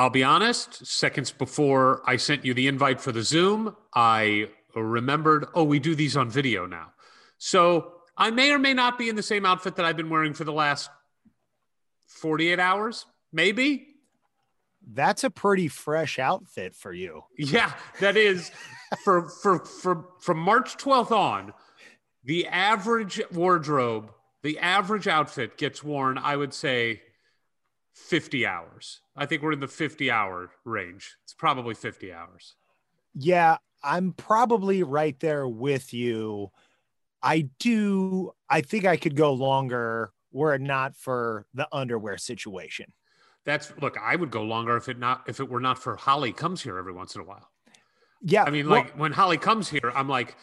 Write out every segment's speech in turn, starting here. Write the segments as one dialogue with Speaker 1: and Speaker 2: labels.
Speaker 1: I'll be honest, seconds before I sent you the invite for the Zoom, I remembered, oh, we do these on video now. So I may or may not be in the same outfit that I've been wearing for the last 48 hours, maybe.
Speaker 2: that's a pretty fresh outfit for you.
Speaker 1: Yeah, that is for for for from March 12th on, the average wardrobe, the average outfit gets worn, I would say 50 hours. I think we're in the 50 hour range. It's probably 50 hours.
Speaker 2: Yeah, I'm probably right there with you. I do. I think I could go longer were it not for the underwear situation.
Speaker 1: That's look, I would go longer if it not if it were not for Holly comes here every once in a while.
Speaker 2: Yeah,
Speaker 1: I mean,
Speaker 2: well,
Speaker 1: like when Holly comes here, I'm like,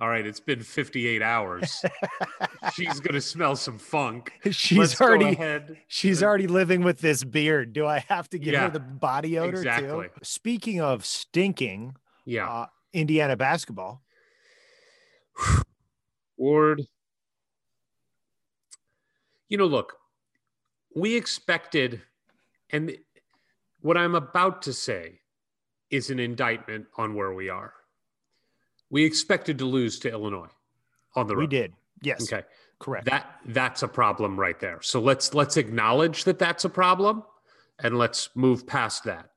Speaker 1: all right, it's been 58 hours. She's gonna smell some funk.
Speaker 2: she's
Speaker 1: Let's
Speaker 2: already she's already living with this beard. Do I have to give
Speaker 1: Yeah,
Speaker 2: her the body odor
Speaker 1: exactly.
Speaker 2: too? Speaking of stinking,
Speaker 1: Yeah.
Speaker 2: uh, Indiana basketball.
Speaker 1: Ward. You know, look, we expected, and what I'm about to say is an indictment on where we are. We expected to lose to Illinois on the road.
Speaker 2: We did. Yes.
Speaker 1: Okay.
Speaker 2: Correct.
Speaker 1: That that's a problem right there. So let's let's acknowledge that that's a problem and let's move past that.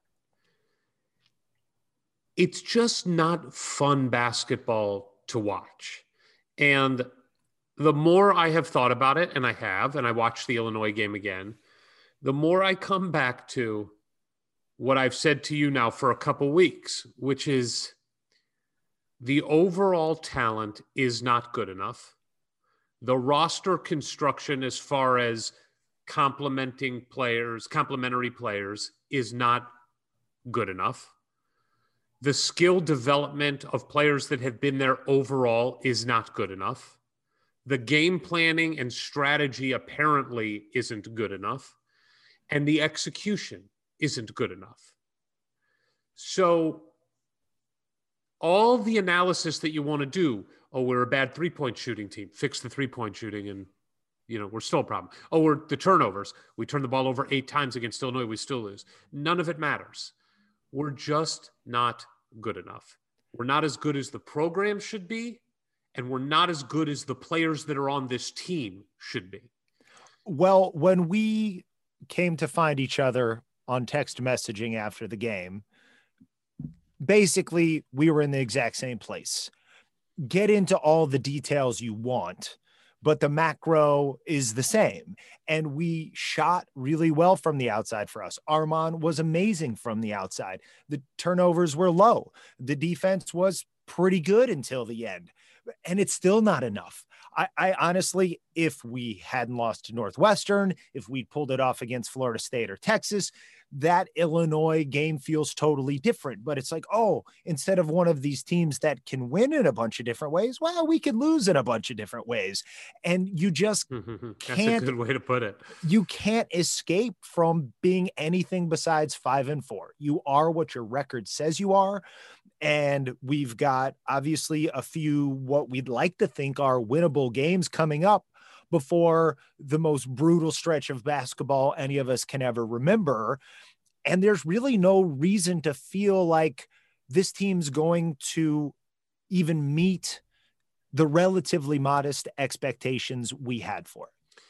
Speaker 1: It's just not fun basketball to watch. And the more I have thought about it and I have and I watched the Illinois game again, the more I come back to what I've said to you now for a couple weeks, which is the overall talent is not good enough the roster construction as far as complementing players, complementary players is not good enough. The skill development of players that have been there overall is not good enough. The game planning and strategy apparently isn't good enough. And the execution isn't good enough. So, all the analysis that you want to do oh, we're a bad three point shooting team. Fix the three point shooting, and you know we're still a problem. Oh, we're the turnovers. We turn the ball over eight times against Illinois. We still lose. None of it matters. We're just not good enough. We're not as good as the program should be, and we're not as good as the players that are on this team should be.
Speaker 2: Well, when we came to find each other on text messaging after the game, basically we were in the exact same place. Get into all the details you want, but the macro is the same. And we shot really well from the outside for us. Armaan was amazing from the outside. The turnovers were low. The defense was pretty good until the end, and it's still not enough. I, I honestly, if we hadn't lost to Northwestern, if we'd pulled it off against Florida State or Texas, that Illinois game feels totally different. But it's like, oh, instead of one of these teams that can win in a bunch of different ways, well, we could lose in a bunch of different ways. And you just
Speaker 1: That's
Speaker 2: Can't-
Speaker 1: a good way to put it.
Speaker 2: you can't escape from being anything besides five and four. You are what your record says you are. And we've got obviously a few what we'd like to think are winnable games coming up before the most brutal stretch of basketball any of us can ever remember. And there's really no reason to feel like this team's going to even meet the relatively modest expectations we had for it?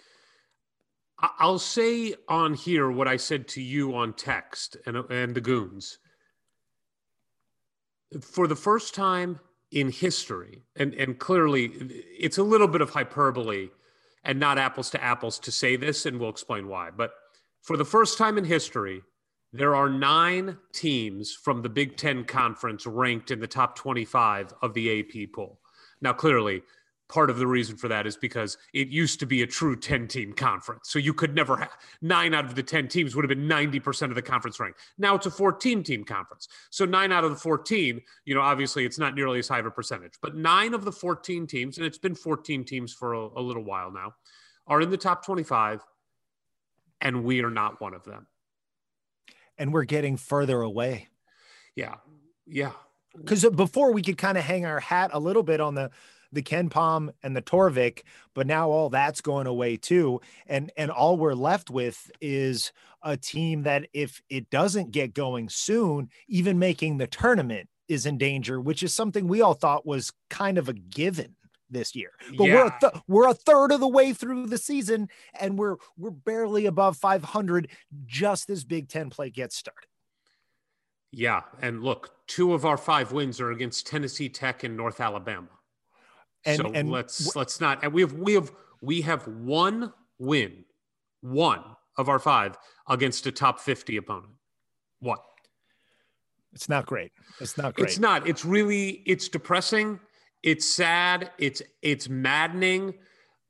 Speaker 1: I'll say on here what I said to you on text and, and the goons. For the first time in history, and, and clearly it's a little bit of hyperbole and not apples to apples to say this, and we'll explain why. But for the first time in history, there are nine teams from the Big Ten Conference ranked in the top 25 of the AP poll. Now, clearly, part of the reason for that is because it used to be a true 10 team conference. So you could never have nine out of the 10 teams would have been 90% of the conference rank. Now it's a 14 team conference. So nine out of the 14, you know, obviously it's not nearly as high of a percentage, but nine of the 14 teams, and it's been 14 teams for a, a little while now, are in the top 25, and we are not one of them.
Speaker 2: And we're getting further away.
Speaker 1: Yeah. Yeah.
Speaker 2: Because before we could kind of hang our hat a little bit on the the KenPom and the Torvik, but now all that's going away too. And and all we're left with is a team that if it doesn't get going soon, even making the tournament is in danger, which is something we all thought was kind of a given this year. But yeah. we're a th- we're a third of the way through the season and we're we're barely above 500 just as Big 10 play gets started.
Speaker 1: Yeah, and look, two of our five wins are against Tennessee Tech and North Alabama. And, so and let's let's not. And we have we have we have one win, one of our five against a top fifty opponent. What?
Speaker 2: It's not great. It's not great.
Speaker 1: It's not. It's really. It's depressing. It's sad. It's it's maddening.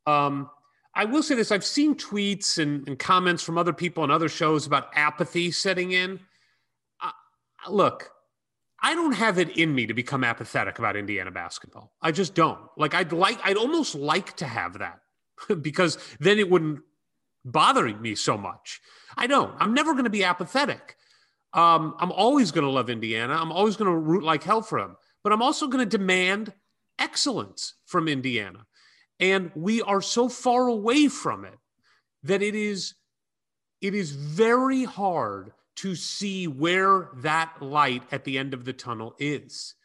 Speaker 1: Um, I will say this: I've seen tweets and, and comments from other people on other shows about apathy setting in. Uh, look, I don't have it in me to become apathetic about Indiana basketball. I just don't. Like I'd like I'd almost like to have that because then it wouldn't bother me so much. I don't. I'm never going to be apathetic. Um, I'm always going to love Indiana. I'm always going to root like hell for them. But I'm also going to demand excellence from Indiana. And we are so far away from it that it is it is very hard to see where that light at the end of the tunnel is.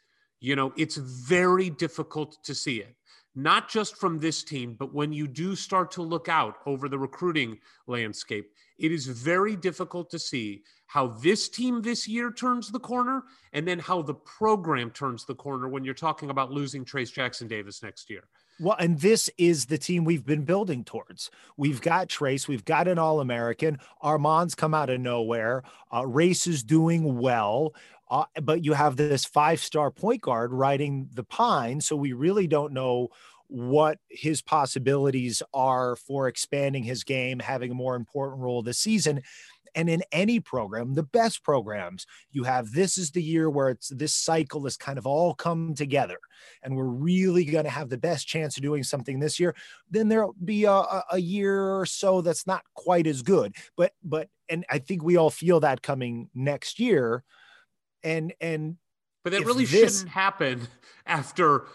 Speaker 1: You know, it's very difficult to see it, not just from this team, but when you do start to look out over the recruiting landscape, it is very difficult to see how this team this year turns the corner and then how the program turns the corner when you're talking about losing Trace Jackson Davis next year.
Speaker 2: Well, and this is the team we've been building towards. We've got Trace, we've got an All American. Armaan's come out of nowhere. Uh, Race is doing well. Uh, but you have this five star point guard riding the pine. So we really don't know what his possibilities are for expanding his game, having a more important role this season. And in any program, the best programs, you have this is the year where it's this cycle has kind of all come together, and we're really going to have the best chance of doing something this year. Then there'll be a, a year or so that's not quite as good, but but and I think we all feel that coming next year, and and
Speaker 1: but that really this, shouldn't happen after.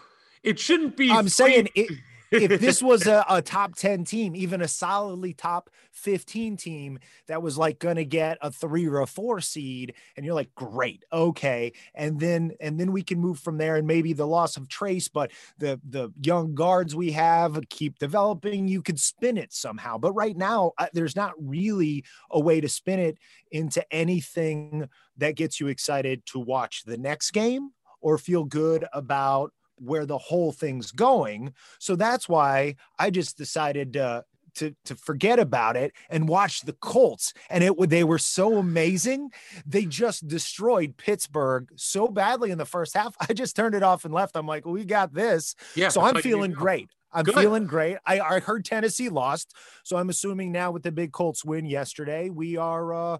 Speaker 1: It shouldn't be.
Speaker 2: I'm saying it if this was a, a, top 10 team, even a solidly top 15 team that was like going to get a three or a four seed, and you're like, great, okay. And then, and then we can move from there and maybe the loss of Trace, but the, the young guards we have keep developing, you could spin it somehow. But right now, uh, there's not really a way to spin it into anything that gets you excited to watch the next game or feel good about where the whole thing's going. So that's why I just decided to to to forget about it and watch the Colts. And it they were so amazing. They just destroyed Pittsburgh so badly in the first half. I just turned it off and left. I'm like, we got this. Yeah. So I'm feeling great. I'm Good. feeling great. I, I heard Tennessee lost, so I'm assuming now with the big Colts win yesterday, we are uh,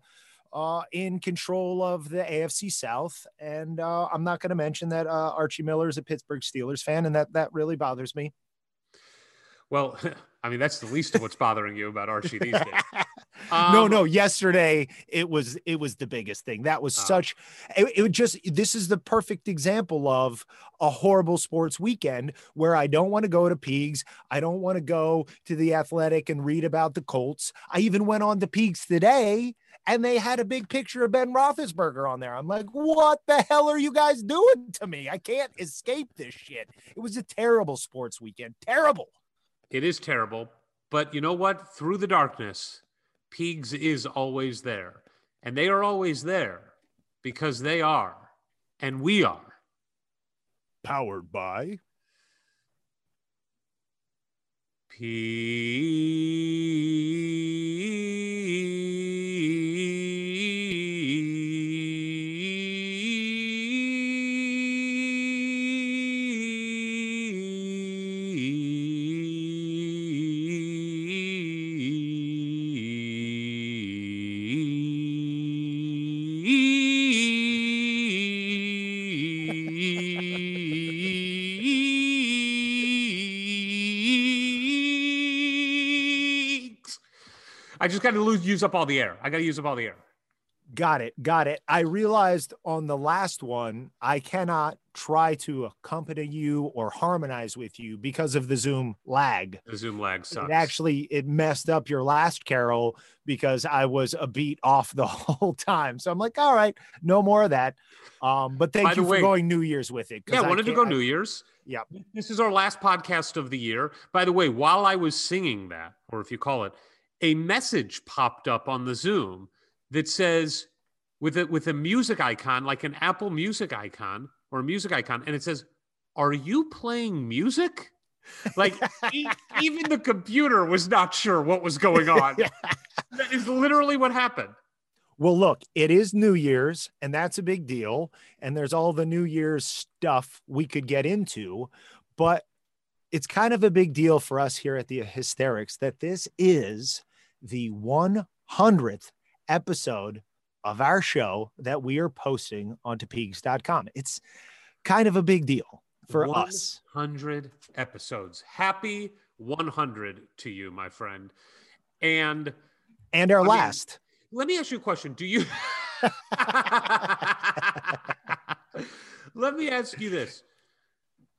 Speaker 2: uh, in control of the AFC South. And uh, I'm not going to mention that uh, Archie Miller is a Pittsburgh Steelers fan, and that that really bothers me.
Speaker 1: Well, I mean, that's the least of what's bothering you about Archie these days.
Speaker 2: Um, no, no. Yesterday, it was it was the biggest thing. That was uh, such. It, it just. This is the perfect example of a horrible sports weekend where I don't want to go to Peegs. I don't want to go to the Athletic and read about the Colts. I even went on to Peegs today and they had a big picture of Ben Roethlisberger on there. I'm like, what the hell are you guys doing to me? I can't escape this shit. It was a terrible sports weekend. Terrible.
Speaker 1: It is terrible. But you know what? Through the darkness, Peegs is always there. And they are always there because they are, and we are.
Speaker 2: Powered by
Speaker 1: Peegs. I just got to lose, use up all the air. I got to use up all the air.
Speaker 2: Got it. Got it. I realized on the last one, I cannot try to accompany you or harmonize with you because of the Zoom lag.
Speaker 1: The Zoom lag sucks.
Speaker 2: It actually it messed up your last carol because I was a beat off the whole time. So I'm like, all right, no more of that. Um, but thank
Speaker 1: By
Speaker 2: you for
Speaker 1: way-
Speaker 2: going New Year's with it.
Speaker 1: Yeah, I wanted to go
Speaker 2: I-
Speaker 1: New Year's.
Speaker 2: Yeah.
Speaker 1: This is our last podcast of the year. By the way, while I was singing that, or if you call it, a message popped up on the Zoom that says with a with a music icon, like an Apple Music icon or a music icon, and it says, "Are you playing music?" Like e- even the computer was not sure what was going on. That is literally what happened.
Speaker 2: Well, look, it is New Year's, and that's a big deal. And there's all the New Year's stuff we could get into, but it's kind of a big deal for us here at the Hysterics that this is the 100th episode of our show that we are posting onto Peegs.com. It's kind of a big deal for us.
Speaker 1: 100 episodes. Happy 100 to you, my friend. And
Speaker 2: And our
Speaker 1: I mean-
Speaker 2: last.
Speaker 1: let me ask you a question. Do you Let me ask you this.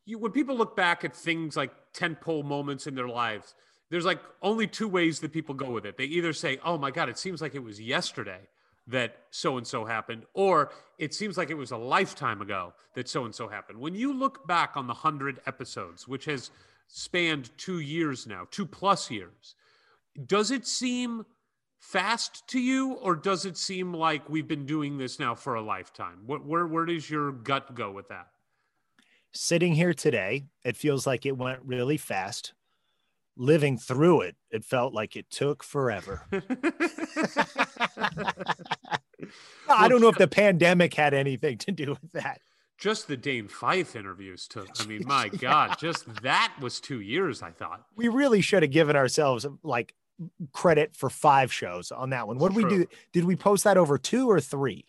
Speaker 1: You when people look back at things like tentpole moments in their lives, there's like only two ways that people go with it. They either say, "Oh my god, it seems like it was yesterday that so and so happened," or it seems like it was a lifetime ago that so and so happened. When you look back on the 100 episodes, which has spanned 2 years now, 2 plus years, does it seem fast to you or does it seem like we've been doing this now for a lifetime where, where does your gut go with that
Speaker 2: Sitting here today, it feels like it went really fast. Living through it, it felt like it took forever. I don't know if the pandemic had anything to do with that.
Speaker 1: just the dane fife interviews took i mean my god just that was two years i thought
Speaker 2: We really should have given ourselves like credit for five shows on that one. What did we do? Did we post that over two or three?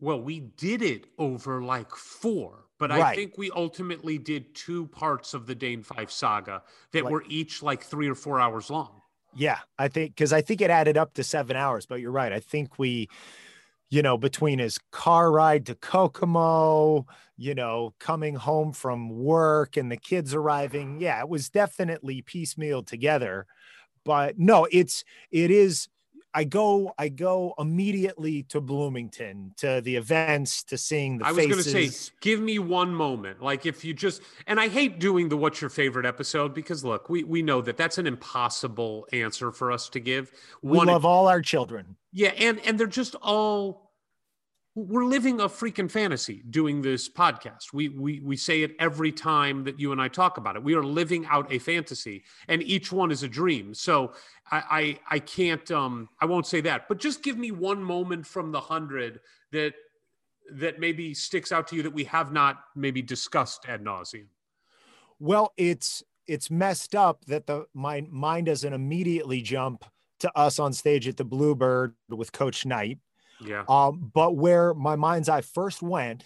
Speaker 1: well we did it over like four but i think we ultimately did two parts of the dane fife saga that
Speaker 2: Like-
Speaker 1: were each like three or four hours long
Speaker 2: Yeah, I think because I think it added up to seven hours, but you're right. I think we, you know, between his car ride to Kokomo, you know, coming home from work and the kids arriving, yeah, it was definitely piecemeal together. But no, it's it is. I go I go immediately to Bloomington to the events to seeing the
Speaker 1: I was going to say, give me one moment. Like if you just, and I hate doing the what's your favorite episode because look, we we know that that's an impossible answer for us to give.
Speaker 2: we love all our children.
Speaker 1: yeah, and and they're just all. We're living a freaking fantasy doing this podcast. We we we say it every time that you and I talk about it. We are living out a fantasy, and each one is a dream. So I I, I can't um I won't say that, but just give me one moment from the hundred that that maybe sticks out to you that we have not maybe discussed ad nauseum.
Speaker 2: Well, it's it's messed up that the my mind doesn't immediately jump to us on stage at the Bluebird with Coach Knight.
Speaker 1: Yeah.
Speaker 2: Um, but where my mind's eye first went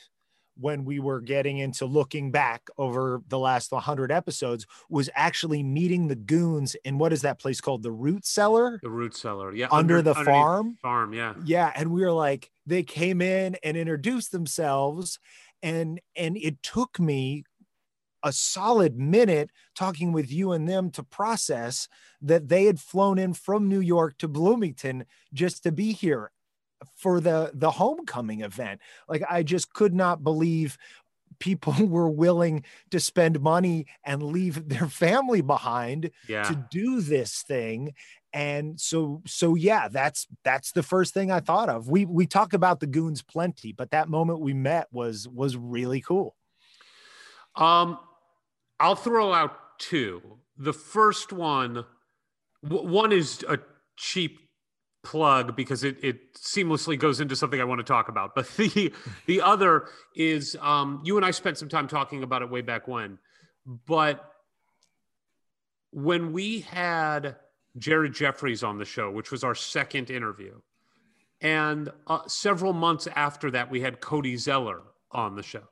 Speaker 2: when we were getting into looking back over the last 100 episodes was actually meeting the goons in what is that place called the root cellar
Speaker 1: The root cellar. Yeah.
Speaker 2: under, the farm
Speaker 1: Farm. Yeah.
Speaker 2: yeah and we were like they came in and introduced themselves and and it took me a solid minute talking with you and them to process that they had flown in from New York to Bloomington just to be here for the the homecoming event. Like I just could not believe people were willing to spend money and leave their family behind
Speaker 1: Yeah.
Speaker 2: to do this thing and so so yeah that's that's the first thing i thought of we we talk about the goons plenty but that moment we met was was really cool
Speaker 1: Um, I'll throw out two. The first one, w- one is a cheap plug because it, it seamlessly goes into something I want to talk about. But the the other is um, you and I spent some time talking about it way back when. But when we had Jared Jeffries on the show, which was our second interview, and uh, several months after that, we had Cody Zeller on the show.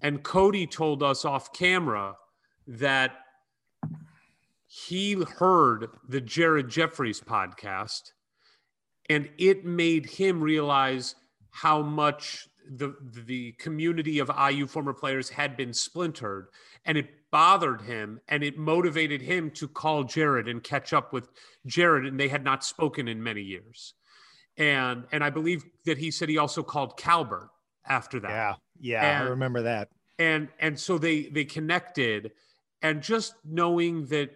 Speaker 1: And Cody told us off camera that he heard the Jared Jeffries podcast and it made him realize how much the the community of IU former players had been splintered and it bothered him and it motivated him to call Jared and catch up with Jared and they had not spoken in many years. And and I believe that he said he also called Calbert after that
Speaker 2: yeah yeah i remember that
Speaker 1: and and so they they connected and just knowing that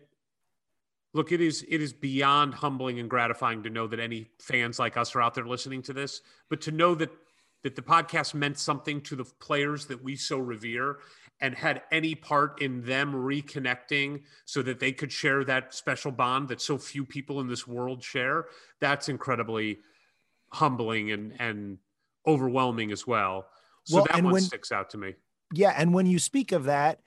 Speaker 1: look it is it is beyond humbling and gratifying to know that any fans like us are out there listening to this but to know that that the podcast meant something to the players that we so revere and had any part in them reconnecting so that they could share that special bond that so few people in this world share that's incredibly humbling and and overwhelming as well. So
Speaker 2: Well,
Speaker 1: that one
Speaker 2: when-
Speaker 1: sticks out to me.
Speaker 2: Yeah and when you speak of that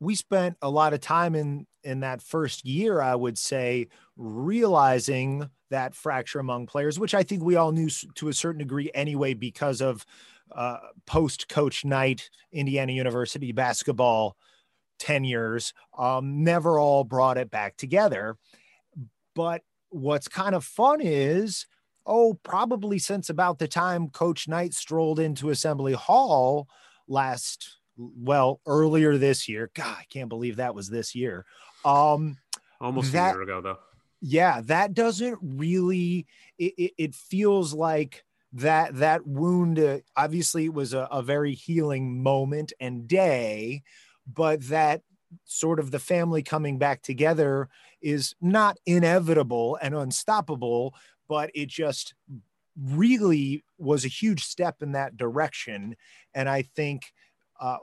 Speaker 2: we spent a lot of time in in that first year i would say realizing that fracture among players which i think we all knew to a certain degree anyway because of uh, post coach Knight indiana university basketball tenures um, never all brought it back together. But what's kind of fun is oh probably since about the time coach knight strolled into assembly hall last well earlier this year god i can't believe that was this year um
Speaker 1: Almost
Speaker 2: That-
Speaker 1: a year ago, though.
Speaker 2: yeah that doesn't really it, it, it feels like that that wound uh, obviously it was a, a very healing moment and day but that sort of the family coming back together is not inevitable and unstoppable but it just really was a huge step in that direction and i think uh,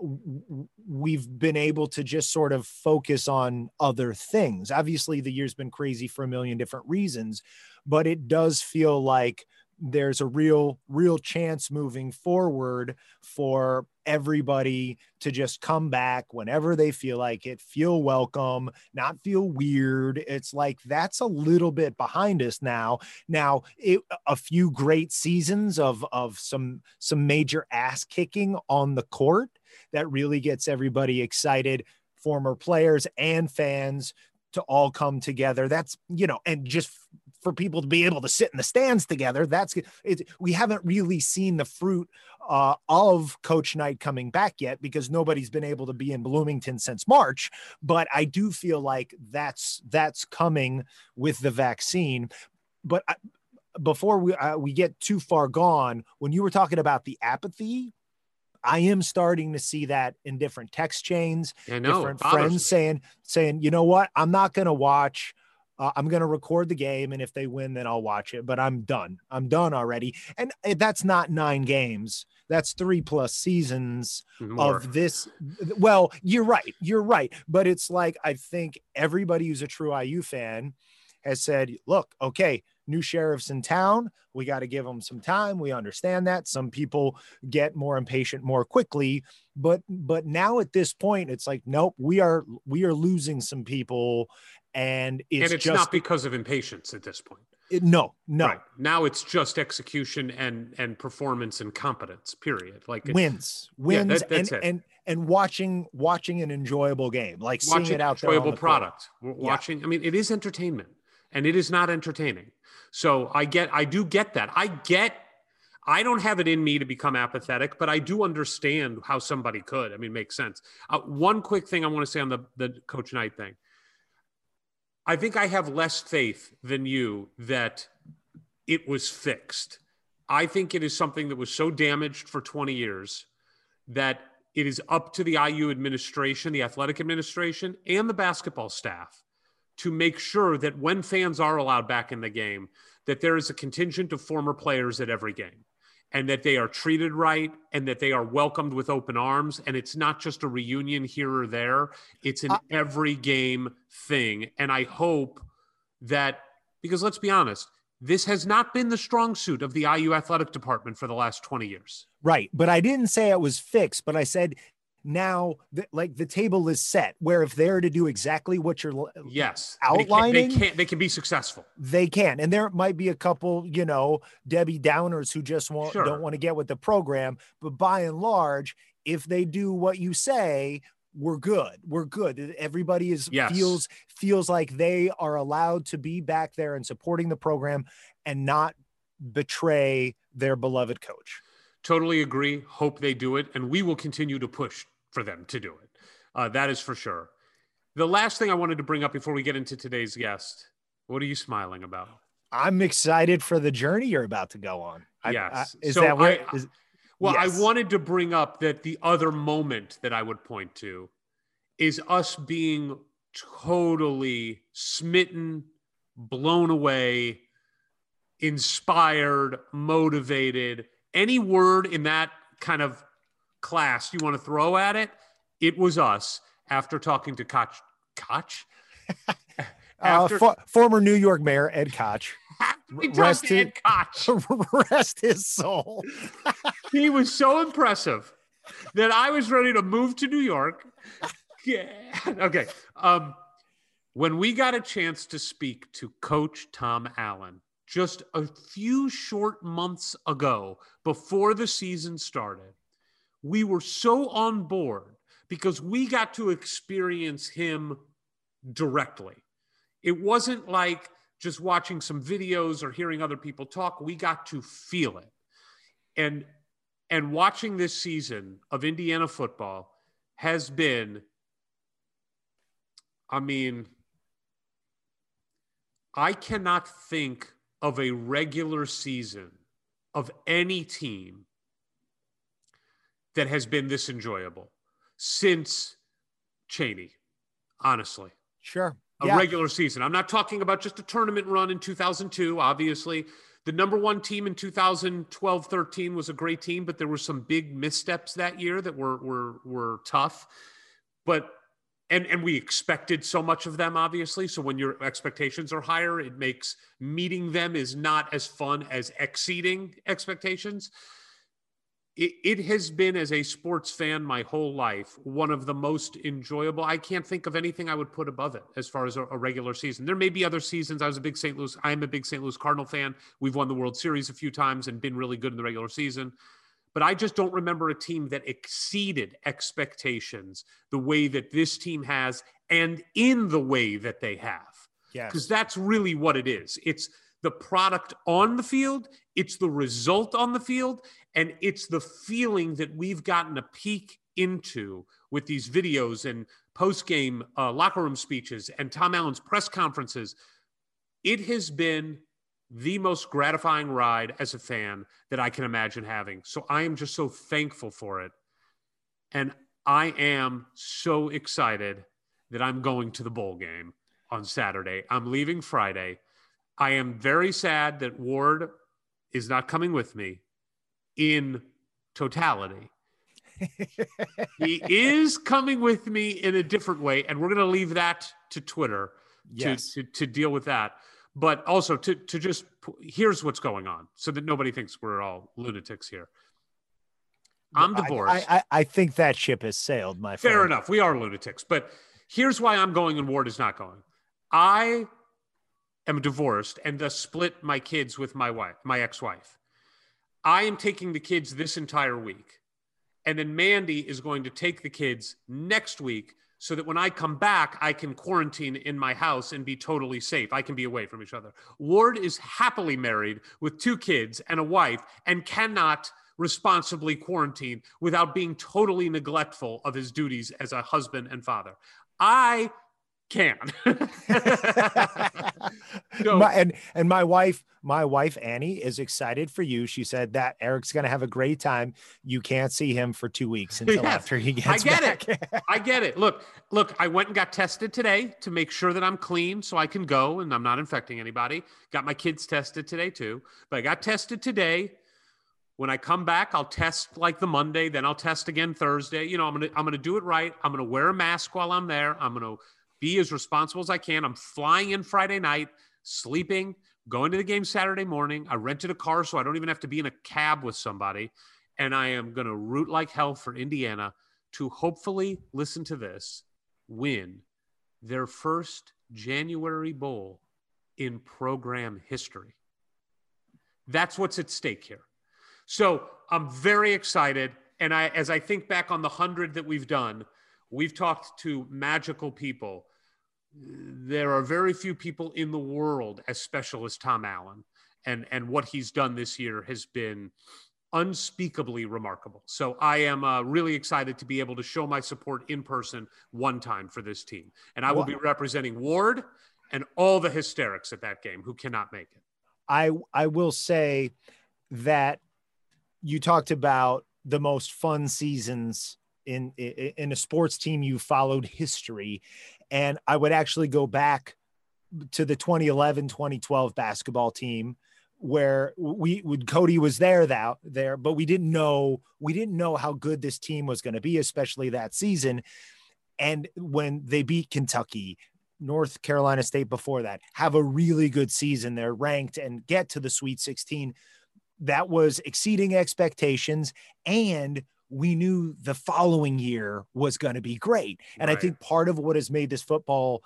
Speaker 2: we've been able to just sort of focus on other things. Obviously, the year's been crazy for a million different reasons, but it does feel like there's a real, real chance moving forward for everybody to just come back whenever they feel like it, feel welcome, not feel weird. It's like that's a little bit behind us now. Now, it, a few great seasons of of some some major ass kicking on the court that really gets everybody excited, former players and fans to all come together. That's, you know, and just for people to be able to sit in the stands together, that's it. We haven't really seen the fruit uh, of Coach Knight coming back yet because nobody's been able to be in Bloomington since March. But I do feel like that's that's coming with the vaccine. But I, before we uh, we get too far gone, when you were talking about the apathy, I am starting to see that in different text chains,
Speaker 1: know. it
Speaker 2: different
Speaker 1: me.
Speaker 2: friends saying saying, you know what, I'm not going to watch. Uh, I'm going to record the game, and if they win, then I'll watch it. But I'm done. I'm done already. And uh, that's not nine games. That's three plus seasons
Speaker 1: More.
Speaker 2: of this. Well, you're right. You're right. But it's like I think everybody who's a true IU fan has said, look, okay, new sheriffs in town. We got to give them some time. We understand that. Some people get more impatient more quickly, but but now at this point, it's like, nope, we are we are losing some people, and it's,
Speaker 1: and it's
Speaker 2: just
Speaker 1: not because of impatience at this point.
Speaker 2: it- no, no
Speaker 1: Right. Now it's just execution and and performance and competence. Period. Like it-
Speaker 2: wins,
Speaker 1: Yeah,
Speaker 2: wins,
Speaker 1: that-
Speaker 2: and
Speaker 1: it.
Speaker 2: and and watching watching an enjoyable game, like seeing
Speaker 1: watching
Speaker 2: it out
Speaker 1: enjoyable
Speaker 2: the court.
Speaker 1: product. We're Watching. I mean, it is entertainment, and it is not entertaining. So I get. I do get that. I get. I don't have it in me to become apathetic, but I do understand how somebody could. I mean, it makes sense. Uh, one quick thing I want to say on the, the Coach Knight thing. I think I have less faith than you that it was fixed. I think it is something that was so damaged for 20 years that it is up to the IU administration, the athletic administration, and the basketball staff to make sure that when fans are allowed back in the game, that there is a contingent of former players at every game and that they are treated right and that they are welcomed with open arms and it's not just a reunion here or there it's an uh, every game thing and i hope that because let's be honest this has not been the strong suit of the IU athletic department for the last 20 years.
Speaker 2: Right. But I didn't say it was fixed, but I said now the, like the table is set where if they're to do exactly what you're
Speaker 1: yes
Speaker 2: outlining
Speaker 1: they can, they can, they can be successful
Speaker 2: they can and there might be a couple you know debbie downers who just want, sure. don't want to get with the program but by and large if they do what you say we're good we're good everybody is yes. feels feels like they are allowed to be back there and supporting the program and not betray their beloved coach
Speaker 1: Totally agree. Hope they do it. And we will continue to push for them to do it. Uh, that is for sure. The last thing I wanted to bring up before we get into today's guest what are you smiling about?
Speaker 2: I'm excited for the journey you're about to go on.
Speaker 1: yes.
Speaker 2: I, is so that where?
Speaker 1: I, is, well, yes. I wanted to bring up that the other moment that I would point to is us being totally smitten, blown away, inspired, motivated any word in that kind of class you want to throw at it, it was us after talking to Koch. Koch?
Speaker 2: after, uh, for, former New York Mayor Ed Koch.
Speaker 1: rest, his, Ed Koch.
Speaker 2: rest his soul.
Speaker 1: he was so impressive that I was ready to move to New York. Yeah. Okay. Um, when we got a chance to speak to Coach Tom Allen, just a few short months ago, before the season started, we were so on board because we got to experience him directly. It wasn't like just watching some videos or hearing other people talk. We got to feel it. And and watching this season of Indiana football has been I mean I cannot think of a regular season of any team that has been this enjoyable since Cheaney, honestly.
Speaker 2: Sure.
Speaker 1: A yeah. regular season. I'm not talking about just a tournament run in 2002, obviously. The number one team in 2012 13 was a great team, but there were some big missteps that year that were, were, were tough. But and and we expected so much of them obviously so when your expectations are higher it makes meeting them is not as fun as exceeding expectations it, it has been as a sports fan my whole life one of the most enjoyable i can't think of anything i would put above it as far as a, a regular season there may be other seasons i was a big st louis i'm a big st louis cardinal fan we've won the world series a few times and been really good in the regular season but I just don't remember a team that exceeded expectations the way that this team has and in the way that they have.
Speaker 2: Yeah.
Speaker 1: Because that's really what it is. It's the product on the field, it's the result on the field, and it's the feeling that we've gotten a peek into with these videos and post game uh, locker room speeches and Tom Allen's press conferences. It has been the most gratifying ride as a fan that I can imagine having. So I am just so thankful for it. And I am so excited that I'm going to the bowl game on Saturday. I'm leaving Friday. I am very sad that Ward is not coming with me in totality. he is coming with me in a different way, and we're going to leave that to Twitter yes. to, to, to deal with that but also to to just here's what's going on so that nobody thinks we're all lunatics here. I'm divorced.
Speaker 2: I, I, I think that ship has sailed, my
Speaker 1: friend.
Speaker 2: Fair
Speaker 1: enough. We are lunatics, but here's why I'm going and Ward is not going. I am divorced and thus split my kids with my wife, my ex-wife. I am taking the kids this entire week. And then Mandy is going to take the kids next week so that when I come back, I can quarantine in my house and be totally safe. I can be away from each other. Ward is happily married with two kids and a wife and cannot responsibly quarantine without being totally neglectful of his duties as a husband and father. I can.
Speaker 2: so, my, and and my wife, my wife Annie is excited for you. She said that Eric's going to have a great time. You can't see him for two weeks until yes, after he gets.
Speaker 1: I get
Speaker 2: back.
Speaker 1: it. I get it. Look, look. I went and got tested today to make sure that I'm clean, so I can go and I'm not infecting anybody. Got my kids tested today too, but I got tested today. When I come back, I'll test like the Monday, then I'll test again Thursday. You know, I'm gonna I'm gonna do it right. I'm gonna wear a mask while I'm there. I'm gonna be as responsible as I can. I'm flying in Friday night, sleeping, going to the game Saturday morning. I rented a car so I don't even have to be in a cab with somebody. And I am going to root like hell for Indiana to hopefully listen to this win their first January Bowl in program history. That's what's at stake here. So I'm very excited. And I, as I think back on the hundred that we've done, We've talked to magical people. There are very few people in the world as special as Tom Allen. And, and what he's done this year has been unspeakably remarkable. So I am uh, really excited to be able to show my support in person one time for this team. And I will be representing Ward and all the hysterics at that game who cannot make it.
Speaker 2: I I will say that you talked about the most fun seasons in in a sports team you followed history and i would actually go back to the 2011 2012 basketball team where we would Cody was there that there, but we didn't know we didn't know how good this team was going to be, especially that season. And when they beat Kentucky, North Carolina State before that, have a really good season. They're ranked and get to the Sweet 16. That was exceeding expectations. And we knew the following year was going to be great. And right. I think part of what has made this football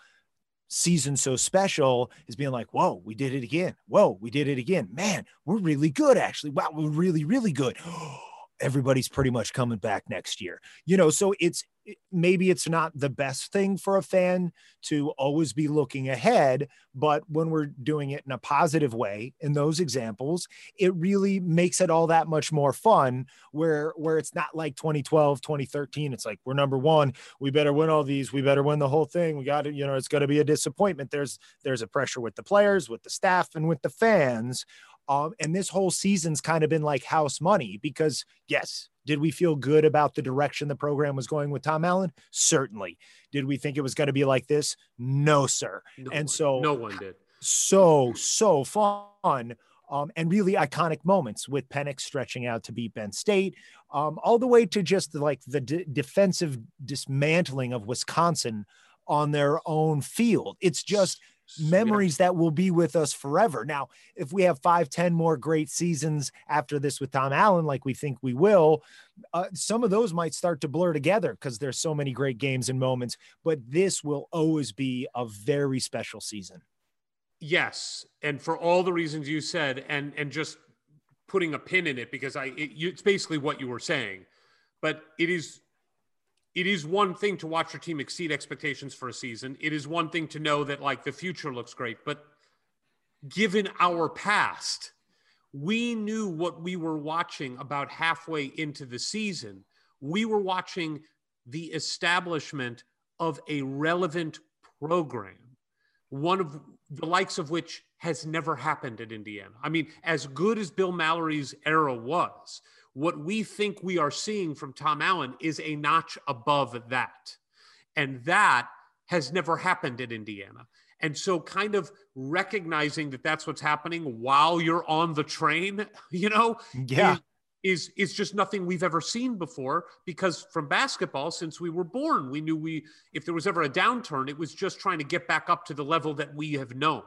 Speaker 2: season so special is being like, whoa, we did it again. Whoa, we did it again. Man, we're really good, actually. Wow, we're really, really good. Everybody's pretty much coming back next year. You know, so it's maybe it's not the best thing for a fan to always be looking ahead but when we're doing it in a positive way in those examples it really makes it all that much more fun where where it's not like 2012 2013 it's like we're number 1 we better win all these we better win the whole thing we got to you know it's going to be a disappointment. There's there's a pressure with the players with the staff and with the fans um, and this whole season's kind of been like house money because yes did we feel good about the direction the program was going with Tom Allen? Certainly. Did we think it was going to be like this? No, sir. No and
Speaker 1: one,
Speaker 2: so
Speaker 1: no one did.
Speaker 2: So, so fun. Um, and really iconic moments with Penix stretching out to beat Penn State, um, all the way to just like the d- defensive dismantling of Wisconsin on their own field. It's just memories yeah. that will be with us forever. Now, if we have five, ten more great seasons after this with Tom Allen, like we think we will, uh, some of those might start to blur together because there's so many great games and moments. But this will always be a very special season.
Speaker 1: Yes, and for all the reasons you said, and and just putting a pin in it because I it, it's basically what you were saying, but it is it is one thing to watch your team exceed expectations for a season. It is one thing to know that like the future looks great, but given our past, we knew what we were watching about halfway into the season. We were watching the establishment of a relevant program, one of the likes of which has never happened at Indiana. I mean, as good as Bill Mallory's era was, what we think we are seeing from Tom Allen is a notch above that. And that has never happened in Indiana. And so, kind of recognizing that that's what's happening while you're on the train, you know,
Speaker 2: yeah.
Speaker 1: Is, is is just nothing we've ever seen before because from basketball since we were born we knew we if there was ever a downturn it was just trying to get back up to the level that we have known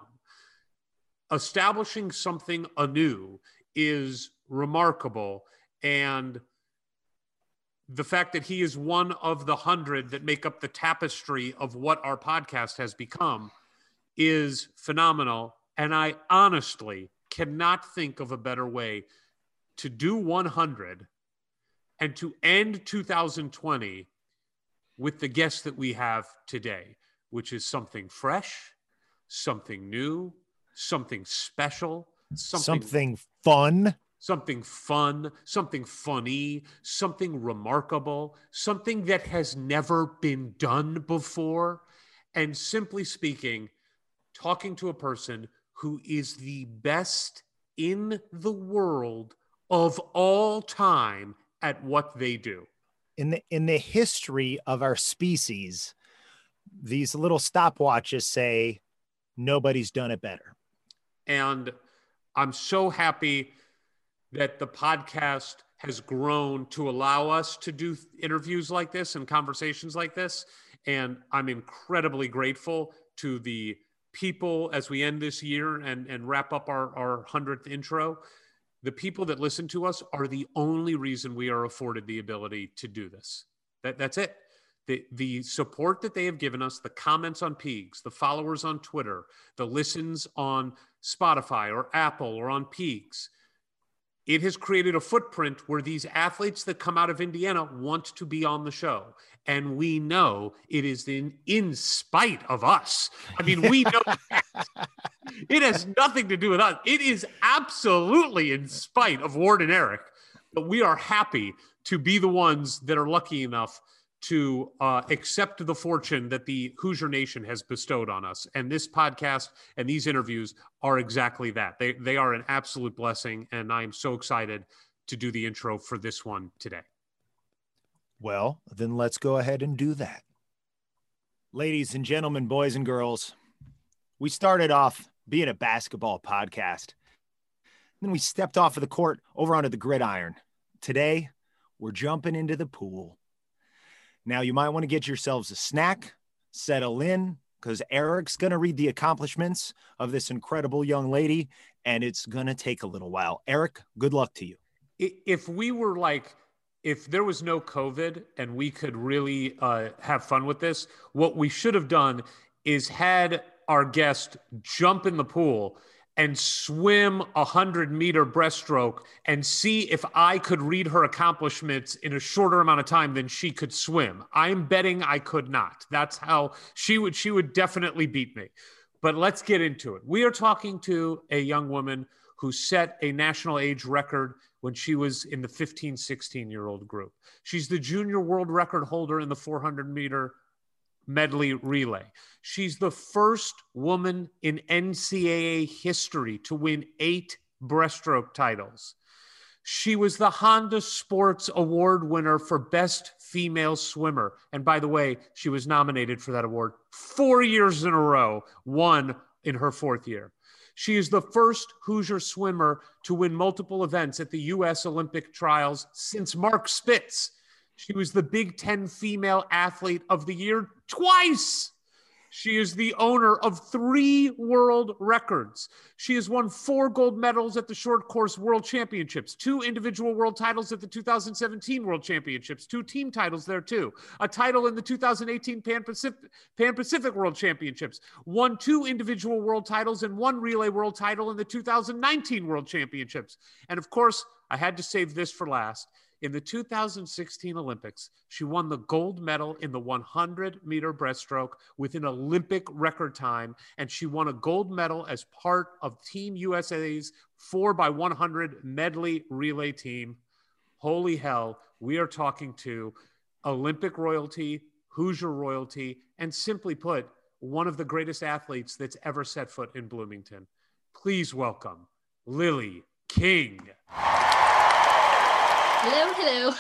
Speaker 1: establishing something anew is remarkable and the fact that he is one of the hundred that make up the tapestry of what our podcast has become is phenomenal. And I honestly cannot think of a better way to do 100 and to end 2020 with the guest that we have today, which is something fresh, something new, something special, something,
Speaker 2: Something fun.
Speaker 1: Something fun, something funny, something remarkable, something that has never been done before. And simply speaking, talking to a person who is the best in the world of all time at what they do.
Speaker 2: in the in the history of our species, these little stopwatches say nobody's done it better.
Speaker 1: And I'm so happy that the podcast has grown to allow us to do interviews like this and conversations like this. And I'm incredibly grateful to the people as we end this year and, and wrap up our, our 100th intro. The people that listen to us are the only reason we are afforded the ability to do this. That, that's it. The, the support that they have given us, the comments on Peegs, the followers on Twitter, the listens on Spotify or Apple or on Peegs, it has created a footprint where these athletes that come out of Indiana want to be on the show. And we know it is in, in spite of us. I mean, we know it has nothing to do with us. It is absolutely in spite of Ward and Eric. But we are happy to be the ones that are lucky enough to uh, accept the fortune that the Hoosier Nation has bestowed on us. And this podcast and these interviews are exactly that. They, they are an absolute blessing. And I am so excited to do the intro for this one today.
Speaker 2: Well, then let's go ahead and do that. Ladies and gentlemen, boys and girls, we started off being a basketball podcast. Then we stepped off of the court over onto the gridiron. Today, we're jumping into the pool. Now, you might want to get yourselves a snack, settle in, because Eric's going to read the accomplishments of this incredible young lady, and it's going to take a little while. Eric, good luck to you.
Speaker 1: If we were like, if there was no COVID and we could really uh, have fun with this, what we should have done is had our guest jump in the pool and swim a hundred meter breaststroke and see if I could read her accomplishments in a shorter amount of time than she could swim. I'm betting I could not. That's how she would she would definitely beat me. But let's get into it. We are talking to a young woman who set a national age record when she was in the 15, 16 year old group. She's the junior world record holder in the 400 meter medley relay. She's the first woman in NCAA history to win eight breaststroke titles. She was the Honda Sports Award winner for Best Female Swimmer. And by the way, she was nominated for that award four years in a row, won in her fourth year. She is the first Hoosier swimmer to win multiple events at the U.S. Olympic trials since Mark Spitz. She was the Big Ten Female Athlete of the Year twice. She is the owner of three world records. She has won four gold medals at the short course world championships, two individual world titles at the 2017 world championships, two team titles there too, a title in the 2018 Pan Pacific, Pan Pacific world championships, won two individual world titles and one relay world title in the 2019 world championships. And of course, I had to save this for last. In the 2016 Olympics, she won the gold medal in the 100 meter breaststroke with an Olympic record time, and she won a gold medal as part of Team USA's 4x100 medley relay team. Holy hell, we are talking to Olympic royalty, Hoosier royalty, and simply put, one of the greatest athletes that's ever set foot in Bloomington. Please welcome Lilly King.
Speaker 3: Hello,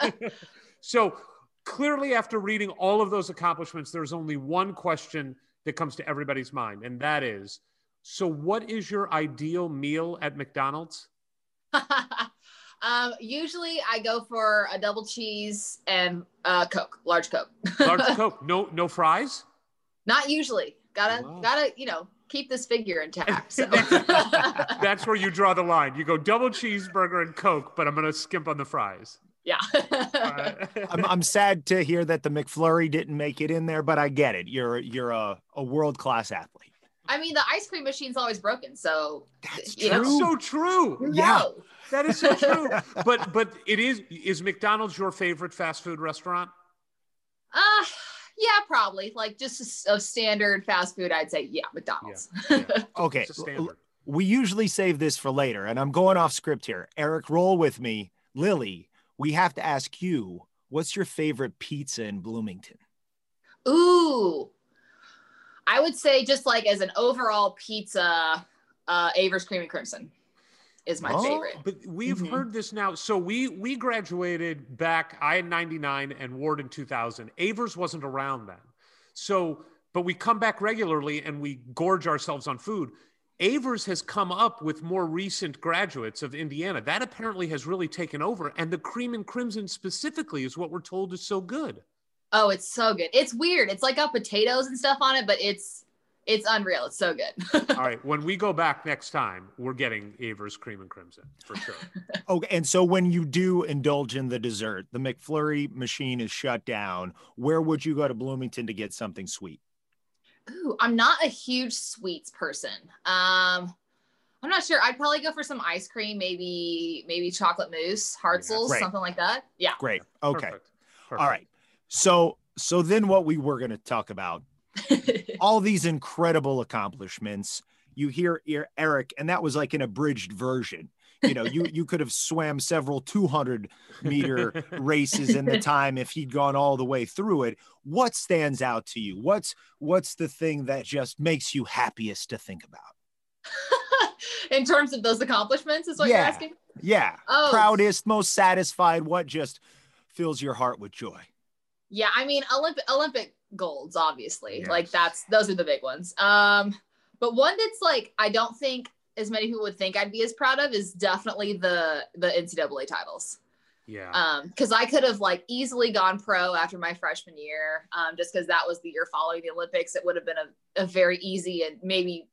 Speaker 3: hello.
Speaker 1: So clearly, after reading all of those accomplishments, there's only one question that comes to everybody's mind, and that is so, what is your ideal meal at McDonald's?
Speaker 3: um, usually I go for a double cheese and uh, Coke, large Coke.
Speaker 1: Large Coke, no, no fries.
Speaker 3: Not usually. Gotta,
Speaker 1: Wow.
Speaker 3: gotta, you know, keep this figure intact. So.
Speaker 1: That's where you draw the line. You go double cheeseburger and Coke, but I'm gonna skimp on the fries.
Speaker 3: yeah.
Speaker 1: Uh,
Speaker 2: I'm, I'm sad to hear that the McFlurry didn't make it in there, but I get it. You're you're a, a world class athlete.
Speaker 3: I mean, the ice cream machine's always broken, so
Speaker 2: That's
Speaker 3: You know,
Speaker 1: That's so true.
Speaker 2: Yeah.
Speaker 3: knows?
Speaker 1: That is so true. but but it is is McDonald's your favorite fast food restaurant?
Speaker 3: Uh, yeah, probably. Like just a, a standard fast food, I'd say, yeah, McDonald's.
Speaker 2: Okay.
Speaker 1: It's a standard.
Speaker 2: We usually save this for later, and I'm going off script here. Eric, roll with me. Lilly, we have to ask you, what's your favorite pizza in Bloomington?
Speaker 3: Ooh, I would say just like as an overall pizza, uh, Aver's Cream and Crimson is my
Speaker 2: Oh.
Speaker 3: favorite.
Speaker 1: But we've
Speaker 3: Mhm.
Speaker 1: heard this now. So we we graduated back. I in ninety nine and Ward in two thousand. Aver's wasn't around then. So, but we come back regularly and we gorge ourselves on food. Aver's has come up with more recent graduates of Indiana. That apparently has really taken over, and the cream and crimson specifically is what we're told is so good.
Speaker 3: Oh, it's so good. It's weird. It's like got potatoes and stuff on it, but it's it's unreal. It's so good.
Speaker 1: All right, when we go back next time, we're getting Aver's cream and crimson for sure.
Speaker 2: Okay, and so when you do indulge in the dessert, the McFlurry machine is shut down. Where would you go to Bloomington to get something sweet?
Speaker 3: Ooh, I'm not a huge sweets person. Um, I'm not sure. I'd probably go for some ice cream, maybe maybe chocolate mousse, Hartzell's,
Speaker 2: great.
Speaker 3: something like that. Yeah.
Speaker 2: Great. Okay.
Speaker 1: Perfect.
Speaker 2: All right. So so then what we were going to talk about all these incredible accomplishments. You hear Eric, and that was like an abridged version. You know, you you could have swam several 200 meter races in the time if he'd gone all the way through it. What stands out to you? What's what's the thing that just makes you happiest to think about?
Speaker 3: In terms of those accomplishments, is what you're asking?
Speaker 2: Yeah,
Speaker 3: Oh,
Speaker 2: proudest, most satisfied. What just fills your heart with joy?
Speaker 3: Yeah, I mean Olympic Olympic golds, obviously.
Speaker 1: Yes.
Speaker 3: Like that's those are the big ones. Um, but one that's like I don't think as many people would think I'd be as proud of is definitely the the NCAA titles.
Speaker 1: Yeah.
Speaker 3: Um, because I could have like easily gone pro after my freshman year, um, just because that was the year following the Olympics. It would have been a, a very easy and maybe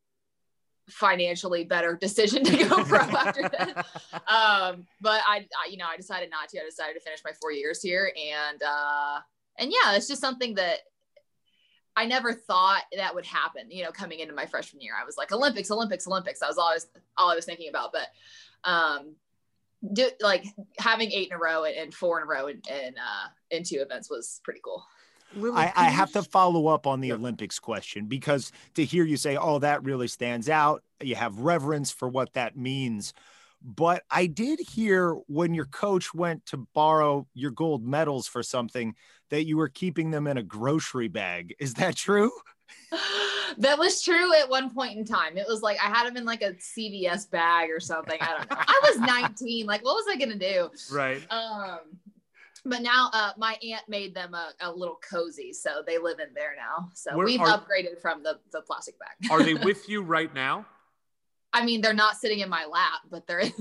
Speaker 3: financially better decision to go pro after that. Um, but I, I, you know, I decided not to. I decided to finish my four years here, and uh, and yeah, it's just something that I never thought that would happen. You know, coming into my freshman year, I was like Olympics, Olympics, Olympics. That was always all I was thinking about. But um, do like having eight in a row and, and four in a row in in, uh, in two events was pretty cool.
Speaker 1: Lilly,
Speaker 2: I, I have to follow up on the
Speaker 1: Yeah.
Speaker 2: Olympics question because to hear you say, oh, that really stands out, you have reverence for what that means. But I did hear when your coach went to borrow your gold medals for something that you were keeping them in a grocery bag. Is that true?
Speaker 3: that was true at one point in time. It was like I had them in like a CVS bag or something. I don't know. I was 19. Like, what was I gonna do?
Speaker 1: Right.
Speaker 3: Um, but now uh, my aunt made them a, a little cozy, so they live in there now. So
Speaker 1: Where
Speaker 3: we've
Speaker 1: are-
Speaker 3: upgraded from the the plastic bag.
Speaker 1: Are they with you right now?
Speaker 3: I mean, they're not sitting in my lap, but they're in,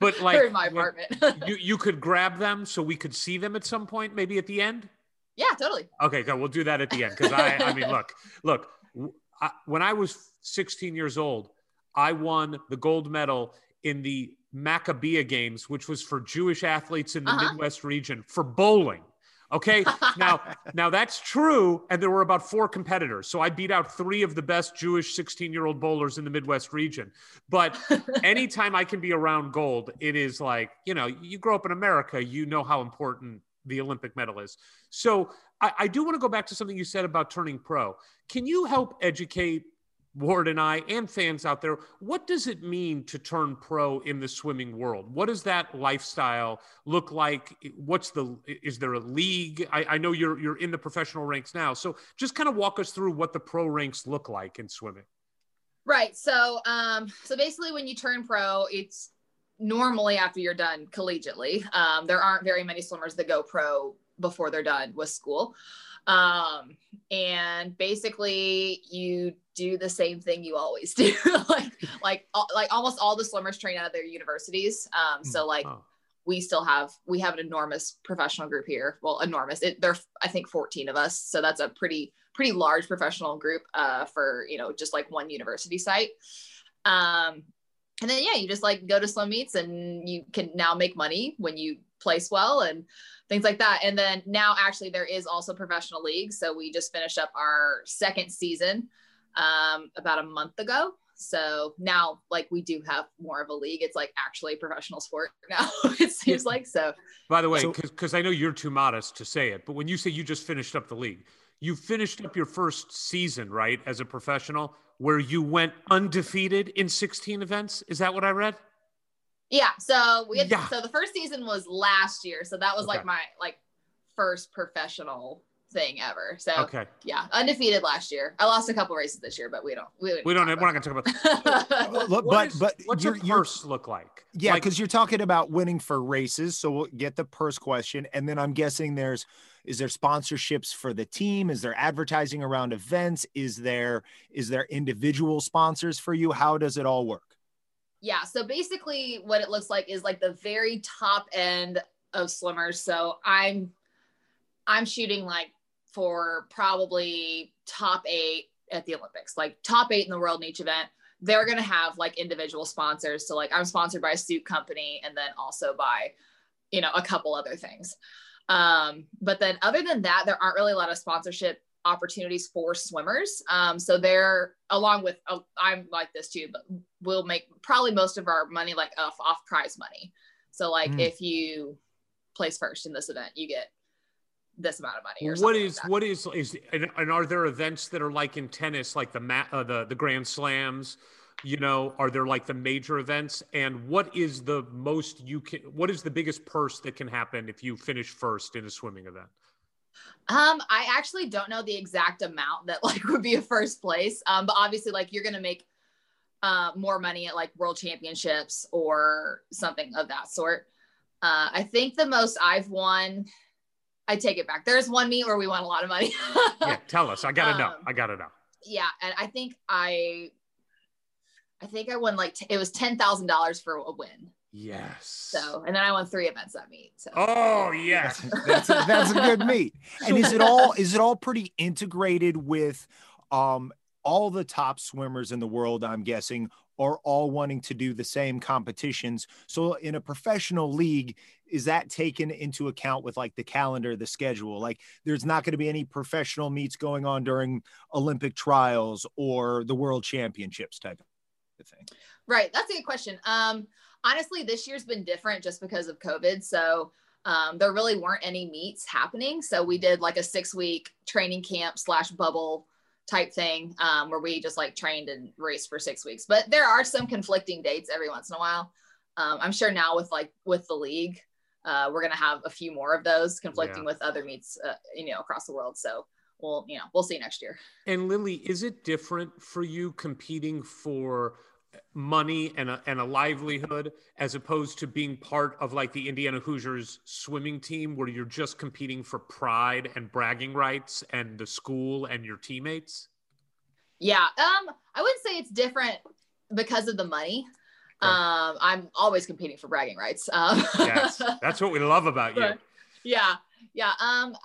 Speaker 1: But, like,
Speaker 3: they're in my apartment.
Speaker 1: You you could grab them so we could see them at some point, maybe at the end.
Speaker 3: Yeah, totally.
Speaker 1: Okay, good. We'll do that at the end because I, I mean, look, look. I, when I was 16 years old, I won the gold medal in the Maccabi Games, which was for Jewish athletes in the
Speaker 3: Uh-huh.
Speaker 1: Midwest region for bowling. Okay, now now that's true, and there were about four competitors, so I beat out three of the best Jewish 16 year old bowlers in the Midwest region. But anytime I can be around gold, it is like, you know, you grow up in America, you know how important the Olympic medal is. So I, I do want to go back to something you said about turning pro. Can you help educate Ward and I and fans out there? What does it mean to turn pro in the swimming world? What does that lifestyle look like? What's the is there a league? I, I know you're you're in the professional ranks now. So just kind of walk us through what the pro ranks look like in swimming.
Speaker 3: Right. So, um, so basically, when you turn pro, it's normally after you're done collegiately. Um, there aren't very many swimmers that go pro before they're done with school. Um, and basically, you do the same thing you always do, like like like almost all the swimmers train out of their universities. Um, so like
Speaker 1: Oh.
Speaker 3: we still have we have an enormous professional group here. Well, enormous. It, there, I think, 14 of us. So that's a pretty pretty large professional group uh, for you know just like one university site. Um, and then yeah, you just like go to swim meets and you can now make money when you place well and things like that. And then now actually there is also professional leagues. So we just finished up our second season um, about a month ago. So now, like, we do have more of a league. It's like actually a professional sport now, it seems like. So,
Speaker 1: By the way,
Speaker 2: So-
Speaker 1: because I know you're too modest to say it, but when you say you just finished up the league, you finished up your first season, right, as a professional, where you went undefeated in 16 events. Is that what I read?
Speaker 3: yeah. So, we had,
Speaker 1: Yeah.
Speaker 3: so the first season was last year. So, that was
Speaker 1: Okay.
Speaker 3: like my like first professional thing ever. So,
Speaker 1: Okay.
Speaker 3: yeah, undefeated last year. I lost a couple races this year, but we don't, we,
Speaker 1: We don't. We're not going to talk about. That.
Speaker 3: don't.
Speaker 2: Look, but
Speaker 1: is-
Speaker 2: but
Speaker 1: what's
Speaker 2: you're,
Speaker 1: purse look like?
Speaker 2: Yeah,
Speaker 1: Like-
Speaker 2: because you're talking about winning for races, so we'll get the purse question, and then I'm guessing there's is there sponsorships for the team? Is there advertising around events? Is there is there individual sponsors for you? How does it all work?
Speaker 3: Yeah. So basically, what it looks like is like the very top end of swimmers. So I'm I'm shooting like for probably top eight at the Olympics, like top eight in the world in each event. They're gonna have like individual sponsors. So like I'm sponsored by a suit company and then also by, you know, a couple other things. Um, but then other than that, there aren't really a lot of sponsorship opportunities for swimmers. Um, so they're along with uh, I'm like this too, but we'll make probably most of our money like off off prize money. So like
Speaker 2: Mm.
Speaker 3: if you place first in this event, you get this amount of money. Or
Speaker 1: What
Speaker 3: like
Speaker 1: is
Speaker 3: that.
Speaker 1: what is is and, and are there events that are like in tennis, like the ma- uh, the the Grand Slams? You know, are there like the major events? And what is the most you can? What is the biggest purse that can happen if you finish first in a swimming event?
Speaker 3: Um, I actually don't know the exact amount that like would be a first place. Um, but obviously, like you're gonna make uh, more money at like world championships or something of that sort. Uh, I think the most I've won, I take it back. There's one meet where we won a lot of money.
Speaker 1: Yeah, tell us. I gotta know.
Speaker 3: Um,
Speaker 1: I gotta know.
Speaker 3: yeah, and I think I, I think I won like t- it was ten thousand dollars for a win.
Speaker 1: Yes.
Speaker 3: So, and then I won three events that meet. So,
Speaker 1: Oh yes.
Speaker 2: That's a, that's a good meet. And is it all is it all pretty integrated with um all the top swimmers in the world? I'm guessing are all wanting to do the same competitions. So in a professional league, is that taken into account with like the calendar, the schedule? Like there's not going to be any professional meets going on during Olympic trials or the world championships type of thing.
Speaker 3: Right. That's a good question. Um, honestly, this year's been different just because of COVID. So um, there really weren't any meets happening. So we did like a six week training camp slash bubble type thing um, where we just like trained and raced for six weeks. But there are some conflicting dates every once in a while. Um, I'm sure now with like with the league, uh, we're gonna have a few more of those conflicting
Speaker 1: Yeah.
Speaker 3: with other meets, uh, you know, across the world. So we'll, you know, we'll see next year.
Speaker 1: And Lilly, is it different for you competing for money and a, and a livelihood as opposed to being part of like the Indiana Hoosiers swimming team where you're just competing for pride and bragging rights and the school and your teammates?
Speaker 3: Yeah. Um, I wouldn't say it's different because of the money.
Speaker 1: Okay.
Speaker 3: Um, I'm always competing for bragging rights. Um,
Speaker 1: Yes, that's what we love about you.
Speaker 3: Right. yeah. Yeah. Um,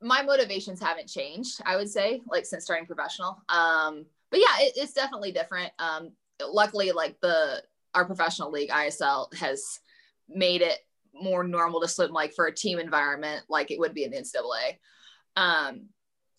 Speaker 3: my motivations haven't changed, I would say, like since starting professional. Um, but yeah, it, it's definitely different. Um, luckily, like the our professional league ISL has made it more normal to swim like for a team environment, like it would be in the NCAA. Um,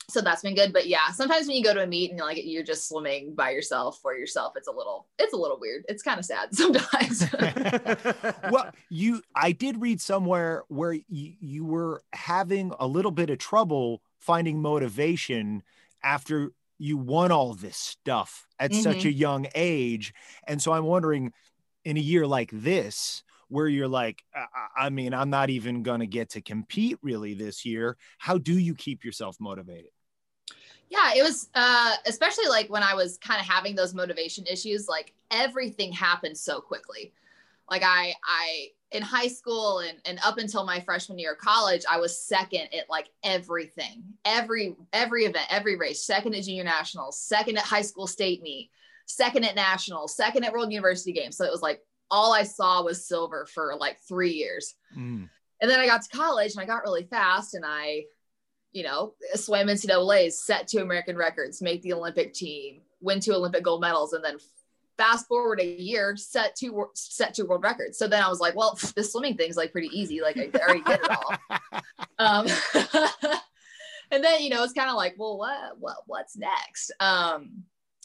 Speaker 3: so that's been good. But yeah, sometimes when you go to a meet and you're like you're just swimming by yourself for yourself, it's a little it's a little weird. It's kind of sad sometimes.
Speaker 2: well, you I did read somewhere where you, you were having a little bit of trouble finding motivation after you won all this stuff at such mm-hmm. a young age. And so I'm wondering in a year like this, where you're like, I mean, I'm not even going to get to compete really this year. How do you keep yourself motivated?
Speaker 3: Yeah it was uh especially like when i was kind of having those motivation issues like everything happened so quickly. Like i i in high school and, and up until my freshman year of college i was second at like everything. Every every event every race. Second at junior nationals second at high school state meet second at nationals second at world university games. So it was like all i saw was silver for like three years.
Speaker 2: Mm.
Speaker 3: and then I got to college and I got really fast and I, you know, swam NCAAs, set two American records, make the Olympic team, win two Olympic gold medals, and then fast forward a year, set two set two world records. So then I was like, well, the swimming thing's like pretty easy. Like I already did it all. Um, and then you know it's kind of like, well, what what what's next? Um,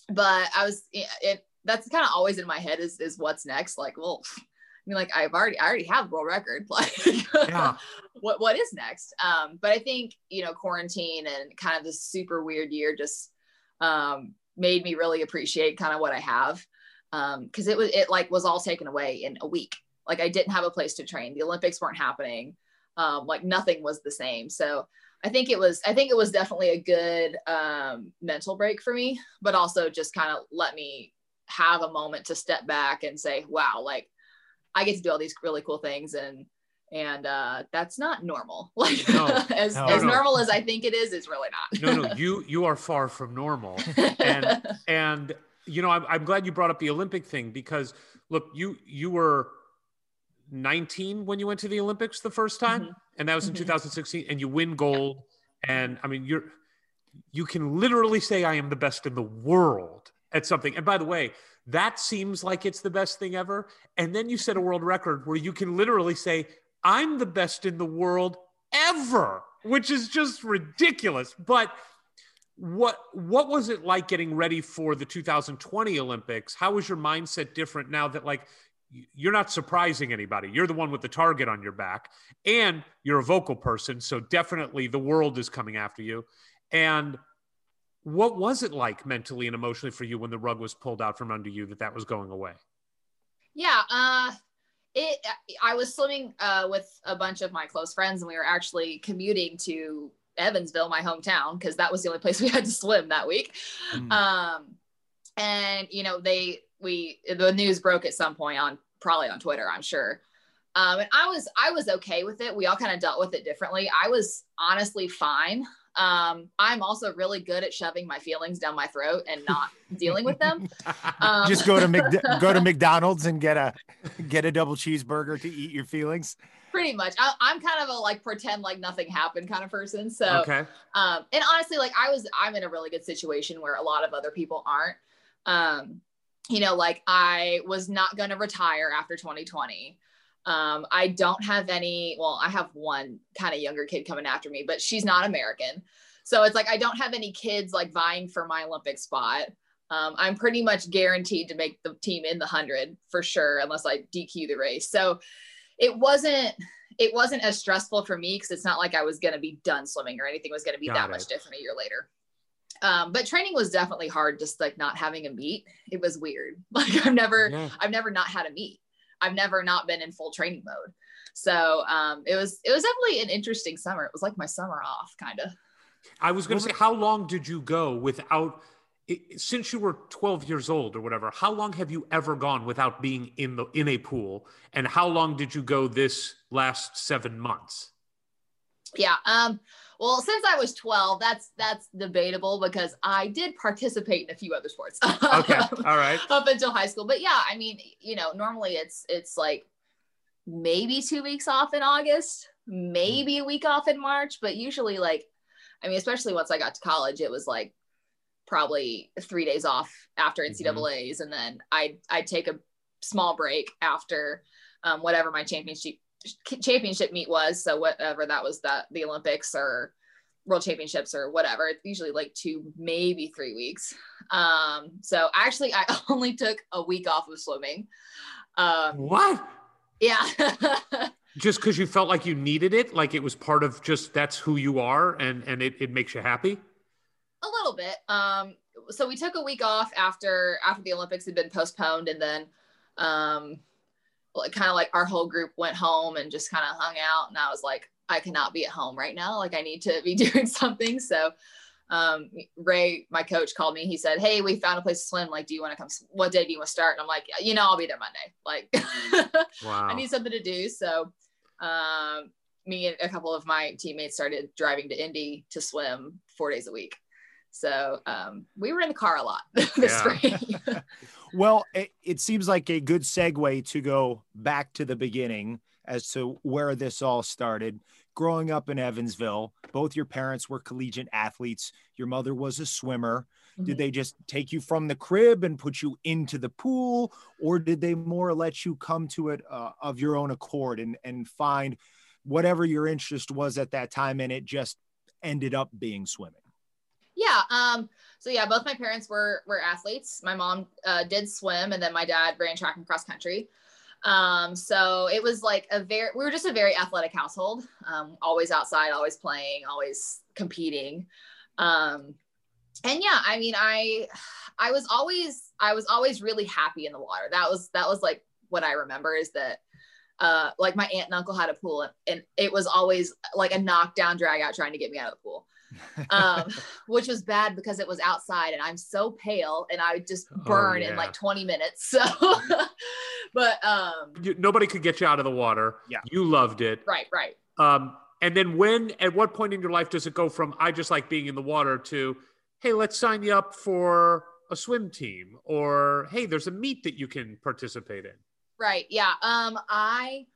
Speaker 3: but I was it that's kind of always in my head is is what's next. Like, well, I mean, like I've already I already have world record. Like, yeah. what what is next? Um, but I think you know quarantine and kind of this super weird year just um, made me really appreciate kind of what I have because um, it was it like was all taken away in a week. Like I didn't have a place to train. The Olympics weren't happening. Um, like nothing was the same. So I think it was I think it was definitely a good um, mental break for me, but also just kind of let me have a moment to step back and say, wow, like I get to do all these really cool things and and uh, that's not normal. Like no, as, no, as no. normal as I think it is, is really not.
Speaker 1: no, no, you you are far from normal. And and you know, I'm, I'm glad you brought up the Olympic thing because look, you you were 19 when you went to the Olympics the first time, mm-hmm. and that was in mm-hmm. 2016, and you win gold. And I mean, you're you can literally say I am the best in the world at something. And by the way, that seems like it's the best thing ever. And then you set a world record where you can literally say I'm the best in the world ever, which is just ridiculous. But what what was it like getting ready for the 2020 Olympics? How was your mindset different now that like you're not surprising anybody. You're the one with the target on your back, and you're a vocal person. So definitely the world is coming after you. And what was it like mentally and emotionally for you when the rug was pulled out from under you that that was going away?
Speaker 3: Yeah, uh, it. I was swimming uh, with a bunch of my close friends, and we were actually commuting to Evansville, my hometown, because that was the only place we had to swim that week. Mm. Um, and you know, they we the news broke at some point on probably on Twitter, I'm sure. Um, and I was I was okay with it. We all kind of dealt with it differently. I was honestly fine. Um, I'm also really good at shoving my feelings down my throat and not dealing with them.
Speaker 2: Um, Just go to Mc, go to McDonald's and get a get a double cheeseburger to eat your feelings.
Speaker 3: Pretty much. I, am kind of a like pretend like nothing happened kind of person. So, okay. Um, and honestly, like I was, I'm in a really good situation where a lot of other people aren't. Um, you know, like I was not going to retire after 2020. Um, I don't have any, well, I have one kind of younger kid coming after me, but she's not American. So it's like I don't have any kids like vying for my Olympic spot. Um, I'm pretty much guaranteed to make the team in the hundred for sure, unless I DQ the race. So it wasn't it wasn't as stressful for me because it's not like I was going to be done swimming or anything was going to be Got that it. much different a year later. Um, but training was definitely hard, just like not having a meet. It was weird. Like I've never, yeah. I've never not had a meet. I've never not been in full training mode. So um, it was, it was definitely an interesting summer. It was like my summer off, kind of.
Speaker 1: I was going to say, how long did you go without? Since you were 12 years old or whatever, how long have you ever gone without being in the in a pool? And how long did you go this last seven months?
Speaker 3: Yeah. Um, well, since I was 12, that's that's debatable because I did participate in a few other sports.
Speaker 1: okay. All right.
Speaker 3: Up until high school. But yeah, I mean, you know, normally it's it's like maybe 2 weeks off in August, maybe a week off in March, but usually like I mean, especially once I got to college, it was like probably 3 days off after NCAA's mm-hmm. and then I I'd take a small break after um, whatever my championship championship meet was. So whatever that was, that the Olympics or world championships or whatever. It's usually like two, maybe three weeks. Um, so actually, I only took a week off of swimming.
Speaker 1: Um, what?
Speaker 3: Yeah.
Speaker 1: just because you felt like you needed it, like it was part of just that's who you are, and and it, it makes you happy.
Speaker 3: A little bit. Um, so we took a week off after after the Olympics had been postponed, and then um, kind of like our whole group went home and just kind of hung out. And I was like, I cannot be at home right now. Like I need to be doing something. So um, Ray, my coach called me. He said, Hey, we found a place to swim. Like, do you want to come? What day do you want to start? And I'm like, you know, I'll be there Monday. Like, wow. I need something to do. So, um, me and a couple of my teammates started driving to Indy to swim four days a week. So um, we were in the car a lot this spring.
Speaker 2: Well, it, it, seems like a good segue to go back to the beginning as to where this all started. Growing up in Evansville, both your parents were collegiate athletes. Your mother was a swimmer. Mm-hmm. Did they just take you from the crib and put you into the pool, or did they more let you come to it uh, of your own accord and, and find whatever your interest was at that time and it just ended up being swimming?
Speaker 3: Yeah. Um, so yeah, both my parents were were athletes. My mom uh, did swim, and then my dad ran track and cross country. Um, so it was like a very we were just a very athletic household. Um, always outside, always playing, always competing. Um, and yeah, I mean, I I was always I was always really happy in the water. That was that was like what I remember is that uh, like my aunt and uncle had a pool and it was always like a knockdown drag out trying to get me out of the pool um, which was bad because it was outside and I'm so pale and I would just oh, burn oh, yeah. in like 20 minutes. So, but um,
Speaker 1: you, nobody could get you out of the water.
Speaker 2: Yeah.
Speaker 1: You loved it.
Speaker 3: Right, right.
Speaker 1: Um, and then when, at what point in your life does it go from I just like being in the water to, hey, let's sign you up for a swim team or hey, there's a meet that you can participate in?
Speaker 3: Right. Yeah. Um, I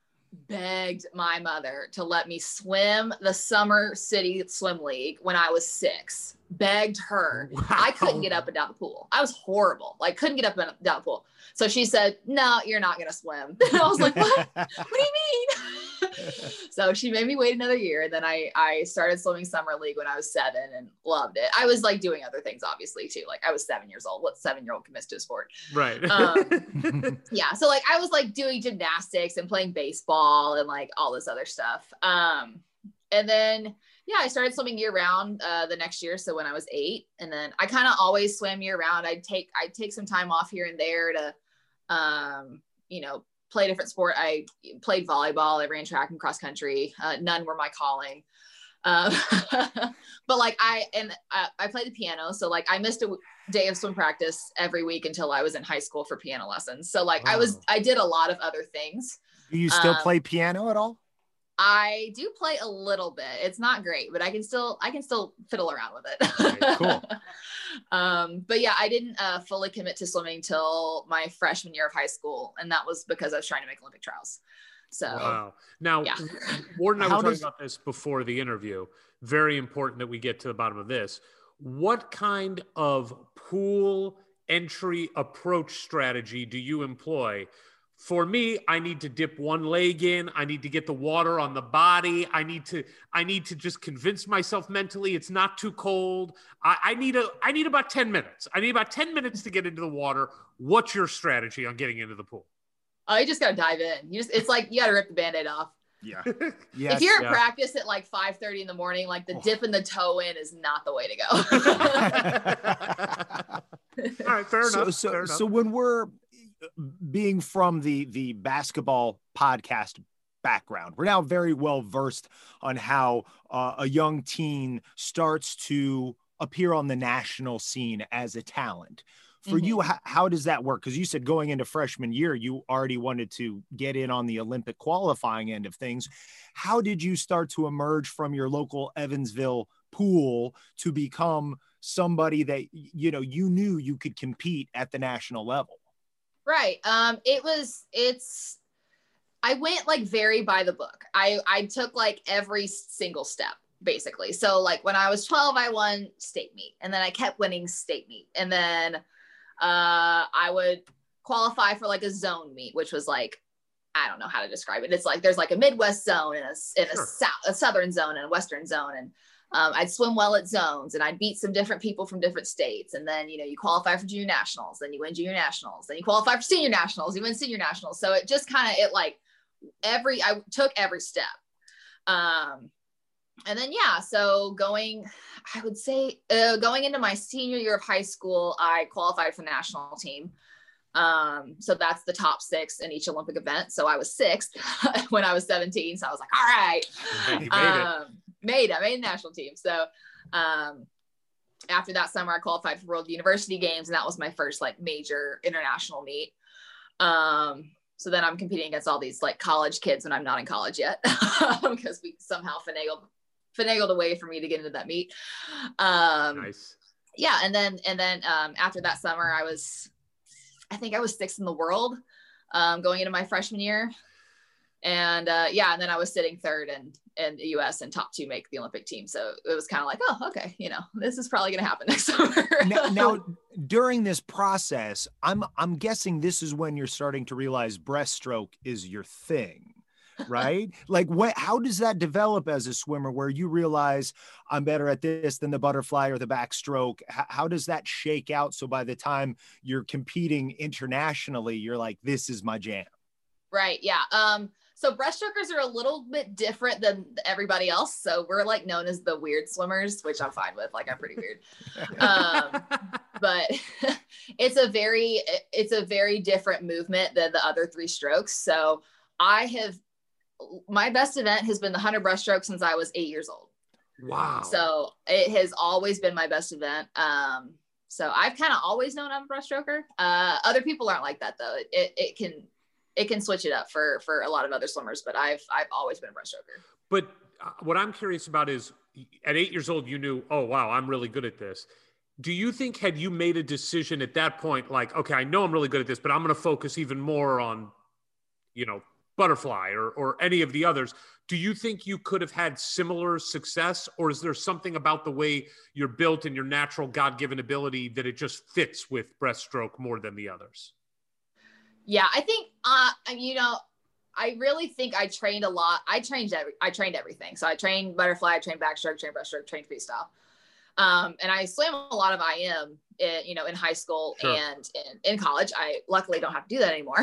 Speaker 3: begged my mother to let me swim the Summer City Swim League when I was six. Begged her. Wow. I couldn't get up and down the pool. I was horrible. Like couldn't get up and down the pool. So she said, "No, you're not gonna swim." And I was like, "What? what do you mean?" so she made me wait another year. And then I I started swimming summer league when I was seven and loved it. I was like doing other things, obviously too. Like I was seven years old. What seven year old can miss to a sport?
Speaker 1: Right.
Speaker 3: Um, yeah. So like I was like doing gymnastics and playing baseball and like all this other stuff. Um, and then yeah, I started swimming year round uh, the next year. So when I was eight, and then I kind of always swam year round. I'd take I'd take some time off here and there to, um, you know, play a different sport. I played volleyball. I ran track and cross country. Uh, none were my calling. Um, but like I and I, I played the piano, so like I missed a day of swim practice every week until I was in high school for piano lessons. So like I was I did a lot of other things.
Speaker 2: Do you still um, play piano at all?
Speaker 3: I do play a little bit. It's not great, but I can still I can still fiddle around with it. cool. um, but yeah, I didn't uh, fully commit to swimming till my freshman year of high school, and that was because I was trying to make Olympic trials. So
Speaker 1: wow. Now, yeah. Ward and I were talking does... about this before the interview. Very important that we get to the bottom of this. What kind of pool entry approach strategy do you employ for me i need to dip one leg in i need to get the water on the body i need to i need to just convince myself mentally it's not too cold i, I need a i need about 10 minutes i need about 10 minutes to get into the water what's your strategy on getting into the pool
Speaker 3: oh you just gotta dive in you just it's like you gotta rip the band-aid off
Speaker 2: yeah.
Speaker 3: Yes, if you're yeah. at practice at like 5 30 in the morning, like the oh. dip and the toe in is not the way to go.
Speaker 1: All right, fair enough.
Speaker 2: So, so,
Speaker 1: fair enough.
Speaker 2: so when we're being from the the basketball podcast background. We're now very well versed on how uh, a young teen starts to appear on the national scene as a talent. For mm-hmm. you, how, how, does that work? Because you said going into freshman year, you already wanted to get in on the Olympic qualifying end of things. How did you start to emerge from your local Evansville pool to become somebody that you know you knew you could compete at the national level?
Speaker 3: Right. Um, it was, it's, I went like very by the book. I, I took like every single step basically. So like when I was 12, I won state meet and then I kept winning state meet. And then uh, I would qualify for like a zone meet, which was like, I don't know how to describe it. It's like, there's like a Midwest zone and a, and sure. a, south, a Southern zone and a Western zone. And um, I'd swim well at zones and I'd beat some different people from different states. And then, you know, you qualify for junior nationals, then you win junior nationals, then you qualify for senior nationals, you win senior nationals. So it just kind of, it like every, I took every step. Um, and then, yeah, so going, I would say uh, going into my senior year of high school, I qualified for the national team. Um, so that's the top six in each Olympic event. So I was sixth when I was 17. So I was like, all right. Made I made the national team. So um, after that summer, I qualified for World University Games, and that was my first like major international meet. Um, so then I'm competing against all these like college kids when I'm not in college yet, because we somehow finagled finagled a way for me to get into that meet. Um, nice. Yeah, and then and then um, after that summer, I was, I think I was sixth in the world um, going into my freshman year and uh, yeah, and then I was sitting third in in the U.S. and top two make the Olympic team. So it was kind of like, oh, okay, you know, this is probably going to happen next summer.
Speaker 2: now, now, during this process, I'm I'm guessing this is when you're starting to realize breaststroke is your thing, right? Like what how does that develop as a swimmer where you realize I'm better at this than the butterfly or the backstroke? How, how does that shake out so by the time you're competing internationally you're like this is my jam?
Speaker 3: Right. Yeah. Um so breaststrokers are a little bit different than everybody else. So we're like known as the weird swimmers, which I'm fine with. Like I'm pretty weird. Um, but it's a very it's a very different movement than the other three strokes. So I have my best event has been the 100 breaststroke since I was eight years old.
Speaker 1: Wow.
Speaker 3: So it has always been my best event. Um, so I've kind of always known I'm a breaststroker. Uh, other people aren't like that though. It, it can it can switch it up for for a lot of other swimmers, but I've I've always been a breaststroker.
Speaker 1: But uh, what I'm curious about is at eight years old, you knew, oh wow, I'm really good at this. Do you think had you made a decision at that point, like, okay, I know I'm really good at this, but I'm going to focus even more on, you know, butterfly or or any of the others? Do you think you could have had similar success, or is there something about the way you're built and your natural God-given ability that it just fits with breaststroke more than the others?
Speaker 3: Yeah, I think uh you know, I really think I trained a lot. I trained every I trained everything. So I trained butterfly, I trained backstroke, trained breaststroke, trained freestyle. Um, and I swam a lot of IM, in, you know, in high school sure. and in, in college. I luckily don't have to do that anymore.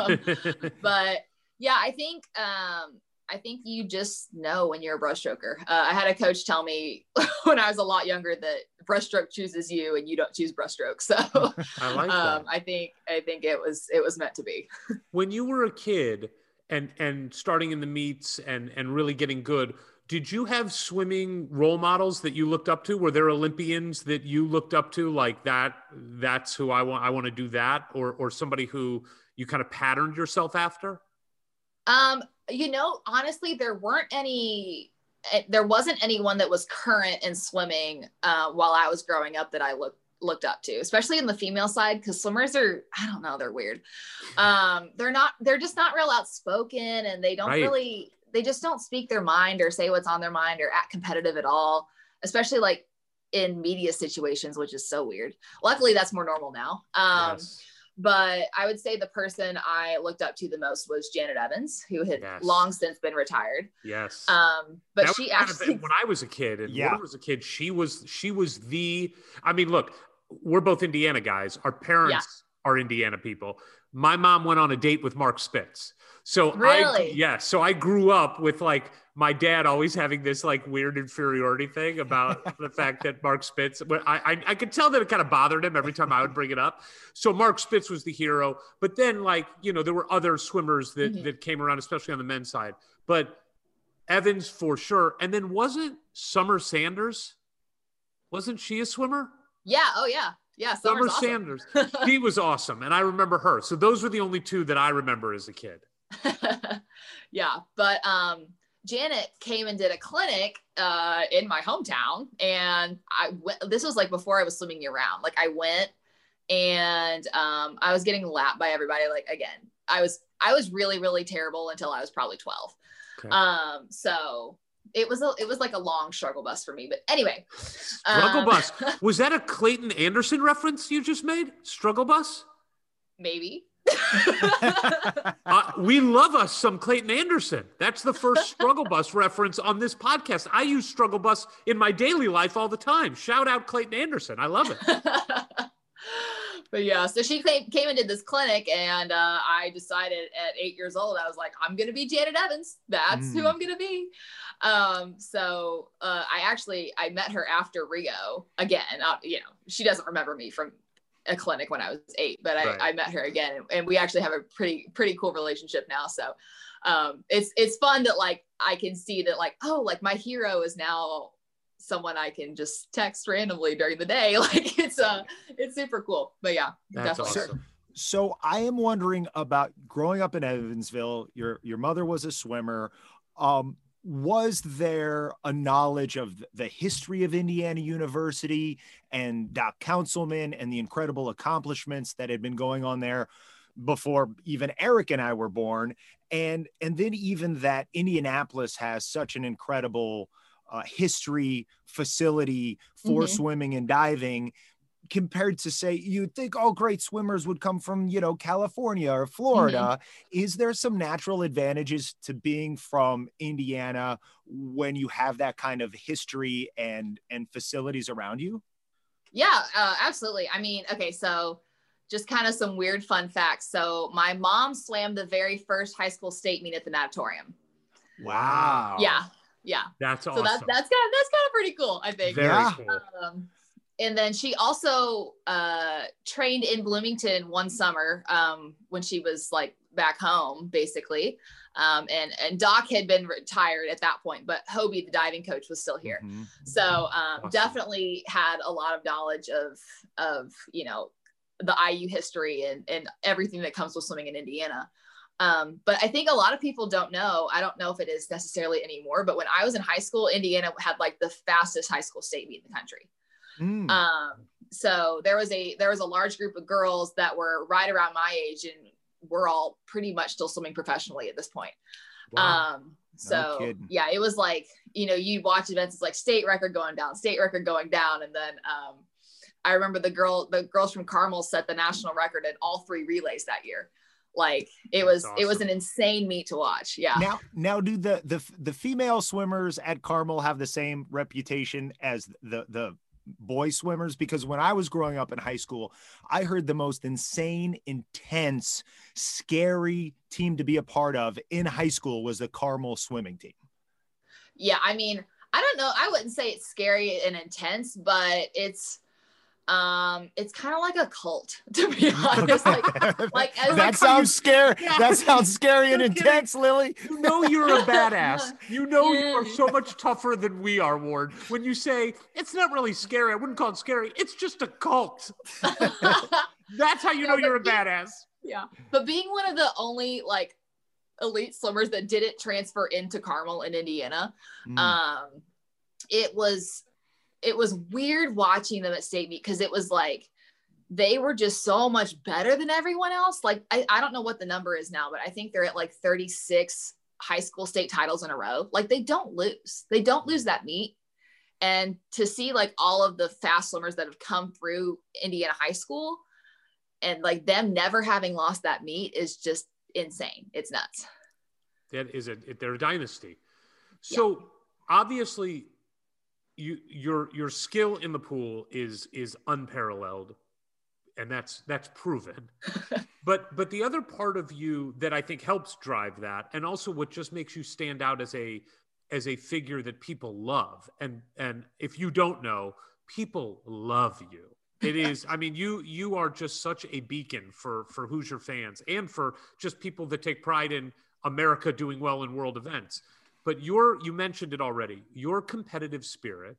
Speaker 3: um, but yeah, I think um, I think you just know when you're a breaststroker. Uh, I had a coach tell me when I was a lot younger that breaststroke chooses you and you don't choose breaststroke. So I like um, I think I think it was it was meant to be.
Speaker 1: when you were a kid and and starting in the meets and and really getting good, did you have swimming role models that you looked up to? Were there Olympians that you looked up to like that? That's who I want. I want to do that, or or somebody who you kind of patterned yourself after.
Speaker 3: Um, you know, honestly, there weren't any. Eh, there wasn't anyone that was current in swimming uh, while I was growing up that I looked looked up to, especially in the female side, because swimmers are, I don't know, they're weird. Um, they're not, they're just not real outspoken and they don't right. really, they just don't speak their mind or say what's on their mind or act competitive at all, especially like in media situations, which is so weird. Luckily, that's more normal now. Um, yes but I would say the person I looked up to the most was Janet Evans, who had yes. long since been retired.
Speaker 1: Yes.
Speaker 3: Um, but that she actually,
Speaker 1: when I was a kid and yeah. when I was a kid, she was she was the. I mean, look, we're both Indiana guys. Our parents yeah. are Indiana people. My mom went on a date with Mark Spitz. So
Speaker 3: really,
Speaker 1: I, yeah. So I grew up with like my dad always having this like weird inferiority thing about the fact that Mark Spitz, but I, I, I could tell that it kind of bothered him every time I would bring it up. So Mark Spitz was the hero, but then like, you know, there were other swimmers that, mm-hmm. that came around, especially on the men's side, but Evans for sure. And then wasn't Summer Sanders, wasn't she a swimmer?
Speaker 3: Yeah. Oh yeah. Yeah.
Speaker 1: Summer awesome. Sanders. he was awesome. And I remember her. So those were the only two that I remember as a kid.
Speaker 3: yeah. But, um, Janet came and did a clinic uh, in my hometown, and I went. This was like before I was swimming year round. Like I went, and um, I was getting lapped by everybody. Like again, I was I was really really terrible until I was probably twelve. Okay. Um, so it was a it was like a long struggle bus for me. But anyway,
Speaker 1: struggle um, bus was that a Clayton Anderson reference you just made? Struggle bus?
Speaker 3: Maybe.
Speaker 1: uh, we love us some Clayton Anderson. That's the first struggle bus reference on this podcast. I use struggle bus in my daily life all the time. Shout out Clayton Anderson. I love it.
Speaker 3: but yeah, so she came, came and did this clinic, and uh, I decided at eight years old, I was like, I'm gonna be Janet Evans. That's mm. who I'm gonna be. Um, so uh, I actually I met her after Rio again. Uh, you know, she doesn't remember me from a clinic when I was eight, but I, right. I met her again and we actually have a pretty, pretty cool relationship now. So um, it's, it's fun that like, I can see that like, oh, like my hero is now someone I can just text randomly during the day. Like it's, uh, it's super cool, but yeah,
Speaker 1: That's definitely. Awesome.
Speaker 2: So I am wondering about growing up in Evansville. Your your mother was a swimmer. Um, was there a knowledge of the history of Indiana University and Doc Counsilman and the incredible accomplishments that had been going on there before even Eric and I were born? And and then even that Indianapolis has such an incredible uh, history facility for mm-hmm. swimming and diving. compared to say you'd think all great swimmers would come from you know california or florida
Speaker 3: Mm-hmm.
Speaker 2: is there some natural advantages to being from indiana when you have that kind of history and and facilities around you
Speaker 3: Yeah, uh, absolutely. I mean, okay, so just kind of some weird fun facts. So my mom swam the very first high school state meet at the natatorium.
Speaker 2: wow
Speaker 3: Yeah, yeah.
Speaker 1: That's
Speaker 3: So
Speaker 1: awesome.
Speaker 3: that's that's kind of that's kind of pretty cool, I think.
Speaker 1: very
Speaker 2: Yeah.
Speaker 1: cool.
Speaker 3: Um, and then she also uh, trained in Bloomington one summer um, when she was like back home, basically. Um, and and Doc had been retired at that point, but Hobie, the diving coach, was still here.
Speaker 2: Mhm.
Speaker 3: So um,
Speaker 1: Awesome.
Speaker 3: definitely had a lot of knowledge of of you know the IU history and and everything that comes with swimming in Indiana. Um, but I think a lot of people don't know. I don't know if it is necessarily anymore. But when I was in high school, Indiana had like the fastest high school state meet in the country.
Speaker 2: Mm.
Speaker 3: Um, so there was a there was a large group of girls that were right around my age, and we're all pretty much still swimming professionally at this point.
Speaker 1: Wow.
Speaker 3: Um, so
Speaker 2: kidding.
Speaker 3: yeah, it was like, you know, you watch events, it's like state record going down, state record going down. And then um, I remember the girl, the girls from Carmel set the national record in all three relays that year. Like it
Speaker 1: That's
Speaker 3: was, it was an insane meet to watch. Yeah.
Speaker 2: now now do the the the female swimmers at carmel have the same reputation as the the boy swimmers because when i was growing up in high school i heard the most insane intense scary team to be a part of in high school was the carmel swimming team
Speaker 3: yeah. I mean, I don't know. I wouldn't say it's scary and intense, but it's, um, it's kind of like a cult to be honest. Like, like as
Speaker 2: that
Speaker 3: like,
Speaker 2: sounds scary
Speaker 1: Yeah.
Speaker 2: that sounds scary and intense Lilly
Speaker 1: You know you're a badass. You know you are so much tougher than we are, Ward. When you say it's not really scary, I wouldn't call it scary. It's just a cult. That's how you
Speaker 3: Yeah,
Speaker 1: know you're a
Speaker 3: being-
Speaker 1: badass.
Speaker 3: Yeah. But being one of the only like elite swimmers that didn't transfer into Carmel in Indiana,
Speaker 2: Mm.
Speaker 3: um, it was it was weird watching them at state meet because it was like they were just so much better than everyone else. Like I, I don't know what the number is now, but I think they're at like 36 high school state titles in a row. Like they don't lose. They don't lose that meet. And to see like all of the fast swimmers that have come through Indiana high school and like them never having lost that meet is just insane. It's nuts.
Speaker 1: That is a they're a dynasty. So obviously you your your skill in the pool is is unparalleled and that's that's proven. but but the other part of you that I think helps drive that and also what just makes you stand out as a as a figure that people love and and if you don't know people love you it is i mean you you are just such a beacon for for hoosier fans and for just people that take pride in america doing well in world events but your you mentioned it already your competitive spirit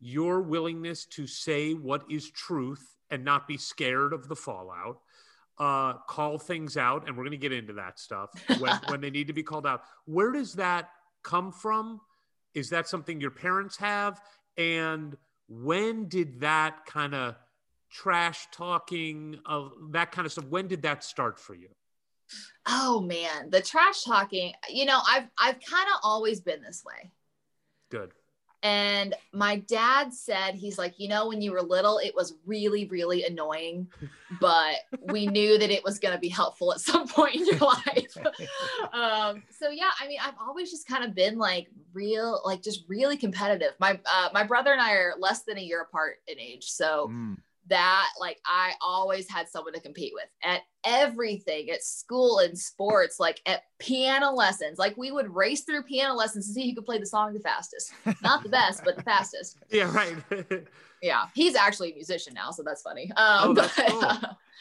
Speaker 1: your willingness to say what is truth and not be scared of the fallout uh, call things out and we're going to get into that stuff when, when they need to be called out. Where does that come from? Is that something your parents have? And when did that kind of trash talking of that kind of stuff when did that start for you
Speaker 3: Oh man, the trash talking, you know, I've I've kind of always been this way.
Speaker 1: good
Speaker 3: And my dad said, he's like, you know, when you were little, it was really, really annoying, but we knew that it was going to be helpful at some point in your life. um, so yeah, I mean, I've always just kind of been like real, like just really competitive. My uh, my brother and I are less than a year apart in age, so
Speaker 2: Mm.
Speaker 3: That like I always had someone to compete with at everything at school and sports, like at piano lessons. Like we would race through piano lessons to see who could play the song the fastest. Not the best, but the fastest.
Speaker 1: yeah right
Speaker 3: Yeah, he's actually a musician now, so that's funny. Um,
Speaker 1: Oh, that's
Speaker 3: but,
Speaker 1: cool.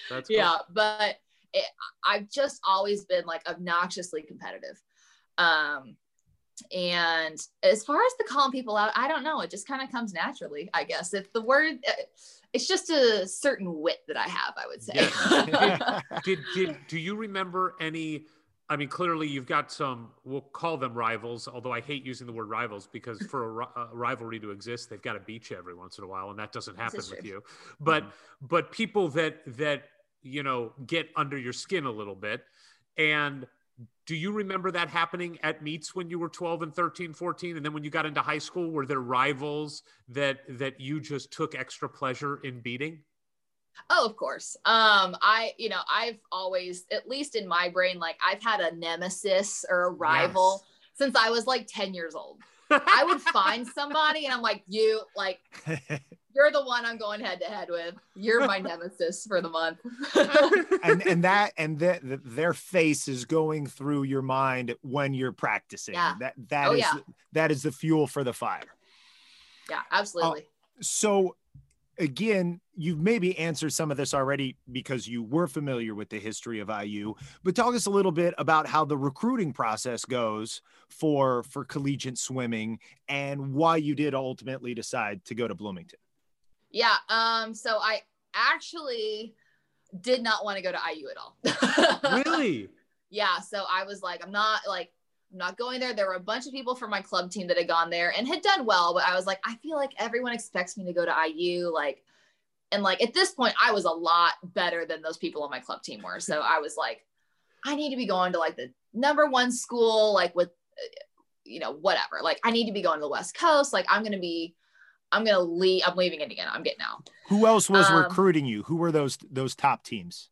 Speaker 1: that's cool.
Speaker 3: yeah, but it, I've just always been like obnoxiously competitive. Um, and as far as the calling people out, I don't know. It just kind of comes naturally, I guess. If the word, uh, it's just a certain wit that I have, I would say.
Speaker 1: did did do you remember any i mean clearly you've got some we'll call them rivals although i hate using the word rivals because for a, a rivalry to exist they've got to beat you every once in a while and that doesn't happen with you. But but people that that you know get under your skin a little bit and do you remember that happening at meets when you were 12 and 13 14 and then when you got into high school were there rivals that that you just took extra pleasure in beating
Speaker 3: Oh, of course. Um, I, you know, I've always, at least in my brain, like I've had a nemesis or a rival since I was like 10 years old. I would find somebody and I'm like, you, like, you're the one I'm going head to head with. You're my nemesis for the month.
Speaker 2: and and that and that their face is going through your mind when you're practicing.
Speaker 3: Yeah.
Speaker 2: That that
Speaker 3: Oh,
Speaker 2: is
Speaker 3: yeah.
Speaker 2: that is the fuel for the fire.
Speaker 3: yeah, absolutely.
Speaker 2: Uh, so again, you've maybe answered some of this already because you were familiar with the history of IU, but talk us a little bit about how the recruiting process goes for for collegiate swimming and why you did ultimately decide to go to Bloomington.
Speaker 3: Yeah. Um, so I actually did not want to go to IU at all.
Speaker 1: really?
Speaker 3: yeah. So I was like, I'm not like, I'm not going there. There were a bunch of people from my club team that had gone there and had done well, but I was like, I feel like everyone expects me to go to IU. Like, and like at this point, I was a lot better than those people on my club team were. So I was like, I need to be going to like the number one school, like with, uh, you know, whatever. Like, I need to be going to the West Coast. Like, I'm going to be, I'm going to leave. I'm leaving Indiana. I'm getting out.
Speaker 2: Who else was
Speaker 3: Um,
Speaker 2: recruiting you? Who were those those top teams?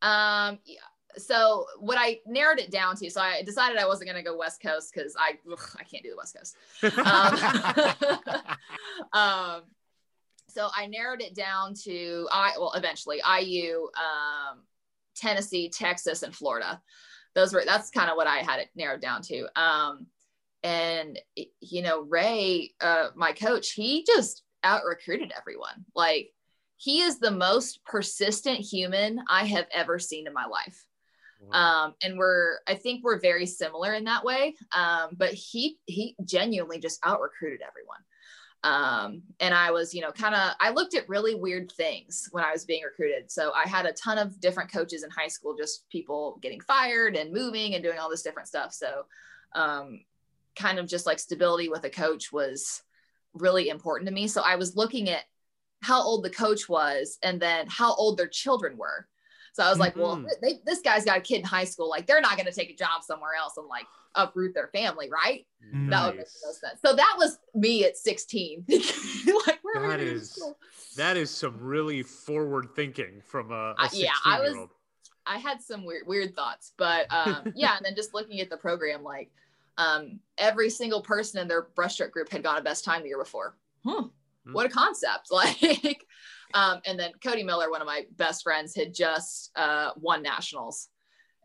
Speaker 3: Um, yeah. So what I narrowed it down to, so I decided I wasn't going to go West Coast because I, ugh, I can't do the West Coast. Um, um, so I narrowed it down to I, well, eventually IU, um, Tennessee, Texas, and Florida. Those were, that's kind of what I had it narrowed down to. Um, and you know, Ray, uh, my coach, he just out recruited everyone. Like he is the most persistent human I have ever seen in my life. Um, and we're, I think we're very similar in that way. Um, but he, he genuinely just out recruited everyone. Um, and I was, you know, kind of, I looked at really weird things when I was being recruited. So I had a ton of different coaches in high school, just people getting fired and moving and doing all this different stuff. So, um, kind of just like stability with a coach was really important to me. So I was looking at how old the coach was and then how old their children were. So I was like, well,
Speaker 1: Mhm.
Speaker 3: they, this guy's got a kid in high school. Like they're not going to take a job somewhere else and like uproot their family, right? That would make no sense. So that was me at 16. like, where
Speaker 1: That
Speaker 3: we going to
Speaker 1: is-? That is some really forward thinking from a, a
Speaker 3: Uh,
Speaker 1: 16
Speaker 3: yeah, I was-
Speaker 1: year old.
Speaker 3: I had some weird weird thoughts, but um, yeah, and then just looking at the program, like um, every single person in their breaststroke group had gone a best time the year before. Hmm,
Speaker 1: Hmm.
Speaker 3: what a concept! Like, um, and then Cody Miller, one of my best friends, had just uh, won nationals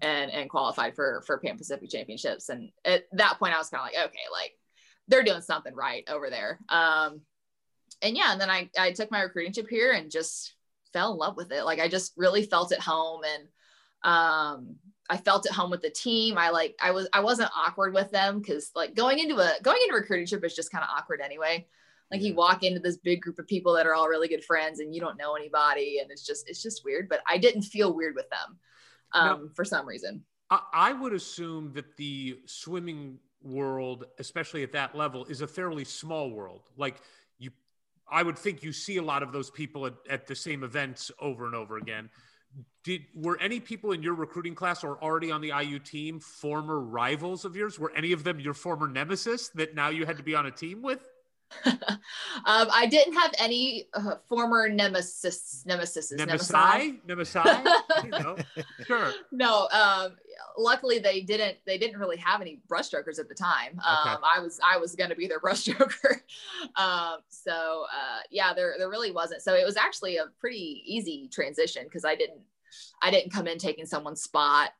Speaker 3: and and qualified for for Pan Pacific Championships, and at that point, I was kind of like, okay, like they're doing something right over there. Um, and yeah, and then I I took my recruiting trip here and just fell in love with it. Like I just really felt at home and um I felt at home with the team. I like I was I wasn't awkward with them because like going into a going into recruiting trip is just kind of awkward anyway. Like you walk into this big group of people that are all really good friends and you don't know anybody and it's just it's just weird. But I didn't feel weird with them um, for some reason.
Speaker 1: I, I would assume that the swimming world, especially at that level, is a fairly small world. Like you, I would think you see a lot of those people at, at the same events over and over again. Did were any people in your recruiting class or already on the IU team former rivals of yours? Were any of them your former nemesis that now you had to be on a team with?
Speaker 3: Um, I didn't have any uh, former nemesis nemesis
Speaker 1: Nemesi? Nemesi? you sure.
Speaker 3: no um luckily they didn't they didn't really have any breaststrokers at the time. Um i was i was going to be their breaststroker um so uh yeah there there really wasn't. So it was actually a pretty easy transition because i didn't i didn't come in taking someone's spot.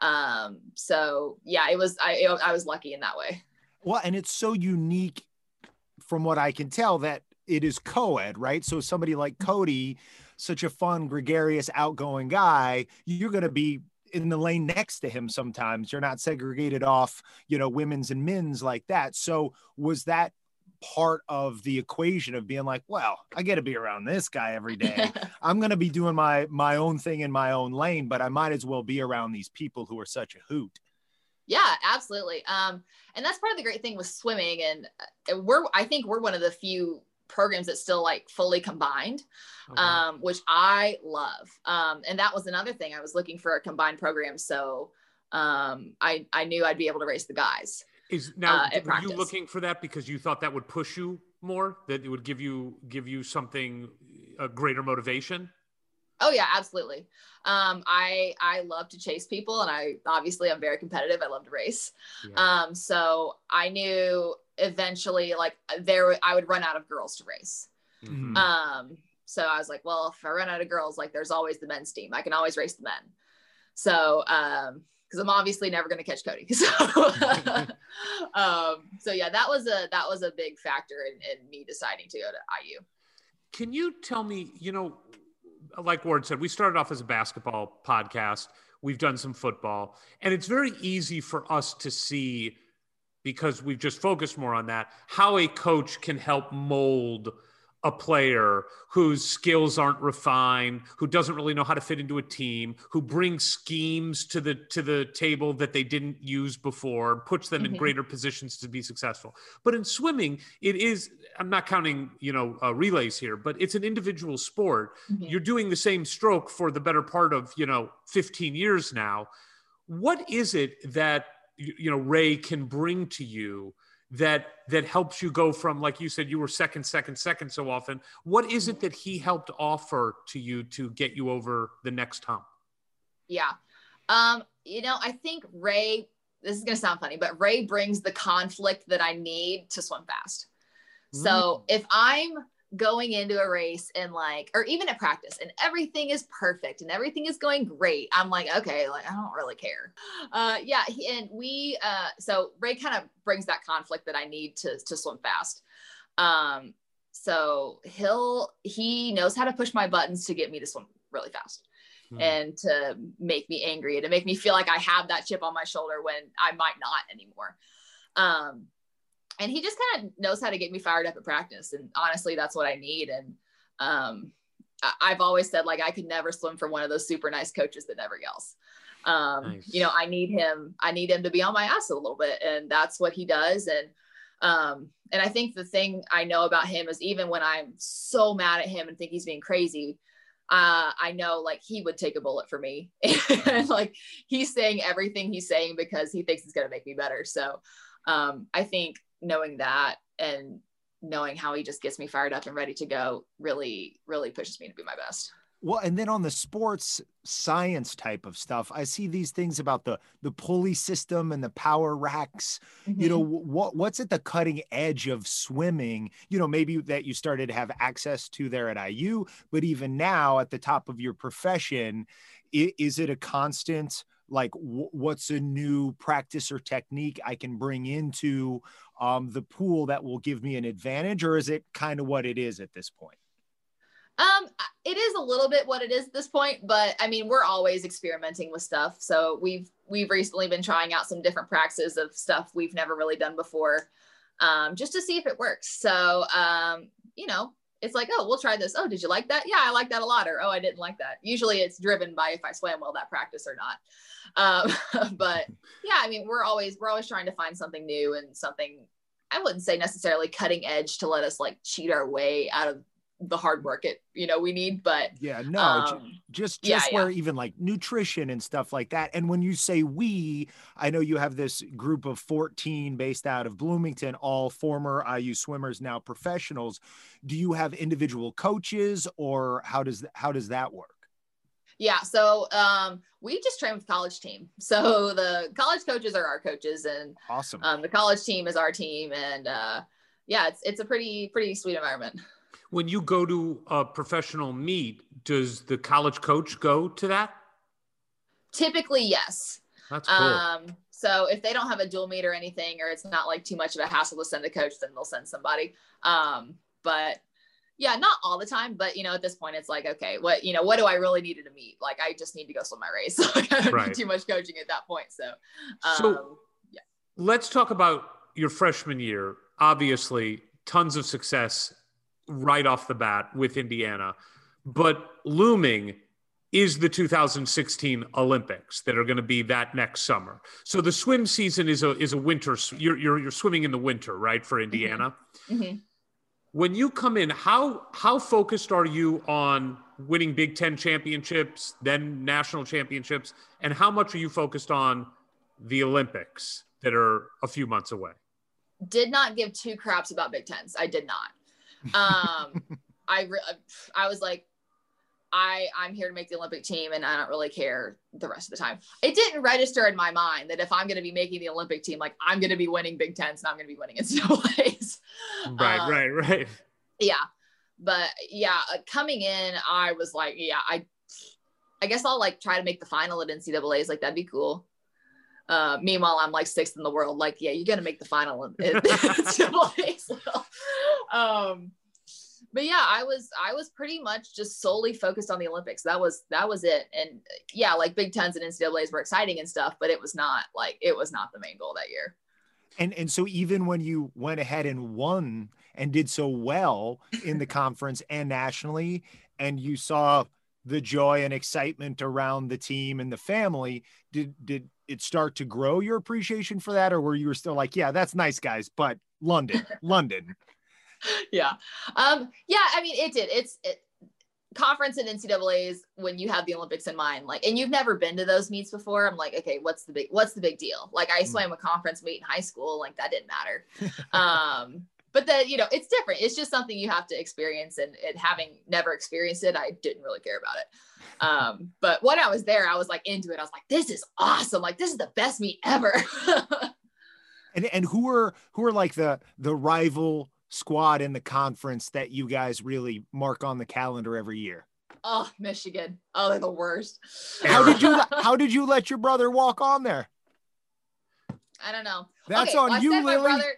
Speaker 3: Um so yeah it was i i was lucky in that way.
Speaker 2: Well, and it's so unique from what I can tell that it is co-ed, right? So somebody like mm-hmm. Cody, such a fun, gregarious, outgoing guy, you're going to be in the lane next to him sometimes. You're not segregated off, you know, women's and men's like that. So was that part of the equation of being like, well, I get to be around this guy every day. I'm going to be doing my my own thing in my own lane, but I might as well be around these people who are such a hoot.
Speaker 3: Yeah, absolutely. Um, and that's part of the great thing with swimming. And uh, we're, I think we're one of the few programs that still like fully combined,
Speaker 1: Okay.
Speaker 3: um, which I love. Um, and that was another thing I was looking for a combined program. So um, I, I knew I'd be able to race the guys.
Speaker 1: Is now
Speaker 3: uh,
Speaker 1: were you looking for that because you thought that would push you more? That it would give you give you something a greater motivation?
Speaker 3: Oh yeah, absolutely. Um, I I love to chase people, and I obviously I'm very competitive. I love to race.
Speaker 1: Yeah.
Speaker 3: Um, so I knew eventually, like there, I would run out of girls to race.
Speaker 1: Mhm.
Speaker 3: Um, so I was like, well, if I run out of girls, like there's always the men's team. I can always race the men. So, um, because I'm obviously never going to catch Cody. So, um, so yeah, that was a that was a big factor in, in me deciding to go to IU.
Speaker 1: Can you tell me, you know, like Ward said, we started off as a basketball podcast. We've done some football, and it's very easy for us to see because we've just focused more on that how a coach can help mold a player whose skills aren't refined, who doesn't really know how to fit into a team, who brings schemes to the to the table that they didn't use before, puts them in
Speaker 3: Mhm.
Speaker 1: greater positions to be successful. But in swimming, it is I'm not counting, you know, uh, relays here, but it's an individual sport.
Speaker 3: Mhm.
Speaker 1: You're doing the same stroke for the better part of, you know, 15 years now. What is it that you know Ray can bring to you that that helps you go from like you said you were second second second so often what is it that he helped offer to you to get you over the next hump
Speaker 3: Yeah. Um, you know, I think Ray, this is gonna sound funny, but Ray brings the conflict that I need to swim fast. So if I'm going into a race and like, or even at practice and everything is perfect and everything is going great, I'm like, okay, like I don't really care. Uh, yeah. He, and we, uh, so Ray kind of brings that conflict that I need to, to swim fast. Um, so he'll, he knows how to push my buttons to get me to swim really fast
Speaker 1: Hmm.
Speaker 3: and to make me angry and to make me feel like I have that chip on my shoulder when I might not anymore. Um, and he just kind of knows how to get me fired up at practice. And honestly, that's what I need. And um, I- I've always said like I could never swim for one of those super nice coaches that never yells. Um,
Speaker 1: Nice.
Speaker 3: You know, I need him. I need him to be on my ass a little bit, and that's what he does. And um, and I think the thing I know about him is even when I'm so mad at him and think he's being crazy, uh, I know like he would take a bullet for me. and like he's saying everything he's saying because he thinks it's going to make me better. So um, I think knowing that and knowing how he just gets me fired up and ready to go really, really pushes me to be my best.
Speaker 2: Well, and then on the sports science type of stuff, I see these things about the the pulley system and the power racks. You know, mm-hmm. what what's at the cutting edge of swimming? You know, maybe that you started to have access to there at IU, but even now at the top of your profession, is it a constant? Like, wh- what's a new practice or technique I can bring into um, the pool that will give me an advantage, or is it kind of what it is at this point?
Speaker 3: Um, it is a little bit what it is at this point, but I mean, we're always experimenting with stuff. So we've we've recently been trying out some different practices of stuff we've never really done before, um, just to see if it works. So um, you know, it's like, oh, we'll try this. Oh, did you like that? Yeah, I like that a lot. Or oh, I didn't like that. Usually, it's driven by if I swam well that practice or not. Um, but yeah, I mean, we're always we're always trying to find something new and something. I wouldn't say necessarily cutting edge to let us like cheat our way out of the hard work it you know we need but
Speaker 2: Yeah, no,
Speaker 3: um,
Speaker 2: just just
Speaker 3: yeah.
Speaker 2: where even like nutrition and stuff like that and when you say we i know you have this group of 14 based out of bloomington all former iu swimmers now professionals. Do you have individual coaches or how does how does that work?
Speaker 3: Yeah so um we just train with the college team. So the college coaches are our coaches and
Speaker 2: awesome.
Speaker 3: um the college team is our team and uh yeah it's it's a pretty pretty sweet environment
Speaker 1: when you go to a professional meet does the college coach go to that
Speaker 3: typically yes
Speaker 1: that's cool
Speaker 3: Um, so if they don't have a dual meet or anything, or it's not like too much of a hassle to send a coach, then they'll send somebody. Um, but yeah, not all the time, but you know, at this point, it's like, okay, what you know, what do I really need to meet? Like, I just need to go swim my race. So I don't
Speaker 1: Right.
Speaker 3: need too much coaching at that point. So, um,
Speaker 1: So- let's talk about your freshman year obviously tons of success right off the bat with indiana but looming is the 2016 olympics that are going to be that next summer so the swim season is a is a winter you're you're, you're swimming in the winter right for indiana
Speaker 3: mhm.
Speaker 1: when you come in how how focused are you on winning big 10 championships then national championships and how much are you focused on the olympics that are a few months away
Speaker 3: did not give two craps about Big Tens. I did not. Um, I re- I was like, I I'm here to make the Olympic team and I don't really care the rest of the time. It didn't register in my mind that if I'm going to be making the Olympic team, like I'm going to be winning Big Tens and I'm going to be winning NCAA's.
Speaker 1: Right,
Speaker 3: Um,
Speaker 1: right, right.
Speaker 3: Yeah, but yeah, uh, coming in, I was like, yeah, I I guess I'll like try to make the final at NCAA's. Like that'd be cool. Uh, meanwhile, I'm like sixth in the world. Like, yeah, you're gonna make the final at at NCAA's. Um, but yeah, I was I was pretty much just solely focused on the Olympics. That was that was it. And yeah, like Big Tens and NCAA's were exciting and stuff, but it was not like it was not the main goal that year.
Speaker 2: And and so even when you went ahead and won and did so well in the conference and nationally, and you saw the joy and excitement around the team and the family, did did it start to grow your appreciation for that, or were you still like, yeah, that's nice, guys, but London, London?
Speaker 3: yeah. Um, yeah, I mean, it did. It's it, conference and NCAA's when you have the Olympics in mind, like, and you've never been to those meets before. I'm like, okay, what's the big, what's the big deal? Like, I
Speaker 2: Mm.
Speaker 3: swam a conference meet in high school, like that didn't matter. um, but then you know, it's different. It's just something you have to experience, and it having never experienced it, I didn't really care about it. Um, but when I was there, I was like into it. I was like, this is awesome. Like, this is the best meet ever.
Speaker 2: And and who are who are like the the rival squad in the conference that you guys really mark on the calendar every year?
Speaker 3: oh, Michigan. Oh, they're the worst.
Speaker 2: How did you how did you let your brother walk on there?
Speaker 3: I don't know.
Speaker 2: That's
Speaker 3: Okay,
Speaker 2: on
Speaker 3: well,
Speaker 2: you,
Speaker 3: sent my
Speaker 2: Lilly.
Speaker 3: brother-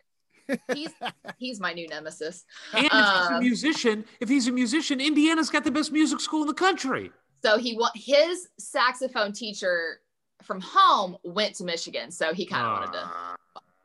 Speaker 3: he's he's my new nemesis.
Speaker 1: And if he's a
Speaker 3: Um,
Speaker 1: musician, if he's a musician, Indiana's got the best music school in the country.
Speaker 3: So he wa- his saxophone teacher from home went to Michigan, so he kind of wanted to.
Speaker 1: Ah.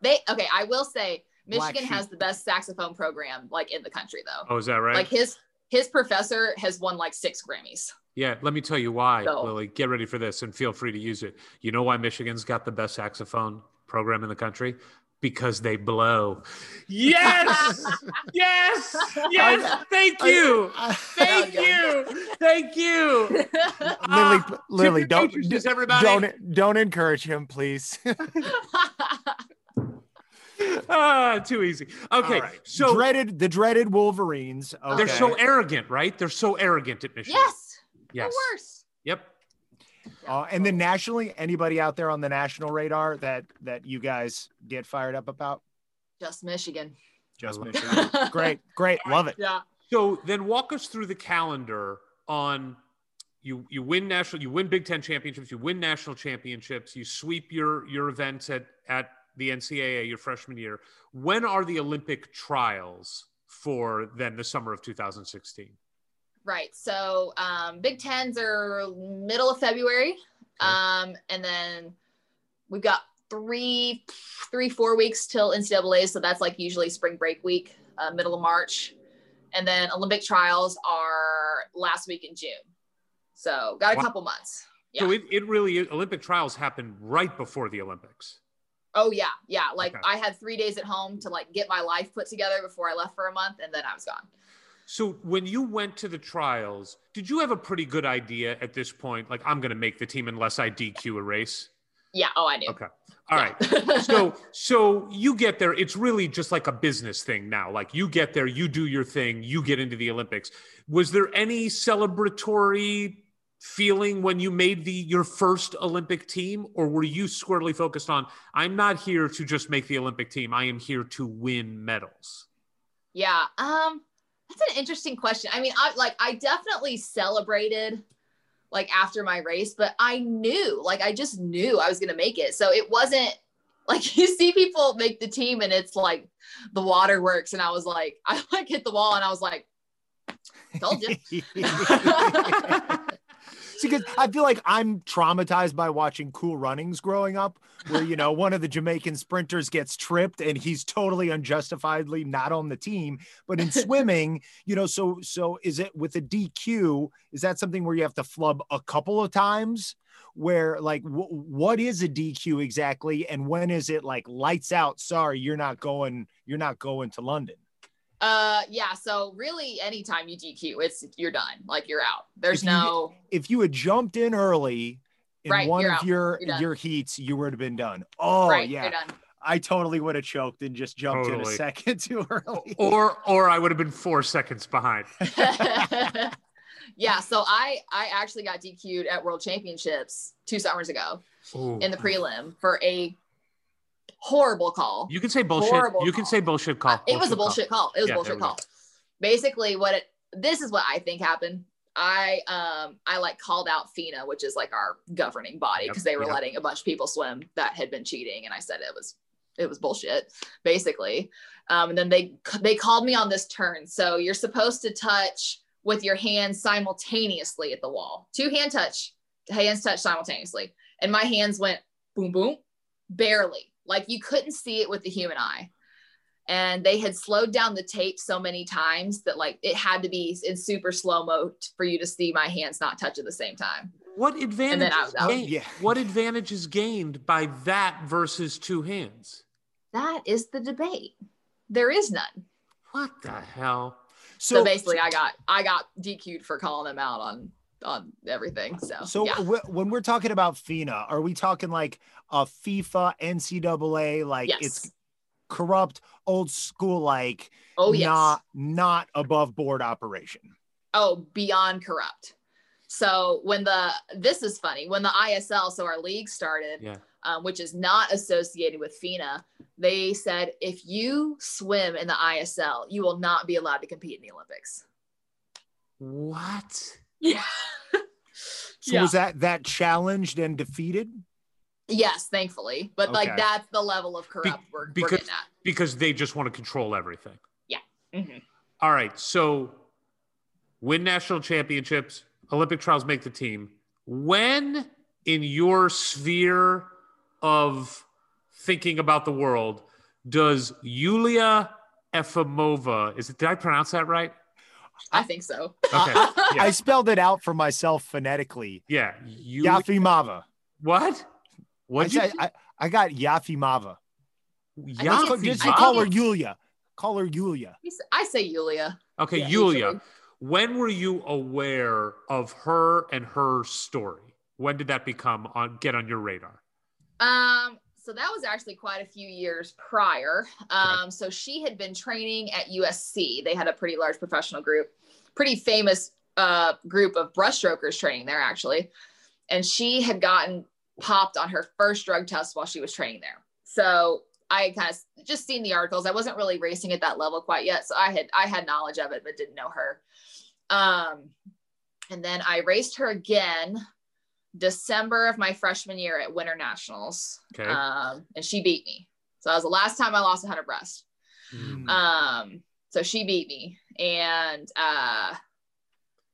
Speaker 3: They okay. I will say
Speaker 2: Black
Speaker 3: Michigan has the best saxophone program like in the country though.
Speaker 1: Oh, is that right?
Speaker 3: Like his his professor has won like six Grammys.
Speaker 1: yeah, let me tell you why,
Speaker 3: So-
Speaker 1: Lilly. Get ready for this and feel free to use it. You know why Michigan's got the best saxophone program in the country? Because they blow. Yes! yes! Yes! Thank you! Thank you! Thank you!
Speaker 2: Lilly,
Speaker 1: Ah, Lilly,
Speaker 2: don't
Speaker 1: waitresses, everybody.
Speaker 2: don't don't encourage him, please.
Speaker 1: Ah, too easy. Okay,
Speaker 2: All right.
Speaker 1: so
Speaker 2: dreaded the dreaded Wolverines. Okay.
Speaker 1: they're so arrogant, right? They're so arrogant at Michigan.
Speaker 3: yes,
Speaker 1: Yes.
Speaker 3: the worst.
Speaker 1: Yep.
Speaker 2: Uh, and then nationally, anybody out there on the national radar that that you guys get fired up about?
Speaker 3: Just Michigan.
Speaker 2: Just Michigan. great, great, love it.
Speaker 3: Yeah.
Speaker 1: So then walk us through the calendar on you you win national you win Big 10 championships, you win national championships, you sweep your your events at at the NCAA your freshman year. When are the Olympic trials for then the summer of 2016?
Speaker 3: Right. So um, Big Tens are middle of February. Um, and then we've got three, three, four weeks till NCAA. So that's like usually spring break week, uh, middle of March. And then Olympic trials are last week in June. So got a
Speaker 1: Wow.
Speaker 3: couple months.
Speaker 1: So it, it really Olympic trials happen right before the Olympics.
Speaker 3: Oh yeah. Yeah. Like
Speaker 1: Okay.
Speaker 3: I had three days at home to like get my life put together before I left for a month and then I was gone.
Speaker 1: So when you went to the trials, did you have a pretty good idea at this point? Like, I'm going to make the team unless I DQ a race.
Speaker 3: Yeah. Oh, I knew.
Speaker 1: Okay. All right.
Speaker 3: right.
Speaker 1: So so you get there. It's really just like a business thing now. Like you get there, you do your thing, you get into the Olympics. Was there any celebratory feeling when you made the your first Olympic team, or were you squarely focused on I'm not here to just make the Olympic team. I am here to win medals.
Speaker 3: Yeah. Um, that's an interesting question. I mean, I like I definitely celebrated like after my race, but I knew, like I just knew I was gonna make it. So it wasn't like you see people make the team and it's like the waterworks, and I was like, I like hit the wall and I was like, told you.
Speaker 2: Because I feel like I'm traumatized by watching Cool Runnings growing up, where you know one of the Jamaican sprinters gets tripped and he's totally unjustifiedly not on the team. But in swimming, you know, so so is it with a DQ? Is that something where you have to flub a couple of times? Where like w- what is a DQ exactly, and when is it like lights out? Sorry, you're not going. You're not going to London.
Speaker 3: Uh, yeah. So really, anytime you DQ, it's you're done. Like you're out. There's
Speaker 2: If you-
Speaker 3: no.
Speaker 2: if you had jumped in early in
Speaker 3: Right,
Speaker 2: one
Speaker 3: you're
Speaker 2: of
Speaker 3: out.
Speaker 2: your
Speaker 3: You're done.
Speaker 2: your heats, you would have been done. Oh
Speaker 3: right.
Speaker 2: yeah,
Speaker 3: You're done.
Speaker 2: I totally would have choked and just jumped in a second too early.
Speaker 1: Or or I would have been four seconds behind.
Speaker 3: yeah. So I I actually got DQ'd at World Championships two summers ago
Speaker 1: Ooh.
Speaker 3: in the prelim for a horrible call.
Speaker 1: You can say bullshit.
Speaker 3: Horrible
Speaker 1: You can
Speaker 3: call.
Speaker 1: say bullshit call.
Speaker 3: it was a bullshit call. It was
Speaker 1: Yeah,
Speaker 3: a bullshit
Speaker 1: go.
Speaker 3: call. Basically, what it this is what I think happened. I um I like called out FINA, which is like our governing body,
Speaker 1: Yep,
Speaker 3: because they were
Speaker 1: yep.
Speaker 3: letting a bunch of people swim that had been cheating, and I said it was it was bullshit, basically. Um, and then they they called me on this turn. So you're supposed to touch with your hands simultaneously at the wall, two hand touch, hands touch simultaneously, and my hands went boom boom, barely, like you couldn't see it with the human eye and they had slowed down the tape so many times that like it had to be in super slow mo for you to see my hands not touch at the same time.
Speaker 1: What advantage? is gained?
Speaker 2: Yeah.
Speaker 1: What advantage is gained by that versus two hands?
Speaker 3: That is the debate. There is none.
Speaker 1: What the hell?
Speaker 3: So, basically, I got I got DQ'd for calling them out on on everything. So,
Speaker 2: So
Speaker 3: yeah.
Speaker 2: wh- when we're talking about FINA, are we talking like a FIFA, NCAA, like
Speaker 3: yes.
Speaker 2: it's corrupt, old school, like
Speaker 3: oh yes.
Speaker 2: not not above board operation?
Speaker 3: oh beyond corrupt. So when the this is funny when the ISL, so our league started,
Speaker 1: Yeah.
Speaker 3: um, which is not associated with FINA, they said if you swim in the ISL, you will not be allowed to compete in the Olympics.
Speaker 1: What?
Speaker 3: Yeah.
Speaker 2: So
Speaker 3: Yeah.
Speaker 2: was that that challenged and defeated?
Speaker 3: Yes, thankfully, but like that's the level of corrupt we're, we're
Speaker 1: because-
Speaker 3: getting at.
Speaker 1: Because they just want to control everything.
Speaker 3: Mhm.
Speaker 1: All right. So win national championships, Olympic trials make the team. When in your sphere of thinking about the world does Yulia Efimova, is it, did I pronounce that right?
Speaker 3: I think so.
Speaker 1: Okay. Yeah.
Speaker 2: I spelled it out for myself phonetically.
Speaker 1: Yeah. Yulia,
Speaker 2: Yafimava.
Speaker 1: what?
Speaker 2: I,
Speaker 1: What'd you
Speaker 2: said, I, I got Yafimava.
Speaker 3: think
Speaker 2: Just,
Speaker 3: it's-
Speaker 2: just
Speaker 3: I
Speaker 2: call her Yulia. Call her Yulia.
Speaker 3: I say Yulia.
Speaker 1: Okay,
Speaker 3: Yeah,
Speaker 1: Yulia,
Speaker 3: usually.
Speaker 1: when were you aware of her and her story? When did that become on get on your radar?
Speaker 3: Um, so that was actually quite a few years prior. Um, so she had been training at USC. They had a pretty large professional group, pretty famous uh, group of breaststrokers training there actually. And she had gotten popped on her first drug test while she was training there. So I kind of just seen the articles. I wasn't really racing at that level quite yet. So I had I had knowledge of it, but didn't know her. Um, and then I raced her again December of my freshman year at Winter Nationals.
Speaker 1: Okay.
Speaker 3: Um, and she beat me. So that was the last time I lost 100 breast.
Speaker 2: Mm.
Speaker 3: Um, so she beat me. And uh,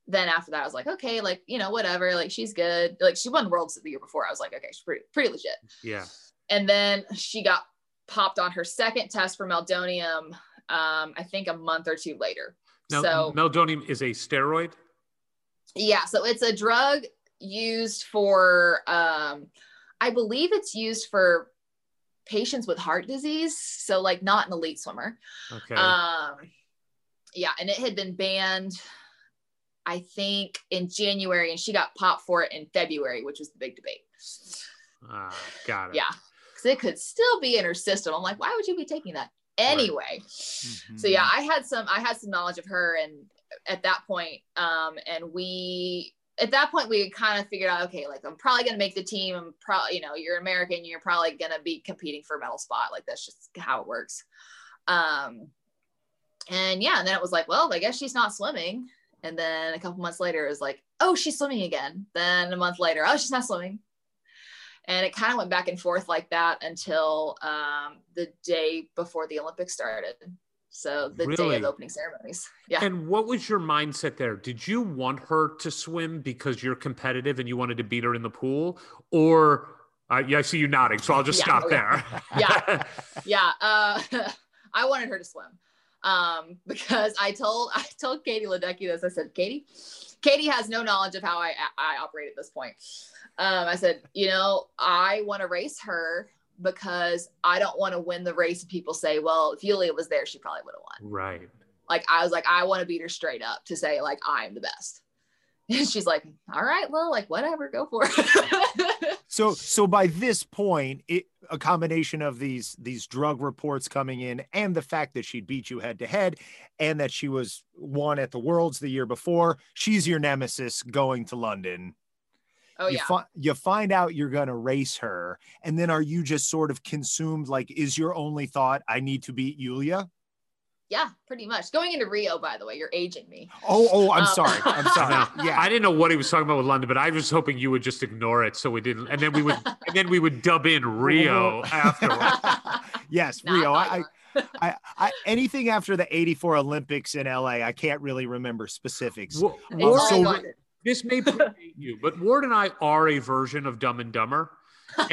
Speaker 3: then after that, I was like, okay, like, you know, whatever. Like, she's good. Like, she won worlds the year before. I was like, okay, she's pretty, pretty legit.
Speaker 1: Yeah.
Speaker 3: And then she got popped on her second test for meldonium, um, I think a month or two later.
Speaker 1: Now,
Speaker 3: so
Speaker 1: meldonium is a steroid.
Speaker 3: Yeah, so it's a drug used for um I believe it's used for patients with heart disease, so like not an elite swimmer.
Speaker 1: Okay.
Speaker 3: Um yeah, and it had been banned I think in January and she got popped for it in February, which was the big debate.
Speaker 1: ah, got it.
Speaker 3: Yeah. Cuz it could still be in her system. I'm like, why would you be taking that? Anyway,
Speaker 2: Mm-hmm.
Speaker 3: so yeah i had some i had some knowledge of her and at that point um and we at that point we kind of figured out okay like i'm probably going to make the team i'm probably you know you're american you're probably going to be competing for a medal spot like that's just how it works um and yeah and then it was like well i guess she's not swimming and then a couple months later it was like oh she's swimming again then a month later oh she's not swimming and it kind of went back and forth like that until um, the day before the Olympics started. So the day of the opening ceremonies. Yeah.
Speaker 1: And what was your mindset there? Did you want her to swim because you're competitive and you wanted to beat her in the pool, or uh, yeah, I see you nodding, so I'll just
Speaker 3: Yeah,
Speaker 1: stop
Speaker 3: oh,
Speaker 1: there.
Speaker 3: Yeah. yeah. Uh, I wanted her to swim um, because I told I told Katie Ledecky this. I said, Katie, Katie has no knowledge of how I I operate at this point. Um, I said, you know, I want to race her because I don't want to win the race people say, well, if Yulia was there, she probably would have won.
Speaker 1: right.
Speaker 3: Like I was like, I want to beat her straight up to say like I'm the best. And she's like, all right, well, like whatever, go for it.
Speaker 2: So so by this point, it a combination of these these drug reports coming in and the fact that she'd beat you head to head and that she was one at the worlds the year before, she's your nemesis going to London.
Speaker 3: Oh
Speaker 2: you
Speaker 3: yeah.
Speaker 2: fi- you find out you're gonna race her, and then are you just sort of consumed? Like, is your only thought, I need to beat Yulia?
Speaker 3: Yeah, pretty much. Going into Rio, by the way, you're aging me.
Speaker 2: Oh, oh, I'm
Speaker 3: Um,
Speaker 2: sorry. I'm sorry. Yeah.
Speaker 1: I didn't know what he was talking about with London, but I was hoping you would just ignore it so we didn't, and then we would, and then we would dub in Rio afterwards.
Speaker 2: yes,
Speaker 3: Nah,
Speaker 2: Rio.
Speaker 3: I
Speaker 2: I, I, I, anything after the 84 Olympics in LA, I can't really remember specifics.
Speaker 1: Wa-
Speaker 2: Well,
Speaker 1: Ward,
Speaker 3: all
Speaker 2: so-
Speaker 3: London.
Speaker 1: this may predate you, but Ward and I are a version of Dumb and Dumber. And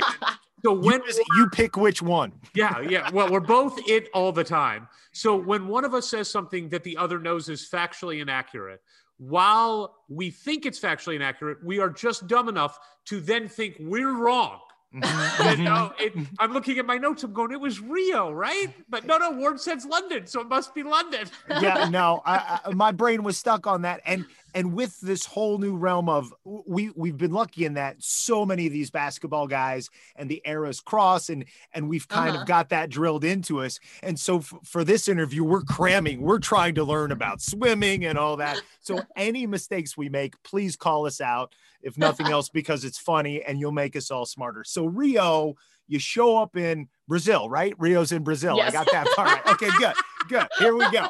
Speaker 1: so
Speaker 2: You,
Speaker 1: when
Speaker 2: just- you pick which one.
Speaker 1: Yeah, yeah. Well, we're both it all the time. So when one of us says something that the other knows is factually inaccurate, while we think it's factually inaccurate, we are just dumb enough to then think we're wrong.
Speaker 2: Mhm,
Speaker 1: And,
Speaker 2: mhm.
Speaker 1: no, it, I'm looking at my notes. I'm going, it was Rio, right? But no, no. Ward says London, so it must be London.
Speaker 2: yeah, no, I, I, my brain was stuck on that, and and with this whole new realm of we we've been lucky in that so many of these basketball guys and the eras cross, and and we've kind
Speaker 3: Uh-huh.
Speaker 2: of got that drilled into us, and so f- for this interview, we're cramming, we're trying to learn about swimming and all that. So any mistakes we make, please call us out, if nothing else, because it's funny and you'll make us all smarter. So Rio. You show up in Brazil, right? Rio's in Brazil. I got that part right. Okay, good, good. Here we go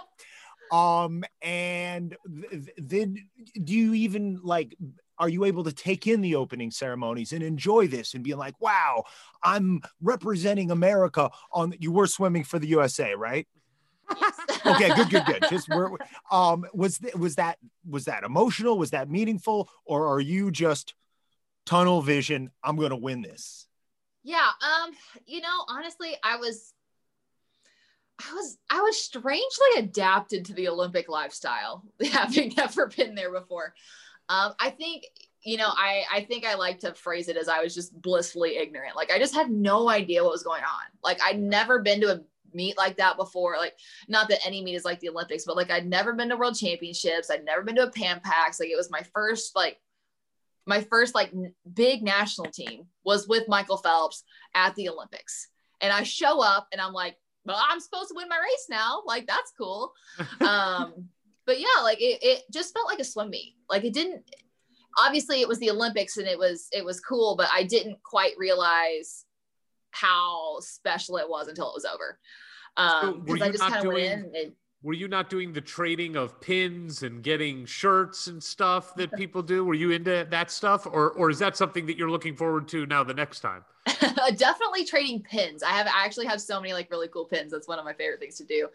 Speaker 2: um and th- th- then do you even like are you able to take in the opening ceremonies and enjoy this and be like wow i'm representing america on you were swimming for the usa right? Okay good good good. Just we're, um was th- was that was that emotional? Was that meaningful? Or are you just tunnel vision i'm gonna win this
Speaker 3: Yeah, um, you know, honestly, I was I was I was strangely adapted to the Olympic lifestyle, having never been there before. Um, I think, you know, I I think I like to phrase it as I was just blissfully ignorant. Like I just had no idea what was going on. Like I'd never been to a meet like that before. Like not that any meet is like the Olympics, but like I'd never been to world championships. I'd never been to a Pan Pacs. Like it was my first like my first like n- big national team was with Michael Phelps at the Olympics. And I show up and I'm like, well, I'm supposed to win my race now. Like that's cool. Um, but yeah, like it, it just felt like a swim meet. Like it didn't obviously it was the Olympics and it was it was cool, but I didn't quite realize how special it was until it was over.
Speaker 1: So
Speaker 3: Um,
Speaker 1: were
Speaker 3: because I just
Speaker 1: not
Speaker 3: kind of went
Speaker 1: doing-
Speaker 3: in and
Speaker 1: Were you not doing the trading of pins and getting shirts and stuff that people do? Were you into that stuff, or or is that something that you're looking forward to now the next time?
Speaker 3: definitely trading pins. I have I actually have so many like really cool pins. That's one of my favorite things to do.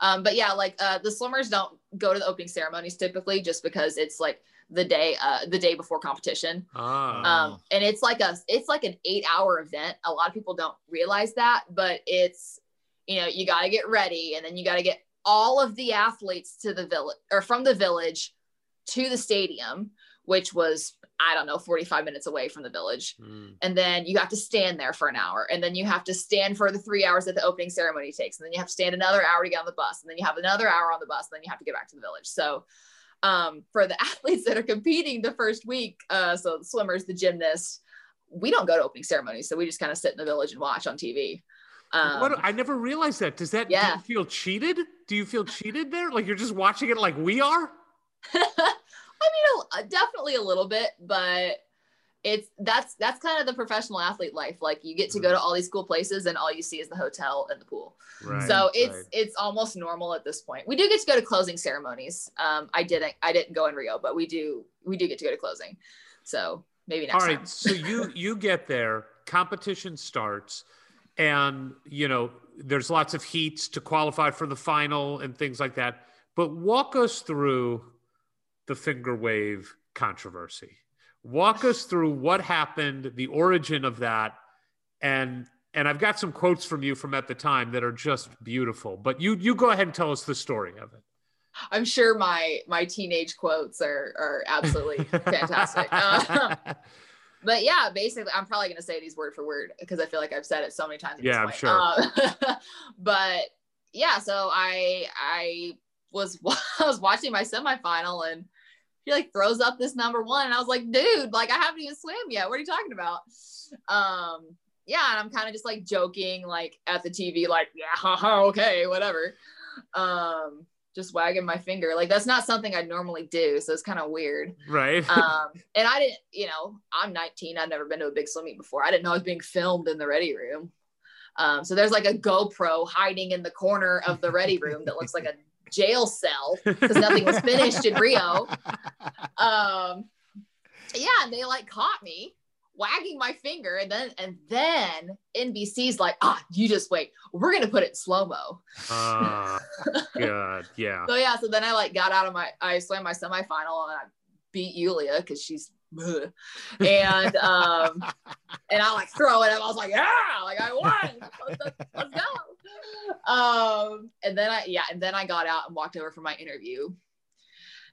Speaker 3: Um, but yeah, like uh, the swimmers don't go to the opening ceremonies typically just because it's like the day uh, the day before competition.
Speaker 1: Ah,
Speaker 3: Um, and it's like a it's like an eight hour event. A lot of people don't realize that, but it's you know you got to get ready and then you got to get all of the athletes to the village or from the village to the stadium, which was I don't know 45 minutes away from the village
Speaker 1: mm.
Speaker 3: and then you have to stand there for an hour and then you have to stand for the three hours that the opening ceremony takes and then you have to stand another hour to get on the bus and then you have another hour on the bus and then you have to get back to the village so um, for the athletes that are competing the first week uh, so the swimmers the gymnasts we don't go to opening ceremonies so we just kind of sit in the village and watch on tv um,
Speaker 1: what, I never realized that. Does that do
Speaker 3: yeah.
Speaker 1: you feel cheated? Do you feel cheated there? Like you're just watching it like we are?
Speaker 3: I mean, a- definitely a little bit, but it's that's that's kind of the professional athlete life. Like you get to go to all these cool places, and all you see is the hotel and the pool.
Speaker 1: Right.
Speaker 3: so it's
Speaker 1: right.
Speaker 3: it's almost normal at this point. We do get to go to closing ceremonies. Um, I didn't I didn't go in Rio, but we do we do get to go to closing. So maybe next
Speaker 1: All right.
Speaker 3: time.
Speaker 1: so you you get there, competition starts, and you know there's lots of heats to qualify for the final and things like that. But walk us through the finger wave controversy. Walk us through what happened, the origin of that, and and I've got some quotes from you from at the time that are just beautiful. But you you go ahead and tell us the story of it.
Speaker 3: I'm sure my my teenage quotes are are absolutely fantastic. Uh, but yeah, basically, I'm probably gonna say these word for word because I feel like I've said it so many times.
Speaker 1: Yeah, I'm sure.
Speaker 3: Um, but yeah, so I I was I was watching my semifinal and He like throws up this number one. And I was like, dude, like I haven't even swam yet. What are you talking about? Um, yeah, and I'm kind of just like joking, like at the TV, like, yeah, haha, okay, whatever. Um, just wagging my finger. Like that's not something I'd normally do. So it's kind of weird.
Speaker 1: Right.
Speaker 3: Um, and I didn't, you know, I'm 19. I've never been to a big swim meet before. I didn't know I was being filmed in the ready room. Um, so there's like a GoPro hiding in the corner of the ready room that looks like a jail cell because nothing was finished in Rio. Um, yeah, and they like caught me wagging my finger, and then and then NBC's like, ah, you just wait, we're gonna put it slow mo.
Speaker 1: Ah, God, yeah.
Speaker 3: So yeah, so then I like got out of my, I swam my semifinal and I beat Yulia because she's, bleh. and um, and I like throw it up. I was like, yeah, like I won. Let's, let's go. Um, and then I yeah, and then I got out and walked over for my interview.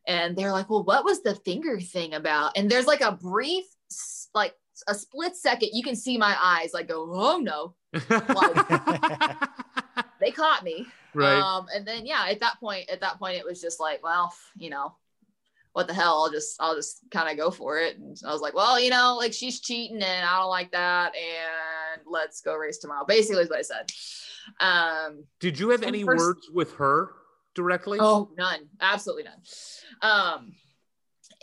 Speaker 3: And they're like, well, what was the finger thing about? And there's like a brief, like a split second, you can see my eyes like go, oh no, they caught me.
Speaker 1: right.
Speaker 3: Um, and then yeah, at that point, at that point, it was just like, well, you know, what the hell? I'll just, I'll just kind of go for it. And I was like, well, you know, like she's cheating, and I don't like that, and let's go race tomorrow. Basically, is what I said. Um,
Speaker 1: Did you have any
Speaker 3: pers-
Speaker 1: words with her directly?
Speaker 3: oh, none, absolutely none. Um,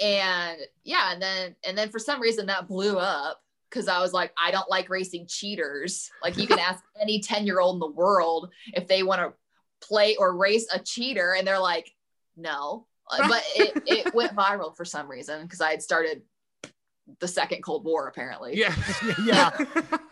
Speaker 3: and yeah, and then and then for some reason that blew up because I was like, I don't like racing cheaters. Like you can ask any 10 year old in the world if they want to play or race a cheater, and they're like, no. But it, it went viral for some reason because I had started the second Cold War apparently.
Speaker 1: Yeah.
Speaker 2: Yeah.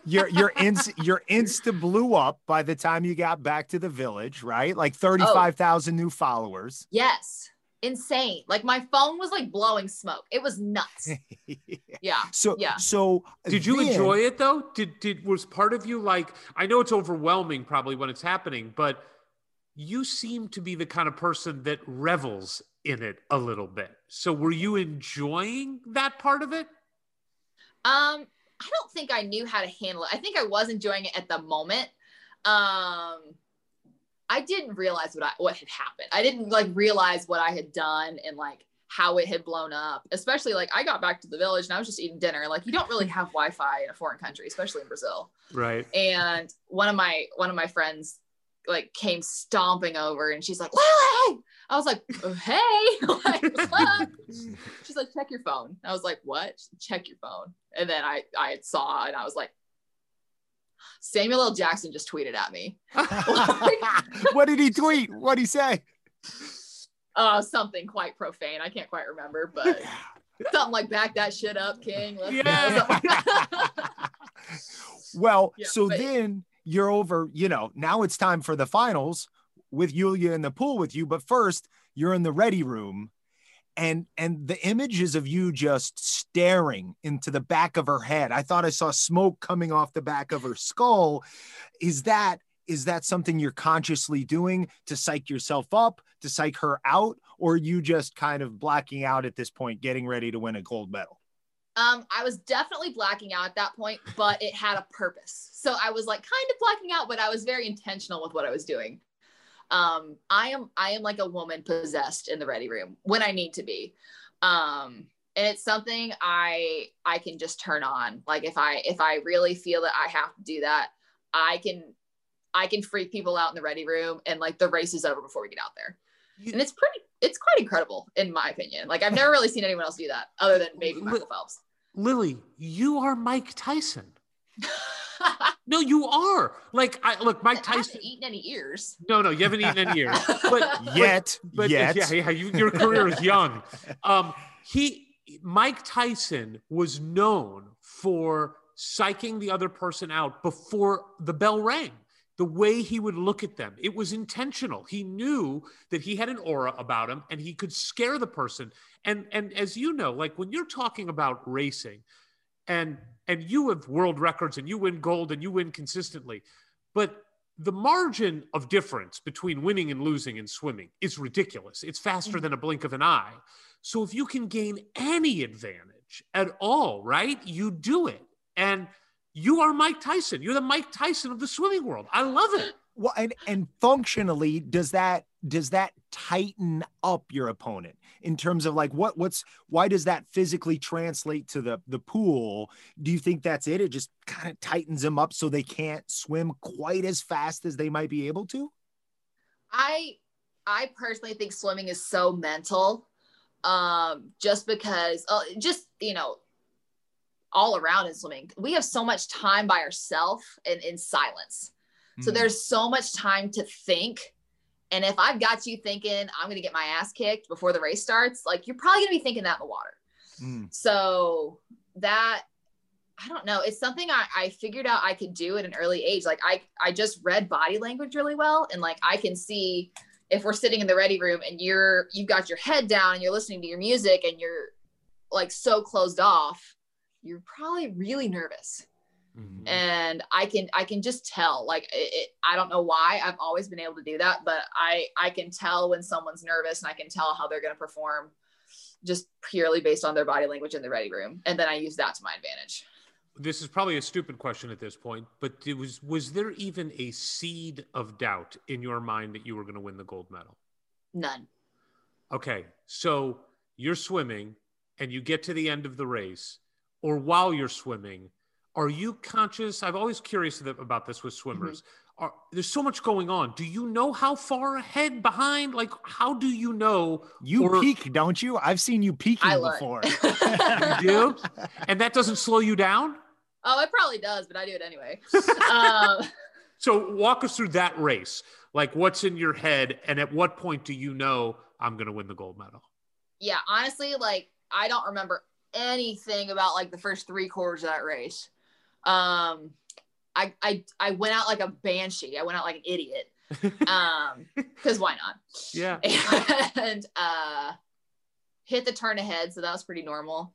Speaker 2: your your inst your insta blew up by the time you got back to the village, right? Like 35,000 new followers.
Speaker 3: Yes. Insane. Like my phone was like blowing smoke. It was nuts. Yeah.
Speaker 2: so
Speaker 3: Yeah.
Speaker 2: so
Speaker 1: Did you
Speaker 2: then-
Speaker 1: enjoy it though? Did did was part of you like I know it's overwhelming probably when it's happening, but you seem to be the kind of person that revels in it a little bit. So were you enjoying that part of it?
Speaker 3: Um, I don't think I knew how to handle it. I think I was enjoying it at the moment. Um, I didn't realize what I what had happened. I didn't like realize what I had done and like how it had blown up. Especially like I got back to the village and I was just eating dinner. Like you don't really have Wi-Fi in a foreign country, especially in Brazil.
Speaker 1: Right.
Speaker 3: And one of my one of my friends like came stomping over and she's like, Lilly! I was like, oh, hey, like? She's like, check your phone. I was like, what? Like, check your phone. And then I I saw and I was like, Samuel L. Jackson just tweeted at me.
Speaker 2: what did he tweet? What did he say?
Speaker 3: Uh something quite profane. I can't quite remember, but something like back that shit up, King. Let's.
Speaker 1: Yeah.
Speaker 3: Something like that.
Speaker 2: Well,
Speaker 3: Yeah,
Speaker 2: so
Speaker 3: but-
Speaker 2: then you're over, you know, now it's time for the finals with Yulia in the pool with you, but first you're in the ready room and and the images of you just staring into the back of her head. I thought I saw smoke coming off the back of her skull. Is that is that something you're consciously doing to psych yourself up, to psych her out, or you just kind of blacking out at this point, getting ready to win a gold medal?
Speaker 3: Um, I was definitely blacking out at that point, but it had a purpose. So I was like kind of blacking out, but I was very intentional with what I was doing. Um, I am I am like a woman possessed in the ready room when I need to be. Um, and it's something I I can just turn on. Like if I if I really feel that I have to do that, I can I can freak people out in the ready room and like the race is over before we get out there. And it's pretty it's quite incredible in my opinion. Like I've never really seen anyone else do that other than maybe Michael Phelps.
Speaker 1: Lilly, you are Mike Tyson. No, you are. Like I look, Mike
Speaker 3: I
Speaker 1: Tyson.
Speaker 3: haven't eaten any ears.
Speaker 1: No, no, you haven't eaten any ears. But
Speaker 2: Yet,
Speaker 1: but
Speaker 2: yet.
Speaker 1: yeah, yeah, you, your career is young. Um, he, Mike Tyson, was known for psyching the other person out before the bell rang. The way he would look at them, it was intentional. He knew that he had an aura about him, and he could scare the person. And and as you know, like when you're talking about racing, and and you have world records, and you win gold, and you win consistently, but the margin of difference between winning and losing in swimming is ridiculous. It's faster than a blink of an eye. So if you can gain any advantage at all, right, you do it. And you are Mike Tyson. You're the Mike Tyson of the swimming world. I love it.
Speaker 2: Well, and and functionally, does that does that tighten up your opponent in terms of like what what's why does that physically translate to the the pool do you think that's it it just kind of tightens them up so they can't swim quite as fast as they might be able to
Speaker 3: I I personally think swimming is so mental. Um, just because uh, just you know all around in swimming we have so much time by ourselves and in silence so
Speaker 2: Mm.
Speaker 3: there's so much time to think and if i've got you thinking i'm going to get my ass kicked before the race starts like you're probably going to be thinking that in the water.
Speaker 2: Mm.
Speaker 3: so that i don't know. It's something I, I figured out i could do at an early age. Like i i just read body language really well and like i can see if we're sitting in the ready room and you're you've got your head down and you're listening to your music and you're like so closed off you're probably really nervous
Speaker 1: Mhm.
Speaker 3: and i can i can just tell like it, it, i don't know why i've always been able to do that but i i can tell when someone's nervous and i can tell how they're going to perform just purely based on their body language in the ready room and then i use that to my advantage
Speaker 1: This is probably a stupid question at this point, but it was was there even a seed of doubt in your mind that you were going to win the gold medal?
Speaker 3: none
Speaker 1: Okay, so you're swimming and you get to the end of the race, or while you're swimming, are you conscious? I've always curious about this with swimmers. Are, there's so much going on. Do you know how far ahead, behind? Like, how do you know
Speaker 2: you
Speaker 1: Or-
Speaker 2: peak don't you i've seen you peaking
Speaker 3: I
Speaker 2: before
Speaker 1: you do? and that doesn't slow you down?
Speaker 3: oh it probably does but i do it anyway um,
Speaker 1: So walk us through that race. Like, what's in your head, and at what point do you know I'm going to win the gold medal?
Speaker 3: yeah honestly like i don't remember anything about like the first three quarters of that race um i i, I went out like a banshee. I went out like an idiot. Um because why not?
Speaker 1: Yeah.
Speaker 3: and uh hit the turn ahead so that was pretty normal.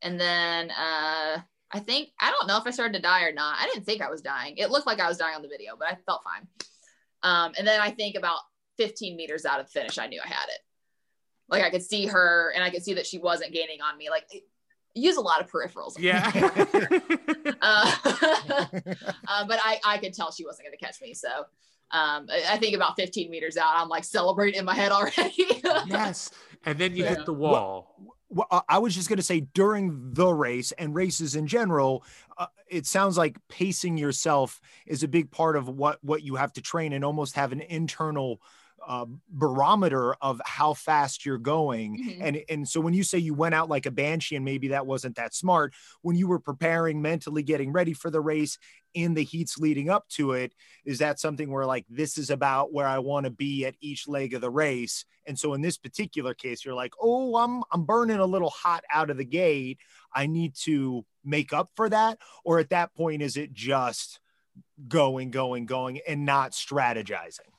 Speaker 3: And then uh i think i don't know if i started to die or not. I didn't think i was dying. It looked like i was dying on the video but i felt fine. Um and then i think about 15 meters out of the finish i knew i had it. Like i could see her and i could see that she wasn't gaining on me. Like use a lot of peripherals
Speaker 1: Yeah.
Speaker 3: uh, uh, but I, I could tell she wasn't going to catch me. So um, I, I think about 15 meters out, I'm like celebrating in my head already.
Speaker 1: yes. And then you
Speaker 3: Yeah.
Speaker 1: hit the wall.
Speaker 2: well, uh, I was just going to say during the race and races in general, uh, it sounds like pacing yourself is a big part of what what you have to train and almost have an internal uh, barometer of how fast you're going.
Speaker 3: Mhm.
Speaker 2: And and so when you say you went out like a banshee and maybe that wasn't that smart, when you were preparing mentally, getting ready for the race in the heats leading up to it, is that something where like this is about where I want to be at each leg of the race? And so in this particular case, you're like, oh, I'm I'm burning a little hot out of the gate. I need to make up for that. Or at that point, is it just going, going, going and not strategizing?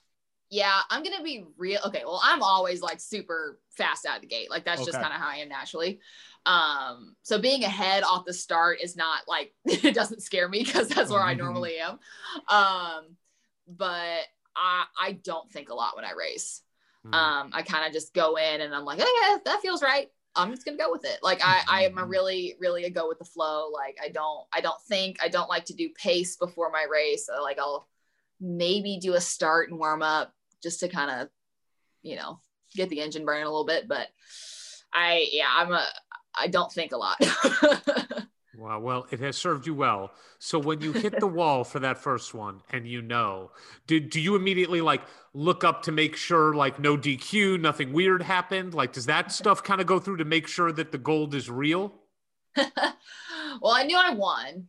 Speaker 3: Yeah, I'm going to be real. Okay. Well, I'm always like super fast out of the gate. Like that's just kind of how I am naturally. Um, so being ahead off the start is not like, it doesn't scare me because that's where I normally am. Um, but I, I don't think a lot when I race.
Speaker 1: Hmm.
Speaker 3: um i kind of just go in and i'm like oh yeah that feels right i'm just gonna go with it like i i am a
Speaker 2: Mhm.
Speaker 3: really really a go with the flow like i don't i don't think i don't like to do pace before my race so like i'll maybe do a start and warm up just to kind of you know get the engine burning a little bit but i yeah i'm a i don't think a lot
Speaker 1: Wow. Well, it has served you well. So when you hit the wall for that first one and you know, do, do you immediately like look up to make sure like no DQ, nothing weird happened? Like, does that stuff kind of go through to make sure that the gold is real?
Speaker 3: well, I knew I won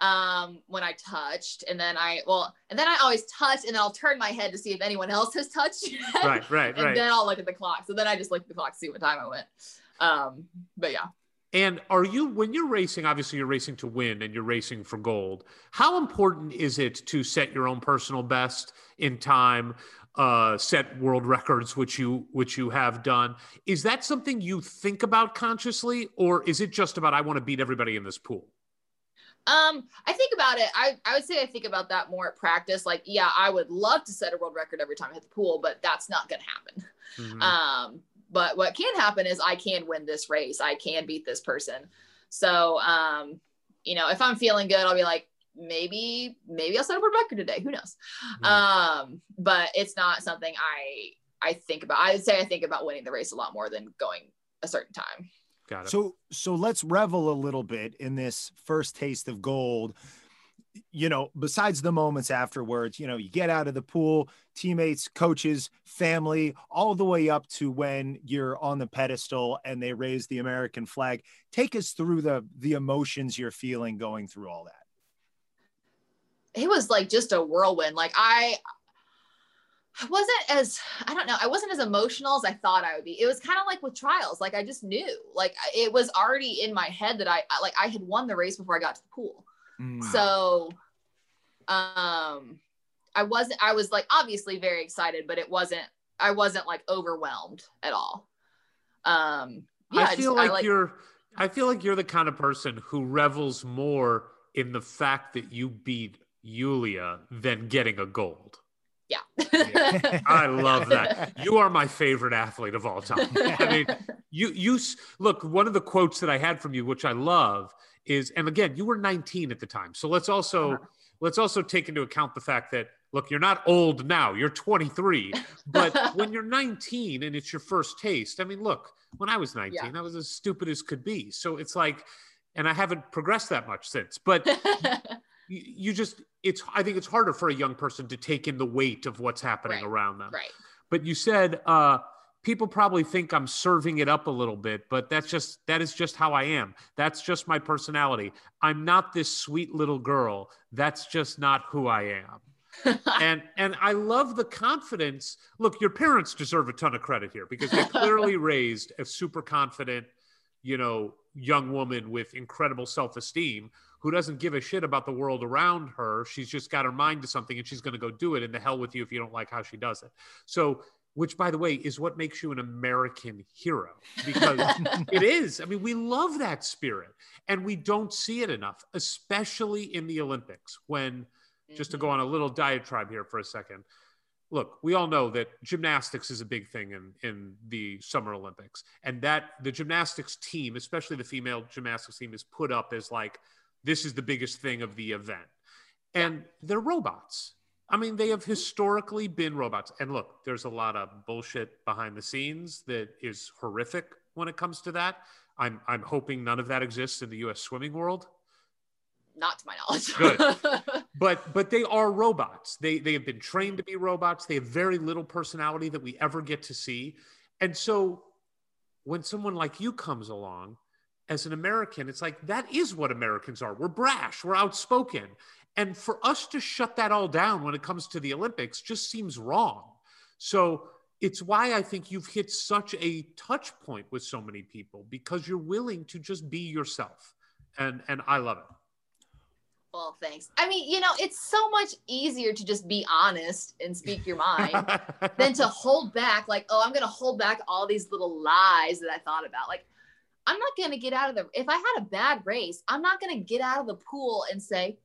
Speaker 3: um, when I touched, and then I well, and then I always touch, and then I'll turn my head to see if anyone else has touched, yet.
Speaker 1: Right, right,
Speaker 3: and
Speaker 1: right.
Speaker 3: then I'll look at the clock. So then I just look at the clock to see what time I went. Um, but yeah,
Speaker 1: And are you, when you're racing, obviously you're racing to win and you're racing for gold. How important is it to set your own personal best in time, uh, set world records, which you which you have done? Is that something you think about consciously, or is it just about I want to beat everybody in this pool?
Speaker 3: Um, I think about it. I I would say I think about that more at practice. Like, yeah, I would love to set a world record every time I hit the pool, but that's not going to happen.
Speaker 1: Mhm.
Speaker 3: Um, but what can happen is I can win this race. I can beat this person. So, um, you know, if I'm feeling good, I'll be like, maybe, maybe I'll set a world record today. Who knows?
Speaker 1: Mhm.
Speaker 3: Um, but it's not something I I think about. I'd say I think about winning the race a lot more than going a certain time.
Speaker 1: Got it.
Speaker 2: So so let's revel a little bit in this first taste of gold. You know, besides the moments afterwards, you know, you get out of the pool, teammates, coaches, family, all the way up to when you're on the pedestal and they raise the American flag. Take us through the the emotions you're feeling going through all that.
Speaker 3: It was like just a whirlwind. Like I I wasn't as I don't know, I wasn't as emotional as I thought I would be. It was kind of like with trials, like I just knew. Like it was already in my head that I like I had won the race before I got to the pool.
Speaker 2: Mm.
Speaker 3: So um I wasn't I was like obviously very excited, but it wasn't I wasn't like overwhelmed at all. Um yeah,
Speaker 1: I feel
Speaker 3: just-
Speaker 1: like, you're I feel like you're the kind of person who revels more in the fact that you beat Yulia than getting a gold.
Speaker 3: Yeah.
Speaker 1: I love that. You are my favorite athlete of all time. I mean, you you look, one of the quotes that I had from you which I love is and again, you were 19 at the time. So let's also
Speaker 3: Uh-huh.
Speaker 1: let's also take into account the fact that look, you're not old now. You're 23. But when you're 19 and it's your first taste, I mean, look, when I was 19,
Speaker 3: Yeah.
Speaker 1: I was as stupid as could be. So it's like and I haven't progressed that much since. But you, you just it's I think it's harder for a young person to take in the weight of what's happening
Speaker 3: Right.
Speaker 1: around them.
Speaker 3: right.
Speaker 1: But you said uh people probably think I'm serving it up a little bit, but that's just that is just how I am. That's just my personality. I'm not this sweet little girl. That's just not who I am. and and I love the confidence. Look, your parents deserve a ton of credit here because they clearly raised a super confident, you know, young woman with incredible self-esteem who doesn't give a shit about the world around her. She's just got her mind to something and she's going to go do it. And the hell with you if you don't like how she does it. So, which by the way is what makes you an American hero because it is. I mean, we love that spirit and we don't see it enough, especially in the Olympics when just to go mm-hmm. on a little diatribe here for a second. Look, we all know that gymnastics is a big thing in, in the Summer Olympics, and that the gymnastics team, especially the female gymnastics team, is put up as like this is the biggest thing of the event. And they're robots. I mean, they have historically been robots. And look, there's a lot of bullshit behind the scenes that is horrific when it comes to that. I'm, I'm hoping none of that exists in the US swimming world.
Speaker 3: Not to my knowledge.
Speaker 1: Good. but but they are robots they they have been trained to be robots they have very little personality that we ever get to see and so when someone like you comes along as an american it's like that is what americans are. We're brash. We're outspoken. And for us to shut that all down when it comes to the olympics just seems wrong. So it's why i think you've hit such a touch point with so many people because you're willing to just be yourself. And and i love it.
Speaker 3: Well, thanks. I mean, you know, it's so much easier to just be honest and speak your mind than to hold back like oh i'm gonna hold back all these little lies that i thought about. Like i'm not gonna get out of the if i had a bad race i'm not gonna get out of the pool and say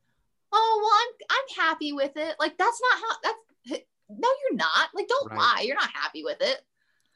Speaker 3: oh well i'm i'm happy with it. Like that's not how that's no you're not. Like don't
Speaker 1: Right.
Speaker 3: lie. You're not happy with it.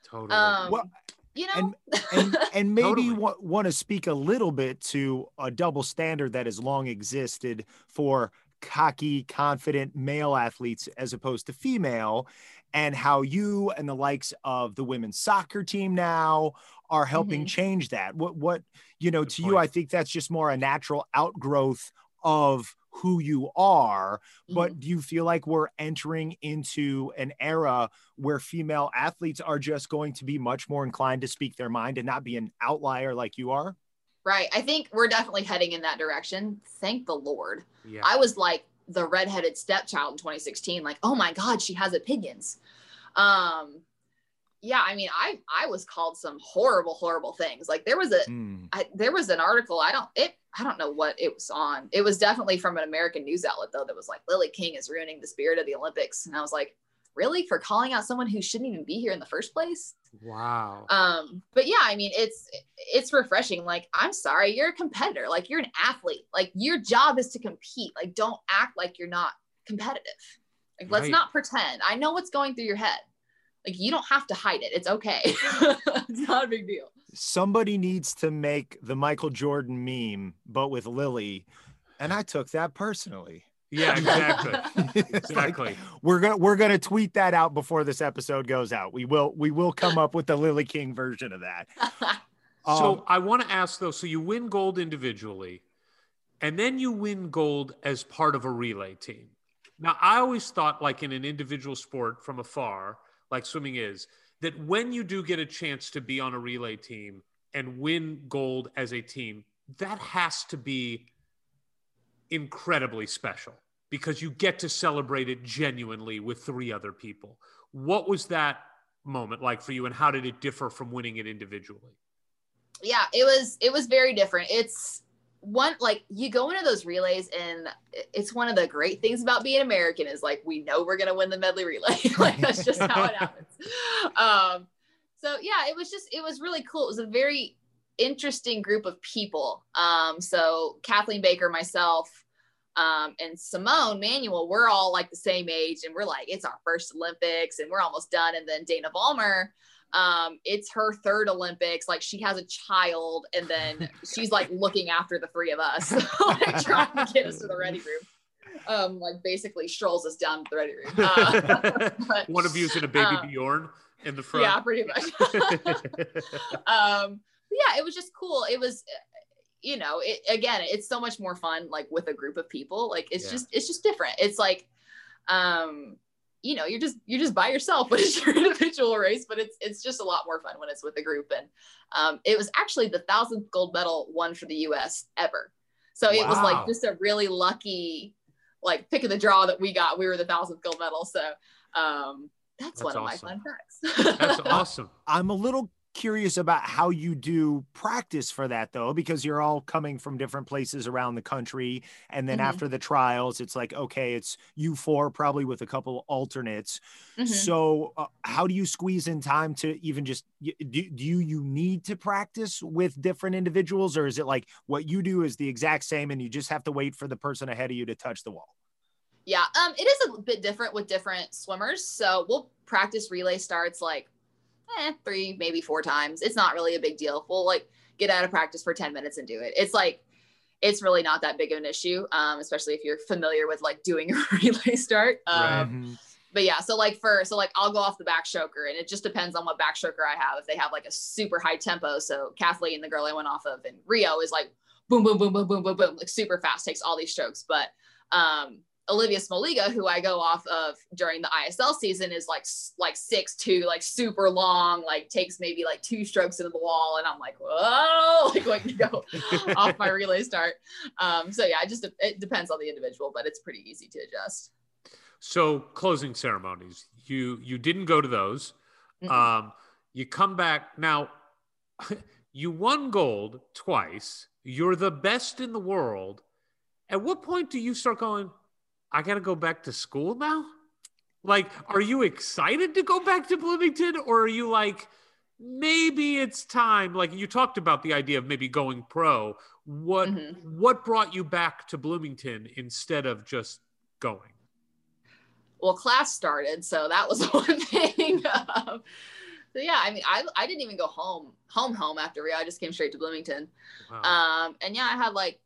Speaker 1: Totally.
Speaker 3: Um
Speaker 2: Well,
Speaker 3: you know?
Speaker 2: and and and maybe
Speaker 1: Totally.
Speaker 2: wa- want to speak a little bit to a double standard that has long existed for cocky confident male athletes as opposed to female and how you and the likes of the women's soccer team now are helping
Speaker 3: Mhm.
Speaker 2: change that what what you know
Speaker 1: Good
Speaker 2: to you i think that's just more a natural outgrowth of who you are but do you feel like we're entering into an era where female athletes are just going to be much more inclined to speak their mind and not be an outlier like you are?
Speaker 3: right i think we're definitely heading in that direction thank the lord
Speaker 1: yeah
Speaker 3: I was like the redheaded stepchild in 2016. Like, oh my God, she has opinions. Um, yeah, I mean, I I was called some horrible, horrible things. Like there was a
Speaker 2: Hmm.
Speaker 3: I, there was an article. I don't it I don't know what it was on. It was definitely from an American news outlet though that was like Lilly King is ruining the spirit of the Olympics, and I was like, really for calling out someone who shouldn't even be here in the first place.
Speaker 1: Wow.
Speaker 3: Um, but yeah, I mean, it's it's refreshing. Like, I'm sorry, you're a competitor. Like, you're an athlete. Like, your job is to compete. Like, don't act like you're not competitive. Like, let's not pretend. I know what's going through your head. Like, you don't have to hide it. It's okay. it's not a big deal.
Speaker 2: Somebody needs to make the Michael Jordan meme, but with Lilly. And I took that personally.
Speaker 1: Yeah, exactly.
Speaker 2: It's like,
Speaker 1: exactly.
Speaker 2: we're gonna we're gonna tweet that out before this episode goes out. We will we will come up with the Lilly King version of that.
Speaker 1: so
Speaker 2: Um,
Speaker 1: I want to ask though, so you win gold individually, and then you win gold as part of a relay team. Now, I always thought, like in an individual sport from afar, like swimming is, that when you do get a chance to be on a relay team and win gold as a team, that has to be incredibly special because you get to celebrate it genuinely with three other people. What was that moment like for you, and how did it differ from winning it individually?
Speaker 3: yeah it was it was very different it's one like you go into those relays and it's one of the great things about being american is like we know we're going to win the medley relay. Like that's just how it happens. Um so yeah it was just it was really cool. It was a very interesting group of people. Um so kathleen baker myself um, and Simone Manuel, we're all like the same age, and we're like, it's our first Olympics, and we're almost done. And then Dana Vollmer, um it's her third olympics like she has a child and then she's like looking after the three of us like trying to get us to the ready room. Um like basically strolls us down to the ready room. Uh, but,
Speaker 1: One of you's in a baby
Speaker 3: um,
Speaker 1: Bjorn in the front.
Speaker 3: yeah pretty much. Um yeah it was just cool. It was you know it again it's so much more fun like with a group of people. Like it's
Speaker 1: Yeah.
Speaker 3: just it's just different. It's like um you know you're just you're just by yourself when it's your individual race but it's it's just a lot more fun when it's with a group. And um it was actually the thousandth gold medal won for the us ever. So it was like just a really lucky like pick of the draw that we got. We were the thousandth gold medal. So um that's,
Speaker 1: That's
Speaker 3: one of my fun facts.
Speaker 1: That's awesome.
Speaker 2: I'm a little curious about how you do practice for that though, because you're all coming from different places around the country. And then
Speaker 3: Mhm.
Speaker 2: after the trials, it's like, okay, it's you four probably with a couple alternates.
Speaker 3: Mhm.
Speaker 2: So, uh, how do you squeeze in time to even just do, do you you need to practice with different individuals, or is it like what you do is the exact same and you just have to wait for the person ahead of you to touch the wall?
Speaker 3: Yeah, um, it is a bit different with different swimmers. So we'll practice relay starts like eh, three, maybe four times. It's not really a big deal. We'll like get out of practice for 10 minutes and do it. It's like, it's really not that big of an issue, um, especially if you're familiar with like doing a relay start. Um,
Speaker 1: Right.
Speaker 3: But yeah, so like for so like I'll go off the back backstroker, and it just depends on what backstroker I have. If they have like a super high tempo, so Kathleen, the girl I went off of in Rio, is like boom, boom, boom, boom, boom, boom, boom, like super fast, takes all these strokes. But um, Olivia Smoliga, who I go off of during the ISL season, is like like six two, like super long, like takes maybe like two strokes into the wall, and I'm like, whoa, like waiting to go off my relay start. Um, so yeah, it just it depends on the individual, but it's pretty easy to adjust.
Speaker 1: So closing ceremonies, you you didn't go to those. Um, you come back now. You won gold twice. You're the best in the world. At what point do you start going? I got to go back to school now. Like, are you excited to go back to Bloomington, or are you like, maybe it's time? Like you talked about the idea of maybe going pro. What
Speaker 3: Mhm.
Speaker 1: what brought you back to Bloomington instead of just going?
Speaker 3: well class started so that was one thing um, so yeah i mean I, I didn't even go home home home after rio i just came straight to bloomington
Speaker 1: Wow.
Speaker 3: um and yeah i had like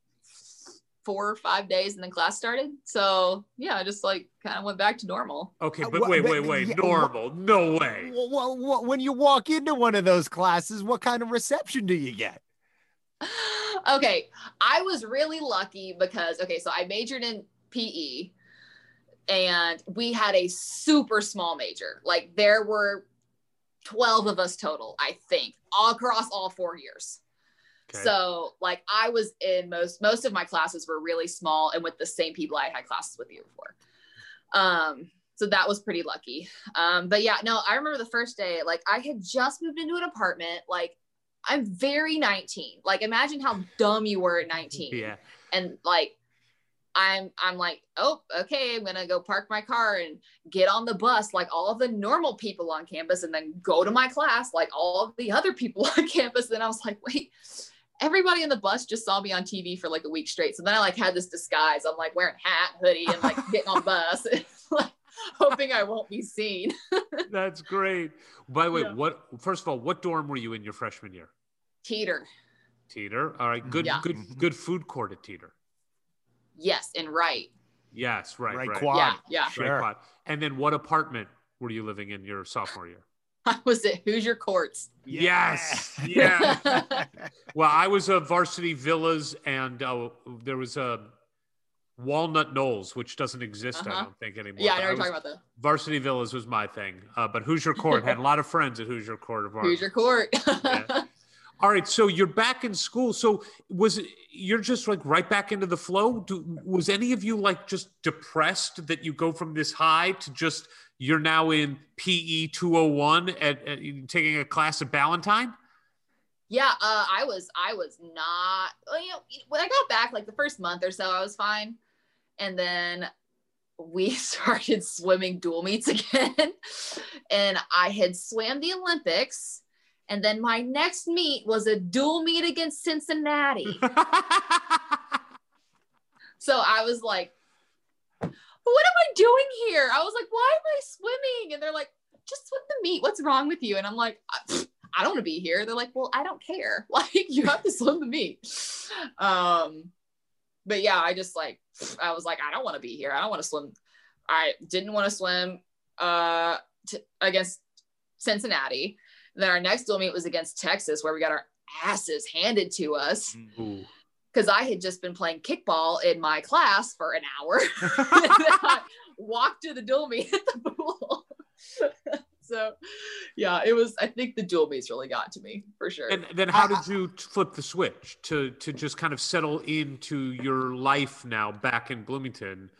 Speaker 3: four or five days and then class started so yeah i just like kind of went back to normal
Speaker 1: Okay,
Speaker 2: Uh,
Speaker 1: but wait, wait, wait.
Speaker 2: yeah,
Speaker 1: Normal. No way.
Speaker 2: Well, well, well, when you walk into one of those classes, what kind of reception do you get?
Speaker 3: okay i was really lucky because okay so i majored in pe and we had a super small major like there were 12 of us total i think all across all four years
Speaker 1: Okay.
Speaker 3: so like i was in most most of my classes were really small and with the same people i had classes with the year before. Um so that was pretty lucky. Um but yeah no i remember the first day like i had just moved into an apartment like i'm very 19 like imagine how dumb you were at 19
Speaker 1: yeah.
Speaker 3: and like i'm i'm like oh okay i'm gonna go park my car and get on the bus like all of the normal people on campus and then go to my class like all of the other people on campus. And i was like wait everybody in the bus just saw me on tv for like a week straight so then i like had this disguise i'm like wearing hat hoodie and like getting on bus like hoping i won't be seen
Speaker 1: That's great. By the way,
Speaker 3: Yeah.
Speaker 1: what first of all, what dorm were you in your freshman year?
Speaker 3: teter
Speaker 1: Teter. All right. Good
Speaker 3: Yeah.
Speaker 1: good mm-hmm. good food court at Teter.
Speaker 3: yes and right
Speaker 1: Yes, right,
Speaker 2: right,
Speaker 1: right.
Speaker 2: quad.
Speaker 3: Yeah, yeah.
Speaker 1: Right, quad. And then what apartment were you living in your sophomore year?
Speaker 3: I was at Hoosier Courts.
Speaker 1: Yes. Yeah. Well, I was a varsity villas, and uh, there was a Walnut Knolls, which doesn't exist, I
Speaker 3: Uh-huh.
Speaker 1: don't think anymore.
Speaker 3: Yeah, I
Speaker 1: but
Speaker 3: know you're talking about that.
Speaker 1: Varsity villas was my thing, uh, but Hoosier Court had a lot of friends at Hoosier Court of
Speaker 3: the
Speaker 1: Art.
Speaker 3: Hoosier Court.
Speaker 1: Yeah. All right, so you're back in school. So was it, you're just like right back into the flow? Do, was any of you like just depressed that you go from this high to just you're now in PE 201 at, at taking a class at Ballantine?
Speaker 3: Yeah, uh, I was I was not well, you know when I got back like the first month or so I was fine, and then we started swimming dual meets again, and I had swam the Olympics, and then my next meet was a dual meet against Cincinnati. so I was like, what am I doing here? I was like, why am I swimming? And they're like, just swim the meet. What's wrong with you? And I'm like, I don't want to be here. They're like, well, I don't care. Like, you have to swim the meet. Um, but yeah, I just like, I was like, I don't want to be here. I don't want to swim. I didn't want to swim uh, t- against Cincinnati. Then our next dual meet was against Texas, where we got our asses handed to us
Speaker 1: Ooh.
Speaker 3: Because I had just been playing kickball in my class for an hour. and I walked to the dual meet at the pool. so, yeah, it was. I think the dual meets really got to me for sure.
Speaker 1: And then how did you flip the switch to to just kind of settle into your life now back in Bloomington?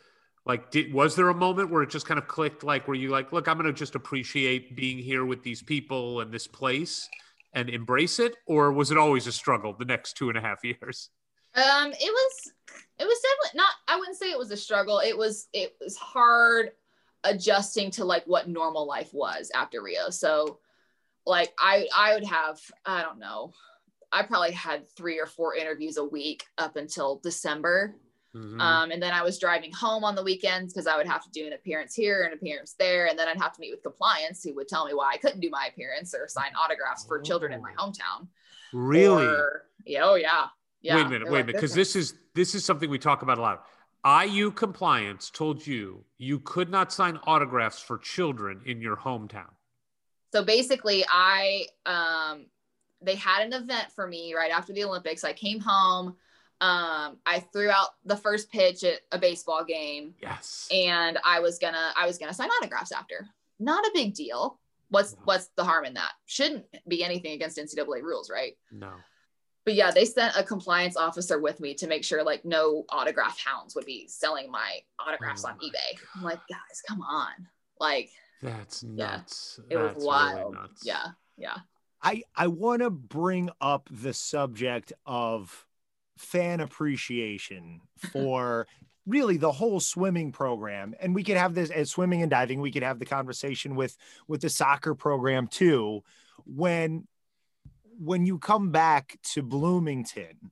Speaker 1: Like, did was there a moment where it just kind of clicked? Like, were you like, look, I'm going to just appreciate being here with these people and this place and embrace it, or was it always a struggle the next two and a half years?
Speaker 3: Um, it was it was definitely not I wouldn't say it was a struggle. It was it was hard adjusting to like what normal life was after Rio. So like I I would have, I don't know, I probably had three or four interviews a week up until December.
Speaker 1: Mhm.
Speaker 3: Um, and then I was driving home on the weekends because I would have to do an appearance here, an appearance there, and then I'd have to meet with compliance who would tell me why I couldn't do my appearance or sign autographs for children in my hometown.
Speaker 1: really?
Speaker 3: Or, yeah, oh yeah. Yeah.
Speaker 1: wait a minute, wait a minute, because
Speaker 3: "This
Speaker 1: this is this is something we talk about a lot. IU compliance told you you could not sign autographs for children in your hometown.
Speaker 3: so basically i um they had an event for me right after the olympics i came home um i threw out the first pitch at a baseball game
Speaker 1: Yes.
Speaker 3: and i was gonna i was gonna sign autographs after not a big deal what's
Speaker 1: No.
Speaker 3: what's the harm in that shouldn't be anything against ncaa rules right
Speaker 1: no.
Speaker 3: But yeah they sent a compliance officer with me to make sure like no autograph hounds would be selling my autographs
Speaker 1: Oh
Speaker 3: on
Speaker 1: my
Speaker 3: ebay. I'm like guys come on. Like
Speaker 1: That's
Speaker 3: Yeah.
Speaker 1: nuts.
Speaker 3: it was wild
Speaker 1: Really nuts.
Speaker 3: yeah yeah.
Speaker 2: I I want to bring up the subject of fan appreciation for really the whole swimming program. And we could have this as swimming and diving we could have the conversation with with the soccer program too. When when you come back to Bloomington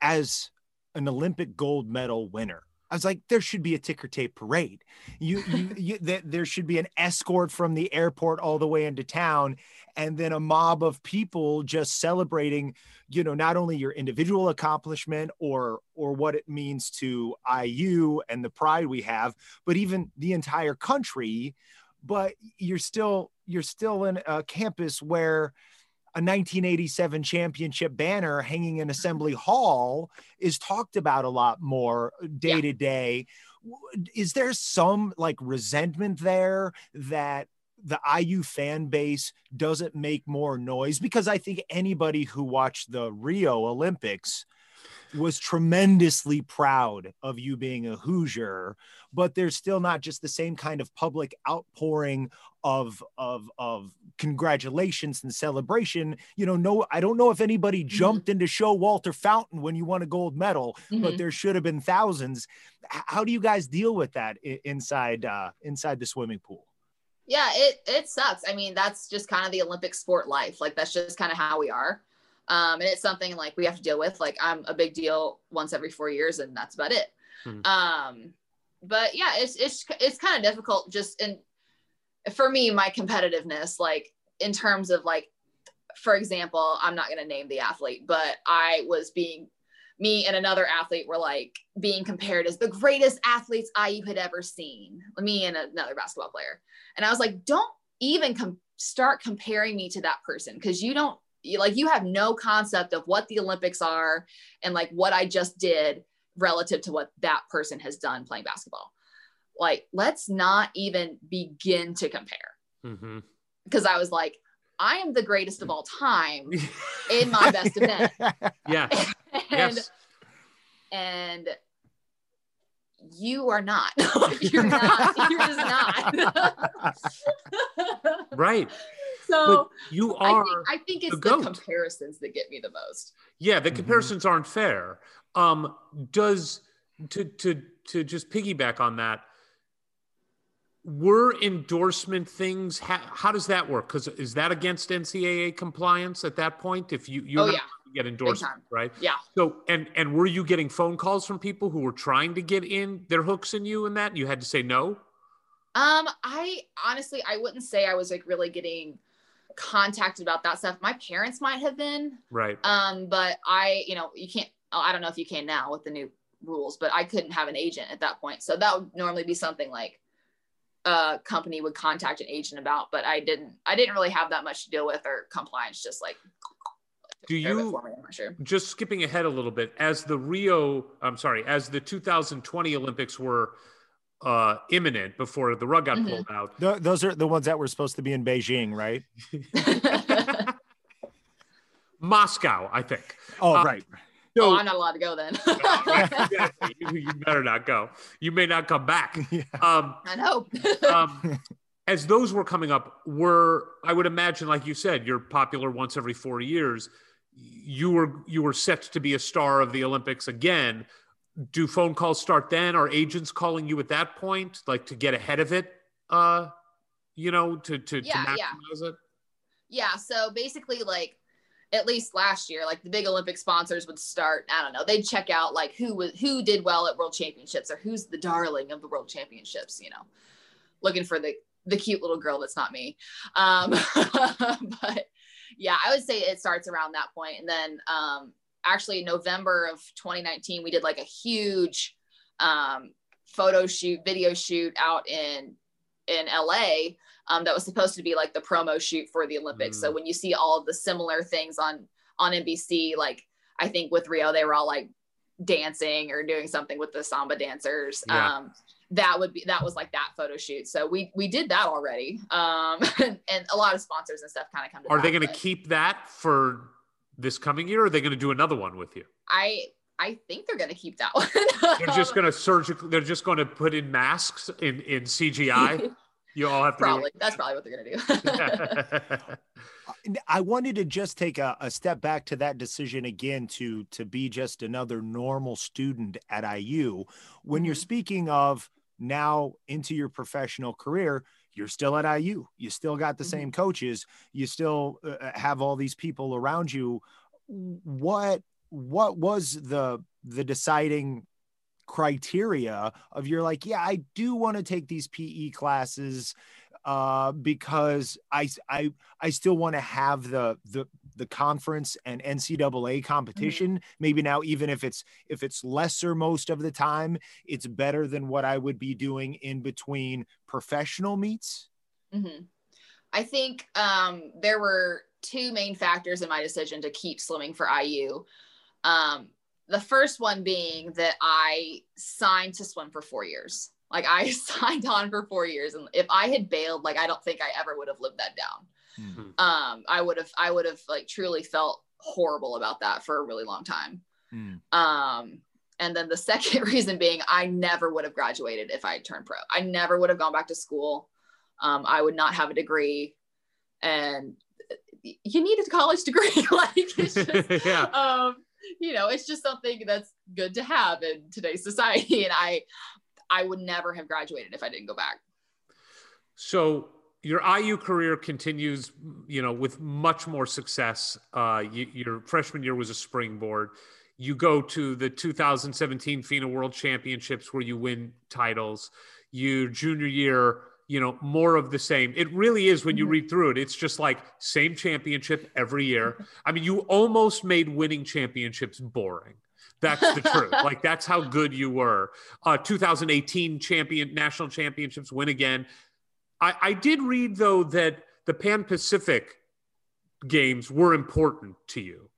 Speaker 2: as an Olympic gold medal winner I was like, there should be a ticker tape parade. You, you, you that there should be an escort from the airport all the way into town, and then a mob of people just celebrating, you know, not only your individual accomplishment or or what it means to IU and the pride we have, but even the entire country. But you're still you're still in a campus where a 1987 championship banner hanging in Assembly Hall is talked about a lot more uh, day
Speaker 3: Yeah.
Speaker 2: to day. Is there some like resentment there that the IU fan base doesn't make more noise? Because I think anybody who watched the Rio Olympics was tremendously proud of you being a Hoosier, but there's still not just the same kind of public outpouring of of of congratulations and celebration. You know, no, I don't know if anybody jumped into Showalter Fountain when you won a gold medal, but
Speaker 3: Mhm.
Speaker 2: there should have been thousands. How do you guys deal with that inside uh, inside the swimming pool?
Speaker 3: yeah it it sucks i mean that's just kind of the olympic sport life like that's just kind of how we are um and it's something like we have to deal with like i'm a big deal once every four years and that's about it
Speaker 1: Mhm.
Speaker 3: um but yeah it's it's it's kind of difficult just in for me my competitiveness like in terms of like for example i'm not going to name the athlete but i was being me and another athlete were like being compared as the greatest athletes IU had ever seen. Me and another basketball player. And I was like, don't even com- start comparing me to that person because you don't like you have no concept of what the Olympics are and like what I just did relative to what that person has done playing basketball. Like, let's not even begin to compare. Because mm-hmm. I was like, I am the greatest of all time in my best event.
Speaker 1: Yeah.
Speaker 3: and,
Speaker 1: yes.
Speaker 3: And you are not. you're not. You're just not.
Speaker 1: right.
Speaker 3: So
Speaker 1: but you are.
Speaker 3: I think, I think it's the, the comparisons that get me the most.
Speaker 1: Yeah, the comparisons mm-hmm. aren't fair. Um, does to to to just piggyback on that? Were endorsement things? How, how does that work? Because is that against NCAA compliance at that point? If you you
Speaker 3: oh, yeah.
Speaker 1: get endorsement, right?
Speaker 3: Yeah.
Speaker 1: So and and were you getting phone calls from people who were trying to get in their hooks in you and that you had to say no?
Speaker 3: Um, I honestly I wouldn't say I was like really getting contacted about that stuff. My parents might have been.
Speaker 1: Right.
Speaker 3: Um, but I, you know, you can't oh, I don't know if you can now with the new rules, but I couldn't have an agent at that point. So that would normally be something like a company would contact an agent about, but I didn't I didn't really have that much to deal with or compliance just like
Speaker 1: do you sure. just skipping ahead a little bit as the rio i'm sorry as the 2020 olympics were uh, imminent before the rug got mm-hmm. pulled out.
Speaker 2: The, those are the ones that were supposed to be in Beijing, right?
Speaker 1: Moscow, I think.
Speaker 2: Oh, uh, right.
Speaker 3: So, oh, I'm not allowed to go then.
Speaker 1: you, you, better not go. You may not come back.
Speaker 3: Yeah. Um, I know.
Speaker 1: um, as those were coming up, were I would imagine, like you said, you're popular once every four years. You were you were set to be a star of the Olympics again do phone calls start then? Are agents calling you at that point, like to get ahead of it? Uh, you know, to to,
Speaker 3: yeah,
Speaker 1: to
Speaker 3: yeah. it. Yeah. So basically, like at least last year, like the big Olympic sponsors would start. I don't know. They'd check out like who was who did well at World Championships or who's the darling of the World Championships. You know, looking for the the cute little girl that's not me. Um, but yeah, I would say it starts around that point, and then um, actually November of 2019, we did like a huge um, photo shoot, video shoot out in in LA um, that was supposed to be like the promo shoot for the Olympics. Mm. So when you see all of the similar things on on NBC, like I think with Rio, they were all like dancing or doing something with the samba dancers. Yeah. Um, that would be that was like that photo shoot. So we we did that already, um, and, and a lot of sponsors and stuff kind of come.
Speaker 1: Are
Speaker 3: that,
Speaker 1: they going to keep that for this coming year? Or are they going to do another one with you?
Speaker 3: I I think they're going to keep that one.
Speaker 1: they're just going to surgical. They're just going to put in masks in in CGI. You all have to
Speaker 3: probably. That's probably what they're going
Speaker 2: to do. I wanted to just take a, a, step back to that decision again to to be just another normal student at IU. When you're mm-hmm. speaking of now into your professional career, you're still at IU. You still got the mm-hmm. same coaches. You still uh, uh, have all these people around you. What what was the the deciding criteria of you're like, yeah, I do want to take these PE classes uh, because I I I still want to have the the the conference and NCAA mm-hmm. competition. Mm-hmm. Maybe now, even if it's if it's lesser most of the time, it's better than what I would be doing in between professional meets.
Speaker 3: Mm-hmm. I think um, there were two main factors in my decision to keep swimming for IU. Um, the first one being that I signed to swim for four years. Like I signed on for four years, and if I had bailed, like I don't think I ever would have lived that down. Mm-hmm. Um, I would have, I would have like truly felt horrible about that for a really long time. Mm. Um, and then the second reason being, I never would have graduated if I had turned pro. I never would have gone back to school. Um, I would not have a degree, and you need a college degree. like it's just, yeah. um, you know, it's just something that's good to have in today's society. And I, I would never have graduated if I didn't go back.
Speaker 1: So your IU career continues, you know, with much more success. Uh, you, your freshman year was a springboard. You go to the 2017 FINA World Championships where you win titles. Your junior year, you know, more of the same. It really is when you mm-hmm. read through it. It's just like same championship every year. I mean, you almost made winning championships boring That's the truth. like that's how good you were. Uh, 2018 champion national championships win again. I, I did read though that the Pan Pacific games were important to you.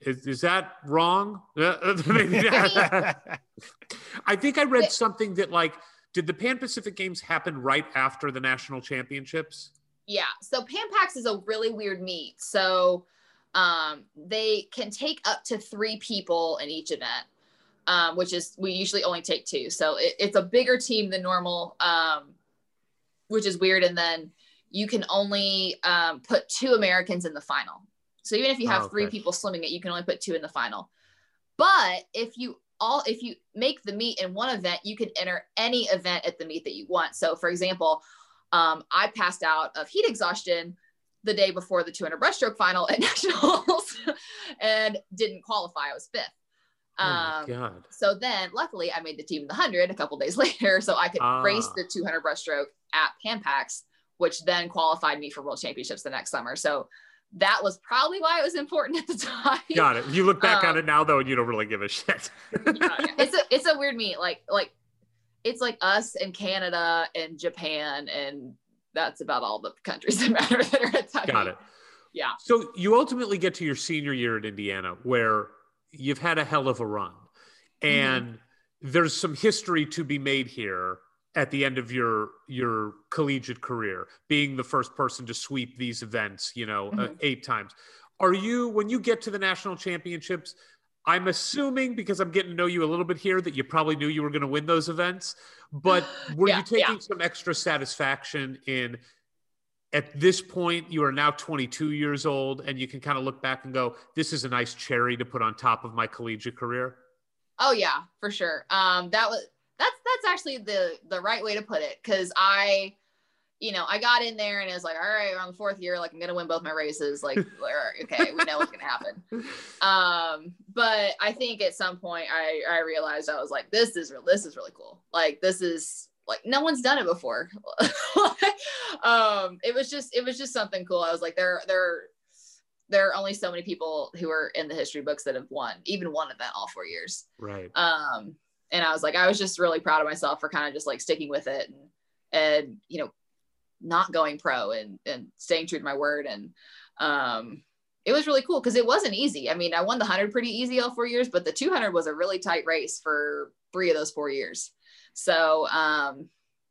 Speaker 1: Is, is that wrong? I think I read something that like, did the Pan Pacific Games happen right after the national championships?
Speaker 3: Yeah. So Pan Pacs is a really weird meet. So um, they can take up to three people in each event, um, which is we usually only take two. So it, it's a bigger team than normal, um, which is weird. And then you can only um, put two Americans in the final. So even if you have oh, okay. three people swimming it, you can only put two in the final. But if you all if you make the meet in one event, you can enter any event at the meet that you want. So for example, um, I passed out of heat exhaustion the day before the 200 breaststroke final at nationals and didn't qualify. I was fifth.
Speaker 1: Oh um, God.
Speaker 3: So then, luckily, I made the team in the 100 a couple days later, so I could ah. race the 200 breaststroke at Pan Pacs, which then qualified me for World Championships the next summer. So that was probably why it was important at the time.
Speaker 1: Got it. You look back um, on it now though, and you don't really give a shit.
Speaker 3: yeah, it's a it's a weird meet. Like like it's like us and Canada and Japan, and that's about all the countries that matter that are at that.
Speaker 1: Got meet. it.
Speaker 3: Yeah.
Speaker 1: So you ultimately get to your senior year at Indiana, where you've had a hell of a run, mm-hmm. and mm-hmm. there's some history to be made here at the end of your your collegiate career being the first person to sweep these events you know uh, mm-hmm. uh, eight times are you when you get to the national championships i'm assuming because i'm getting to know you a little bit here that you probably knew you were going to win those events but were yeah, you taking yeah. some extra satisfaction in at this point you are now 22 years old and you can kind of look back and go this is a nice cherry to put on top of my collegiate career
Speaker 3: oh yeah for sure um that was that's that's actually the the right way to put it. Because i you know i got in there and it was like all right on the fourth year like i'm gonna win both my races like okay we know what's gonna happen. Um but i think at some point i i realized i was like this is real this is really cool. Like this is like no one's done it before. Um it was just it was just something cool. I was like there there there are only so many people who are in the history books that have won even one event all four years.
Speaker 1: Right.
Speaker 3: Um and I was like, I was just really proud of myself for kind of just like sticking with it and, and, you know, not going pro and, and staying true to my word. And, um, it was really cool because it wasn't easy. I mean, I won the 100 pretty easy all four years, but the 200 was a really tight race for three of those four years. So, um,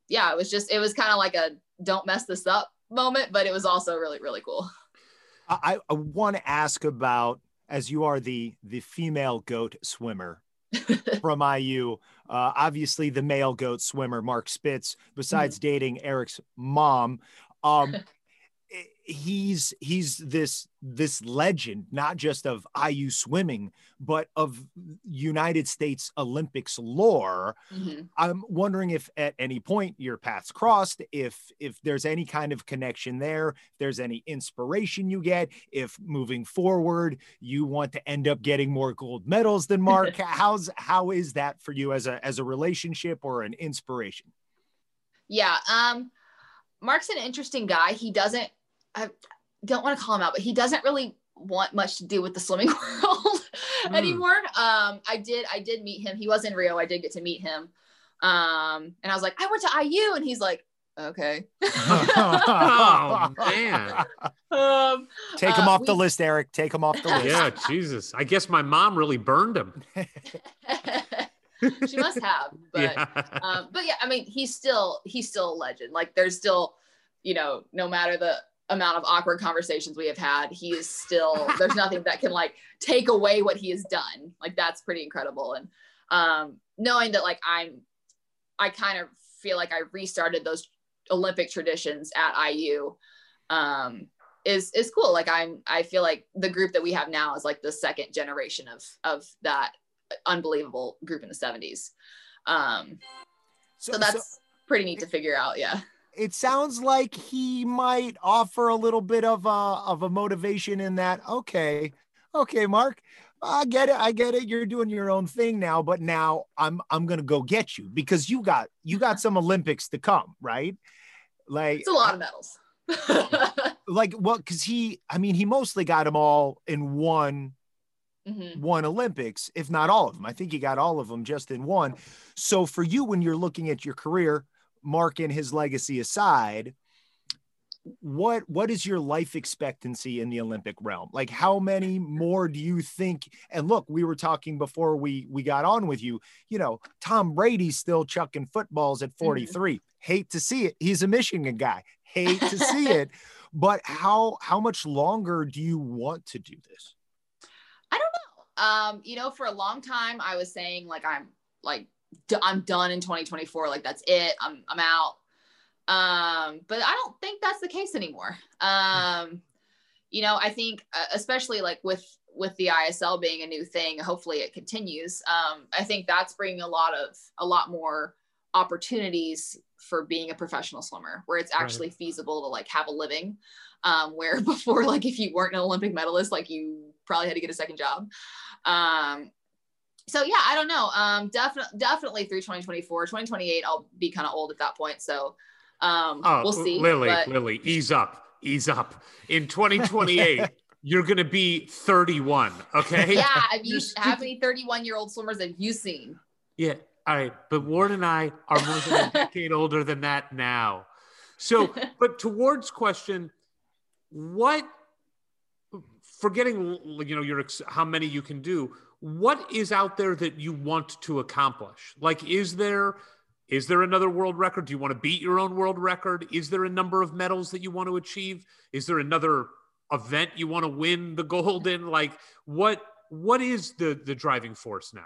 Speaker 3: yeah, it was just, it was kind of like a don't mess this up moment, but it was also really, really cool.
Speaker 2: I, I want to ask about, as you are the the female goat swimmer from IU. Uh, obviously, the male goat swimmer, Mark Spitz, besides mm-hmm. dating Eric's mom, um, he's he's this this legend not just of IU swimming but of United States Olympics lore. Mm-hmm. I'm wondering if at any point your paths crossed, if if there's any kind of connection there, if there's any inspiration you get, if moving forward you want to end up getting more gold medals than Mark. How's how is that for you as a as a relationship or an inspiration?
Speaker 3: Yeah, um Mark's an interesting guy. He doesn't I don't want to call him out, but he doesn't really want much to do with the swimming world mm. anymore. Um, I did, I did meet him. He was in Rio. I did get to meet him. Um, and I was like, I went to IU, and he's like, okay.
Speaker 1: oh man.
Speaker 2: Um, Take him uh, off we, the list, Eric. Take him off the list.
Speaker 1: Yeah, Jesus. I guess my mom really burned him.
Speaker 3: she must have, but yeah. Um, but yeah, I mean, he's still he's still a legend. Like, there's still, you know, no matter the amount of awkward conversations we have had he is still there's nothing that can like take away what he has done. Like that's pretty incredible. And um knowing that like i'm i kind of feel like i restarted those olympic traditions at iu um is is cool. Like i'm i feel like the group that we have now is like the second generation of of that unbelievable group in the 70s um so, so that's so, pretty neat to figure out yeah
Speaker 2: it sounds like he might offer a little bit of a of a motivation in that. Okay, okay, Mark, I get it. I get it. You're doing your own thing now, but now I'm I'm gonna go get you because you got you got some Olympics to come, right? Like
Speaker 3: it's a lot of medals.
Speaker 2: like well, because he, I mean, he mostly got them all in one
Speaker 3: Mhm.
Speaker 2: won Olympics, if not all of them. I think he got all of them just in one. So for you, when you're looking at your career, Mark and his legacy aside, what what is your life expectancy in the Olympic realm? Like how many more do you think? And look, we were talking before we we got on with you. You know, Tom Brady's still chucking footballs at 43. Hate to see it. He's a Michigan guy. Hate to see it. But how how much longer do you want to do this?
Speaker 3: I don't know. Um, you know, for a long time, I was saying like I'm like I'm done in 2024. Like that's it. I'm I'm out. Um, but I don't think that's the case anymore. Um, you know, I think uh, especially like with with the ISL being a new thing, hopefully it continues. Um, I think that's bringing a lot of a lot more opportunities for being a professional swimmer where it's
Speaker 1: Right.
Speaker 3: actually feasible to like have a living um, where before like if you weren't an olympic medalist like you probably had to get a second job um, so yeah i don't know um, definitely definitely through 2024 2028 i'll be kind of old at that point so um,
Speaker 1: Oh,
Speaker 3: we'll see
Speaker 1: Lilly,
Speaker 3: but-
Speaker 1: Lilly, ease up, ease up. In 2028, you're going to be 31. Okay.
Speaker 3: yeah have you how many 31 year old swimmers have you seen
Speaker 1: Yeah. All right. But Ward and I are more than a decade older than that now. So, but towards question, what, forgetting, you know, your, how many you can do, what is out there that you want to accomplish? Like, is there, is there another world record? Do you want to beat your own world record? Is there a number of medals that you want to achieve? Is there another event you want to win the gold in? Like, what, what is the, the driving force now?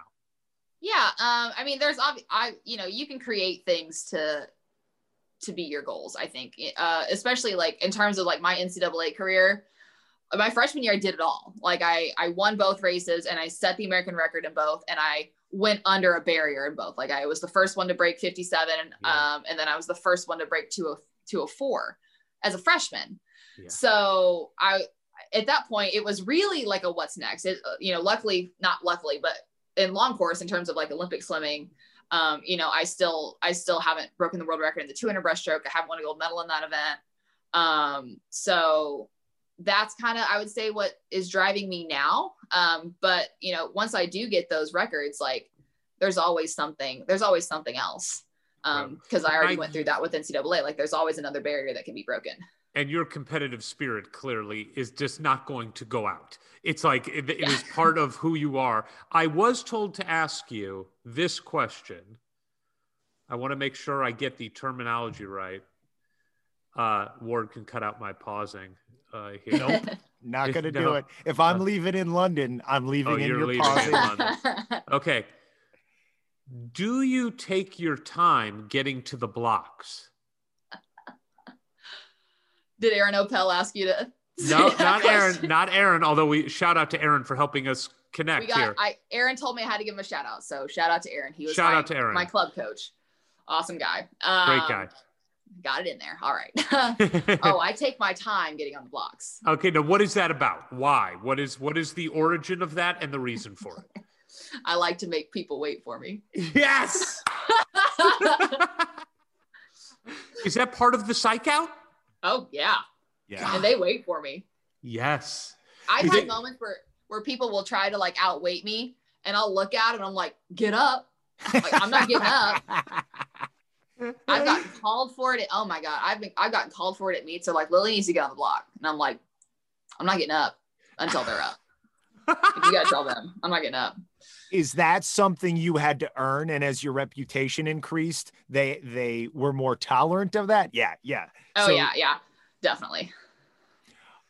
Speaker 3: Yeah, um, I mean, there's obvi- I you know you can create things to to be your goals. I think, uh, especially like in terms of like my NCAA career. My freshman year, I did it all. Like I I won both races and I set the American record in both, and I went under a barrier in both. Like I was the first one to break 57,
Speaker 1: Yeah.
Speaker 3: um, and then I was the first one to break 20 204 as a freshman.
Speaker 1: Yeah.
Speaker 3: So I at that point it was really like a what's next. It, uh, you know, luckily not luckily, but in long course in terms of like Olympic swimming, um, you know, I still I still haven't broken the world record in the 200 breaststroke. I haven't won a gold medal in that event. Um, so that's kind of I would say what is driving me now. Um, but you know, once I do get those records, like there's always something. There's always something else. Um, because I already
Speaker 1: I-
Speaker 3: went through that with NCAA. Like there's always another barrier that can be broken.
Speaker 1: and your competitive spirit clearly is just not going to go out. It's like it, it is part of who you are. I was told to ask you this question. I want to make sure I get the terminology right. Uh, Ward can cut out my pausing. Uh, here.
Speaker 2: Nope. Not going to do
Speaker 1: No.
Speaker 2: it. If I'm
Speaker 1: Uh,
Speaker 2: leaving in London, I'm leaving
Speaker 1: Oh,
Speaker 2: in
Speaker 1: you're
Speaker 2: your
Speaker 1: leaving in
Speaker 2: pausing.
Speaker 1: London. Okay. Do you take your time getting to the blocks?
Speaker 3: Did Aaron Opel ask you to?
Speaker 1: No, not Aaron. Not Aaron. Although we shout out to Aaron for helping us connect
Speaker 3: We got.
Speaker 1: here.
Speaker 3: I Aaron told me I had to give him a shout out, so shout out to Aaron. He was
Speaker 1: Shout
Speaker 3: my,
Speaker 1: out to Aaron.
Speaker 3: my club coach. Awesome guy.
Speaker 1: Great
Speaker 3: Um,
Speaker 1: guy.
Speaker 3: Got it in there. All right. oh, I take my time getting on the blocks.
Speaker 1: Okay, now what is that about? Why? What is what is the origin of that and the reason for it?
Speaker 3: I like to make people wait for me.
Speaker 1: yes. is that part of the psych out?
Speaker 3: oh yeah,
Speaker 2: Yeah.
Speaker 3: and they wait for me.
Speaker 1: Yes.
Speaker 3: I've
Speaker 1: Is
Speaker 3: had
Speaker 1: it-
Speaker 3: moments where where people will try to like outweight me, and I'll look at it and I'm like, get up. Like, I'm not getting up. I've gotten called for it. At, oh my god, I've been I've gotten called for it at meets. So like Lilly needs to get on the block, and I'm like, I'm not getting up until they're up. If you gotta tell them, I'm not getting up.
Speaker 2: Is that something you had to earn? And as your reputation increased, they they were more tolerant of that? Yeah, yeah.
Speaker 3: Oh
Speaker 2: So,
Speaker 3: yeah, yeah, definitely.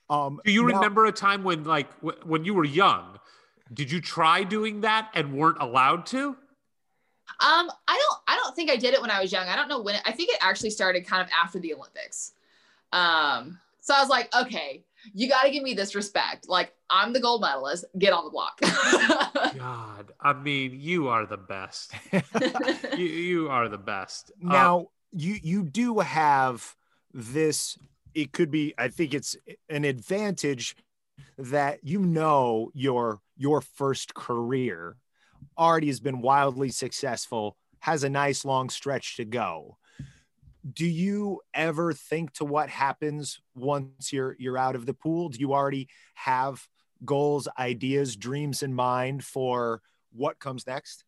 Speaker 2: Um,
Speaker 1: Do you
Speaker 2: now-
Speaker 1: remember a time when like w- when you were young, did you try doing that and weren't allowed to?
Speaker 3: Um, I don't I don't think I did it when I was young. I don't know when it, I think it actually started kind of after the Olympics. Um, so I was like, okay, you got to give me this respect. Like I'm the gold medalist. Get on the block.
Speaker 1: God, I mean, you are the best. you, you are the best. Uh,
Speaker 2: now you you do have this it could be i think it's an advantage that you know your your first career already has been wildly successful has a nice long stretch to go do you ever think to what happens once you're you're out of the pool do you already have goals, ideas, dreams in mind for what comes next?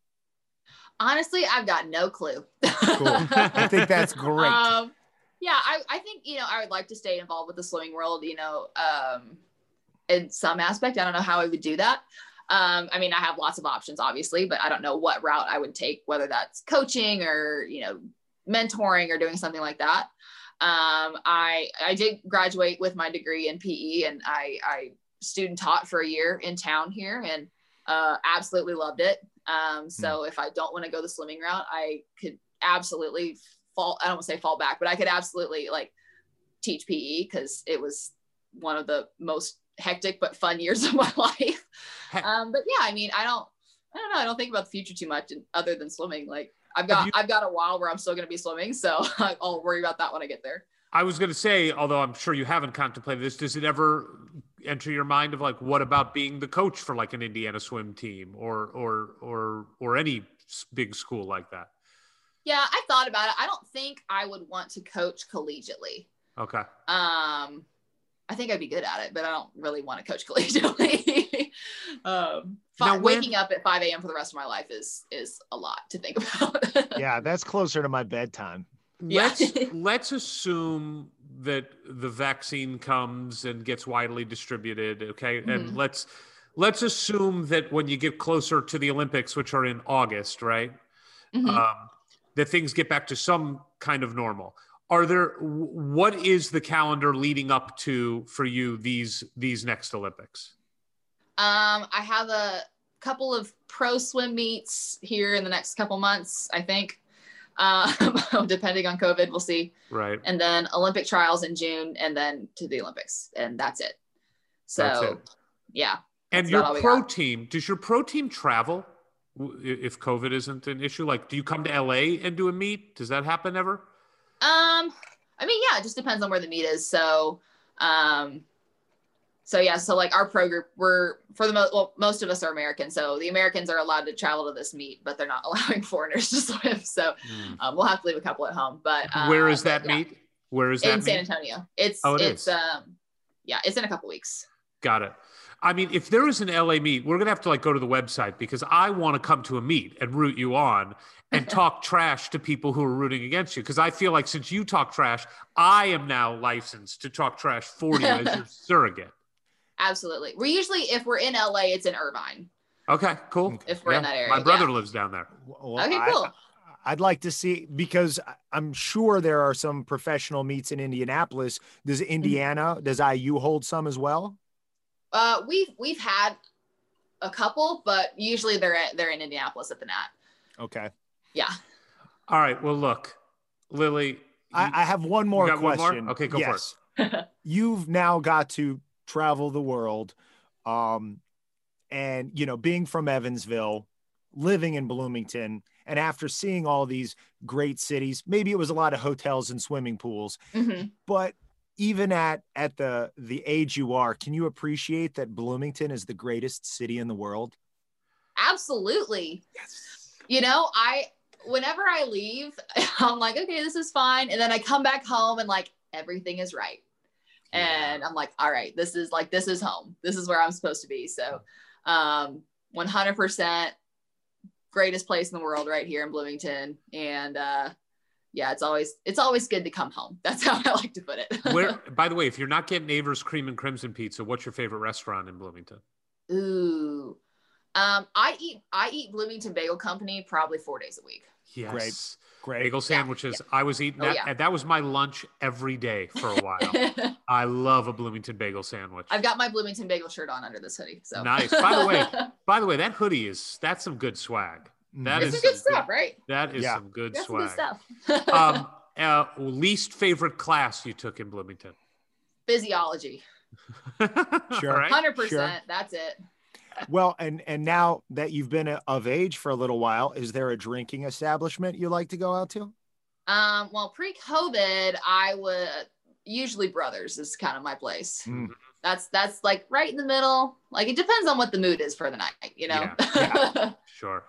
Speaker 3: Honestly, I've got no clue.
Speaker 2: Cool. I think that's great.
Speaker 3: Um, yeah, I, I think, you know, I would like to stay involved with the swimming world, you know, um, in some aspect. I don't know how I would do that. Um, I mean, I have lots of options, obviously, but I don't know what route I would take, whether that's coaching or, you know, mentoring or doing something like that. Um, I, I did graduate with my degree in PE and I, I student taught for a year in town here and uh, absolutely loved it. Um, so if I don't want to go the swimming route, I could absolutely fall. I don't want to say fall back, but I could absolutely like teach PE because it was one of the most hectic but fun years of my life. Um, but yeah, I mean, I don't, I don't know. I don't think about the future too much and, other than swimming. Like I've got,
Speaker 1: you-
Speaker 3: I've got a while where I'm still going to be swimming. So I'll worry about that when I get there.
Speaker 1: I was going to say, although I'm sure you haven't contemplated this, does it ever enter your mind of like, what about being the coach for like an Indiana swim team or or or or any big school like that?
Speaker 3: Yeah, I thought about it. I don't think I would want to coach collegiately.
Speaker 1: Okay.
Speaker 3: Um, I think I'd be good at it, but I don't really want to coach collegiately. um, fi-
Speaker 1: Now, when-
Speaker 3: waking up at 5 a.m. for the rest of my life is is a lot to think about.
Speaker 2: yeah, that's closer to my bedtime.
Speaker 1: Let's let's assume that the vaccine comes and gets widely distributed, okay? And
Speaker 3: Mhm.
Speaker 1: let's let's assume that when you get closer to the Olympics, which are in August, right?
Speaker 3: Mhm.
Speaker 1: um, that things get back to some kind of normal. Are there? What is the calendar leading up to for you these these next Olympics?
Speaker 3: Um, I have a couple of pro swim meets here in the next couple months, I think. Um, depending on COVID, we'll see.
Speaker 1: Right.
Speaker 3: And then Olympic trials in June, and then to the Olympics, and that's it. So,
Speaker 1: That's it.
Speaker 3: yeah.
Speaker 1: And your
Speaker 3: about all we
Speaker 1: pro team, does your pro team travel if COVID isn't an issue? Like, do you come to LA and do a meet? Does that happen ever?
Speaker 3: Um, I mean, yeah, it just depends on where the meet is. So, um, so yeah, so like our pro group, we're for the most, well, most of us are American. So the Americans are allowed to travel to this meet, but they're not allowing foreigners to swim. So um, we'll have to leave a couple at home. But um,
Speaker 1: Where is that
Speaker 3: yeah,
Speaker 1: meet? Where is that
Speaker 3: In San? Antonio. It's
Speaker 1: Oh, it
Speaker 3: it's
Speaker 1: is.
Speaker 3: um, yeah, it's in a couple weeks.
Speaker 1: Got it. I mean, if there is an LA meet, we're gonna have to like go to the website because I want to come to a meet and root you on and talk trash to people who are rooting against you. Because I feel like since you talk trash, I am now licensed to talk trash for you as your surrogate.
Speaker 3: Absolutely. We're usually if we're in LA, it's in Irvine.
Speaker 1: Okay, cool.
Speaker 3: If we're in that area,
Speaker 1: My brother
Speaker 3: yeah.
Speaker 1: lives down there.
Speaker 2: Well,
Speaker 3: Okay,
Speaker 2: I-
Speaker 3: cool.
Speaker 2: I'd like to see because I- I'm sure there are some professional meets in Indianapolis. Does
Speaker 3: Mm-hmm.
Speaker 2: Indiana, does IU hold some as well?
Speaker 3: Uh, we've we've had a couple, but usually they're at, they're in Indianapolis at the Nat.
Speaker 2: Okay.
Speaker 3: Yeah.
Speaker 1: All right. Well, look, Lilly.
Speaker 2: I, I have one more
Speaker 1: got one more?
Speaker 2: question.
Speaker 1: Okay, go for it.
Speaker 2: yes. You've now got to travel the world. Um, and you know, being from Evansville, living in Bloomington, and after seeing all these great cities, maybe it was a lot of hotels and swimming pools,
Speaker 3: Mhm.
Speaker 2: but even at at the the age you are, can you appreciate that Bloomington is the greatest city in the world?
Speaker 3: Absolutely. Yes. You know, I whenever I leave, I'm like, okay, this is fine, and then I come back home and like everything is right, and I'm like, all right, this is like this is home. This is where I'm supposed to be. So, um, 100% greatest place in the world right here in Bloomington, and uh, yeah, it's always it's always good to come home. That's how I like to put it.
Speaker 1: Where, by the way, if you're not getting Aver's Cream and Crimson Pizza, what's your favorite restaurant in Bloomington?
Speaker 3: Ooh. Um, I eat I eat Bloomington Bagel Company probably four days a week.
Speaker 1: Yes.
Speaker 2: Great.
Speaker 1: Bagel sandwiches. I was eating
Speaker 3: Oh,
Speaker 1: that,
Speaker 3: yeah.
Speaker 1: that was my lunch every day for a while. I love a Bloomington bagel sandwich.
Speaker 3: I've got my Bloomington Bagel shirt on under this hoodie. So
Speaker 1: Nice. By the way, By the way, that hoodie is that's some good swag. That
Speaker 3: it's
Speaker 1: is
Speaker 3: some good
Speaker 1: some
Speaker 3: stuff, right?
Speaker 1: That is
Speaker 2: Yeah.
Speaker 1: some good
Speaker 3: That's some good
Speaker 1: swag.
Speaker 3: stuff.
Speaker 1: um, uh, least favorite class you took in Bloomington?
Speaker 3: Physiology,
Speaker 2: Sure.
Speaker 1: All right.
Speaker 3: hundred
Speaker 2: Sure.
Speaker 3: percent. That's it.
Speaker 2: Well, and and now that you've been of age for a little while, is there a drinking establishment you like to go out to?
Speaker 3: Um, well, pre-COVID, I would usually Brothers is kind of my place.
Speaker 2: Mm.
Speaker 3: That's that's like right in the middle. Like it depends on what the mood is for the night, you know.
Speaker 1: Sure.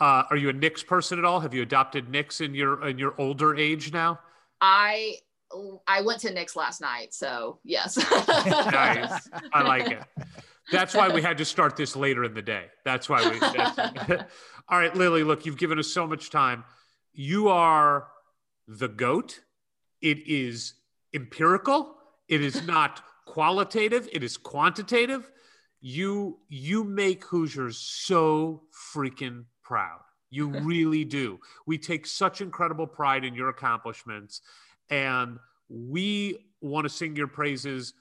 Speaker 1: Uh, are you a Nick's person at all? Have you adopted Nick's in your in your older age now?
Speaker 3: I I went to Nick's last night, so yes.
Speaker 1: Nice. I like it. That's why we had to start this later in the day. That's why we. That's, all right, Lilly. Look, you've given us so much time. You are the goat. It is empirical. It is not qualitative. It is quantitative. You you make Hoosiers so freaking proud. You really do. We take such incredible pride in your accomplishments, and we want to sing your praises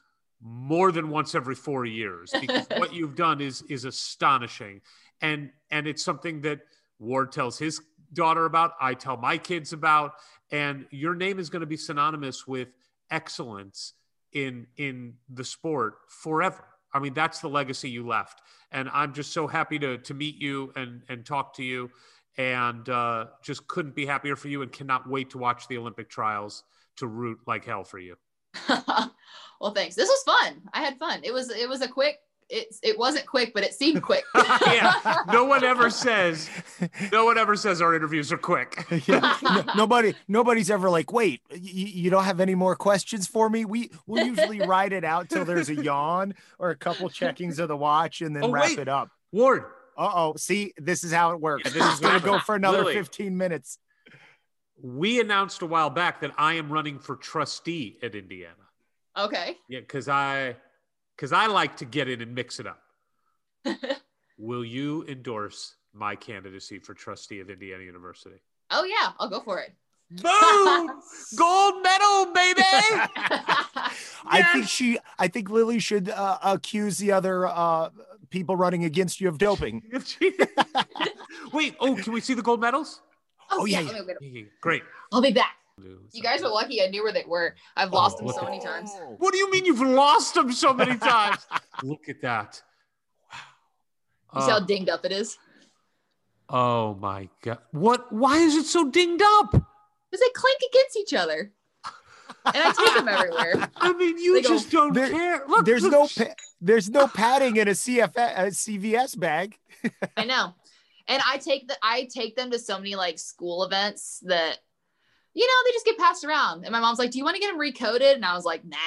Speaker 1: more than once every four years because what you've done is is astonishing, and and it's something that Ward tells his daughter about. I tell my kids about, and your name is going to be synonymous with excellence in in the sport forever. I mean, that's the legacy you left, and I'm just so happy to to meet you and and talk to you, and uh, just couldn't be happier for you, and cannot wait to watch the Olympic trials to root like hell for you.
Speaker 3: well, thanks. This was fun. I had fun. It was it was a quick. It it wasn't quick, but it seemed quick.
Speaker 1: yeah, no one ever says, no one ever says our interviews are quick.
Speaker 2: yeah, no, nobody, nobody's ever like, wait, y- you don't have any more questions for me? We we'll usually ride it out till there's a yawn or a couple checkings of the watch and then
Speaker 1: Oh,
Speaker 2: wrap
Speaker 1: wait.
Speaker 2: it up.
Speaker 1: Ward,
Speaker 2: Uh oh, see, this is how it works.
Speaker 1: Yeah,
Speaker 2: this
Speaker 1: this
Speaker 2: is
Speaker 1: is
Speaker 2: gonna go for another
Speaker 1: Lilly.
Speaker 2: 15 minutes.
Speaker 1: we announced a while back that I am running for trustee at Indiana.
Speaker 3: okay.
Speaker 1: Yeah, because I because I like to get in and mix it up. Will you endorse my candidacy for trustee of Indiana University?
Speaker 3: Oh yeah, I'll go for it.
Speaker 1: Boom! Gold medal, baby!
Speaker 2: I think she, I think Lilly should uh, accuse the other uh, people running against you of doping.
Speaker 1: Wait, oh, can we see the gold medals?
Speaker 2: Oh, yeah,
Speaker 3: let me go get 'em.
Speaker 1: Great.
Speaker 3: I'll be back. You guys are lucky. I knew where they were. I've lost them so
Speaker 1: at-
Speaker 3: many times.
Speaker 1: What do you mean you've lost them so many times? Look at that.
Speaker 3: You see how
Speaker 1: Uh,
Speaker 3: dinged up it is?
Speaker 1: oh my god. What why is it so dinged up?
Speaker 3: Because they clink against each other. And I take them everywhere.
Speaker 1: I mean, you
Speaker 3: They go,
Speaker 1: just don't
Speaker 2: There-
Speaker 1: care. Look,
Speaker 2: There's
Speaker 1: look.
Speaker 2: no, pa- there's no padding in a CF, a CVS bag.
Speaker 3: I know. And I take the I take them to so many like school events that you know they just get passed around. And my mom's like, "Do you want to get them recoded?" And I was like, "Nah."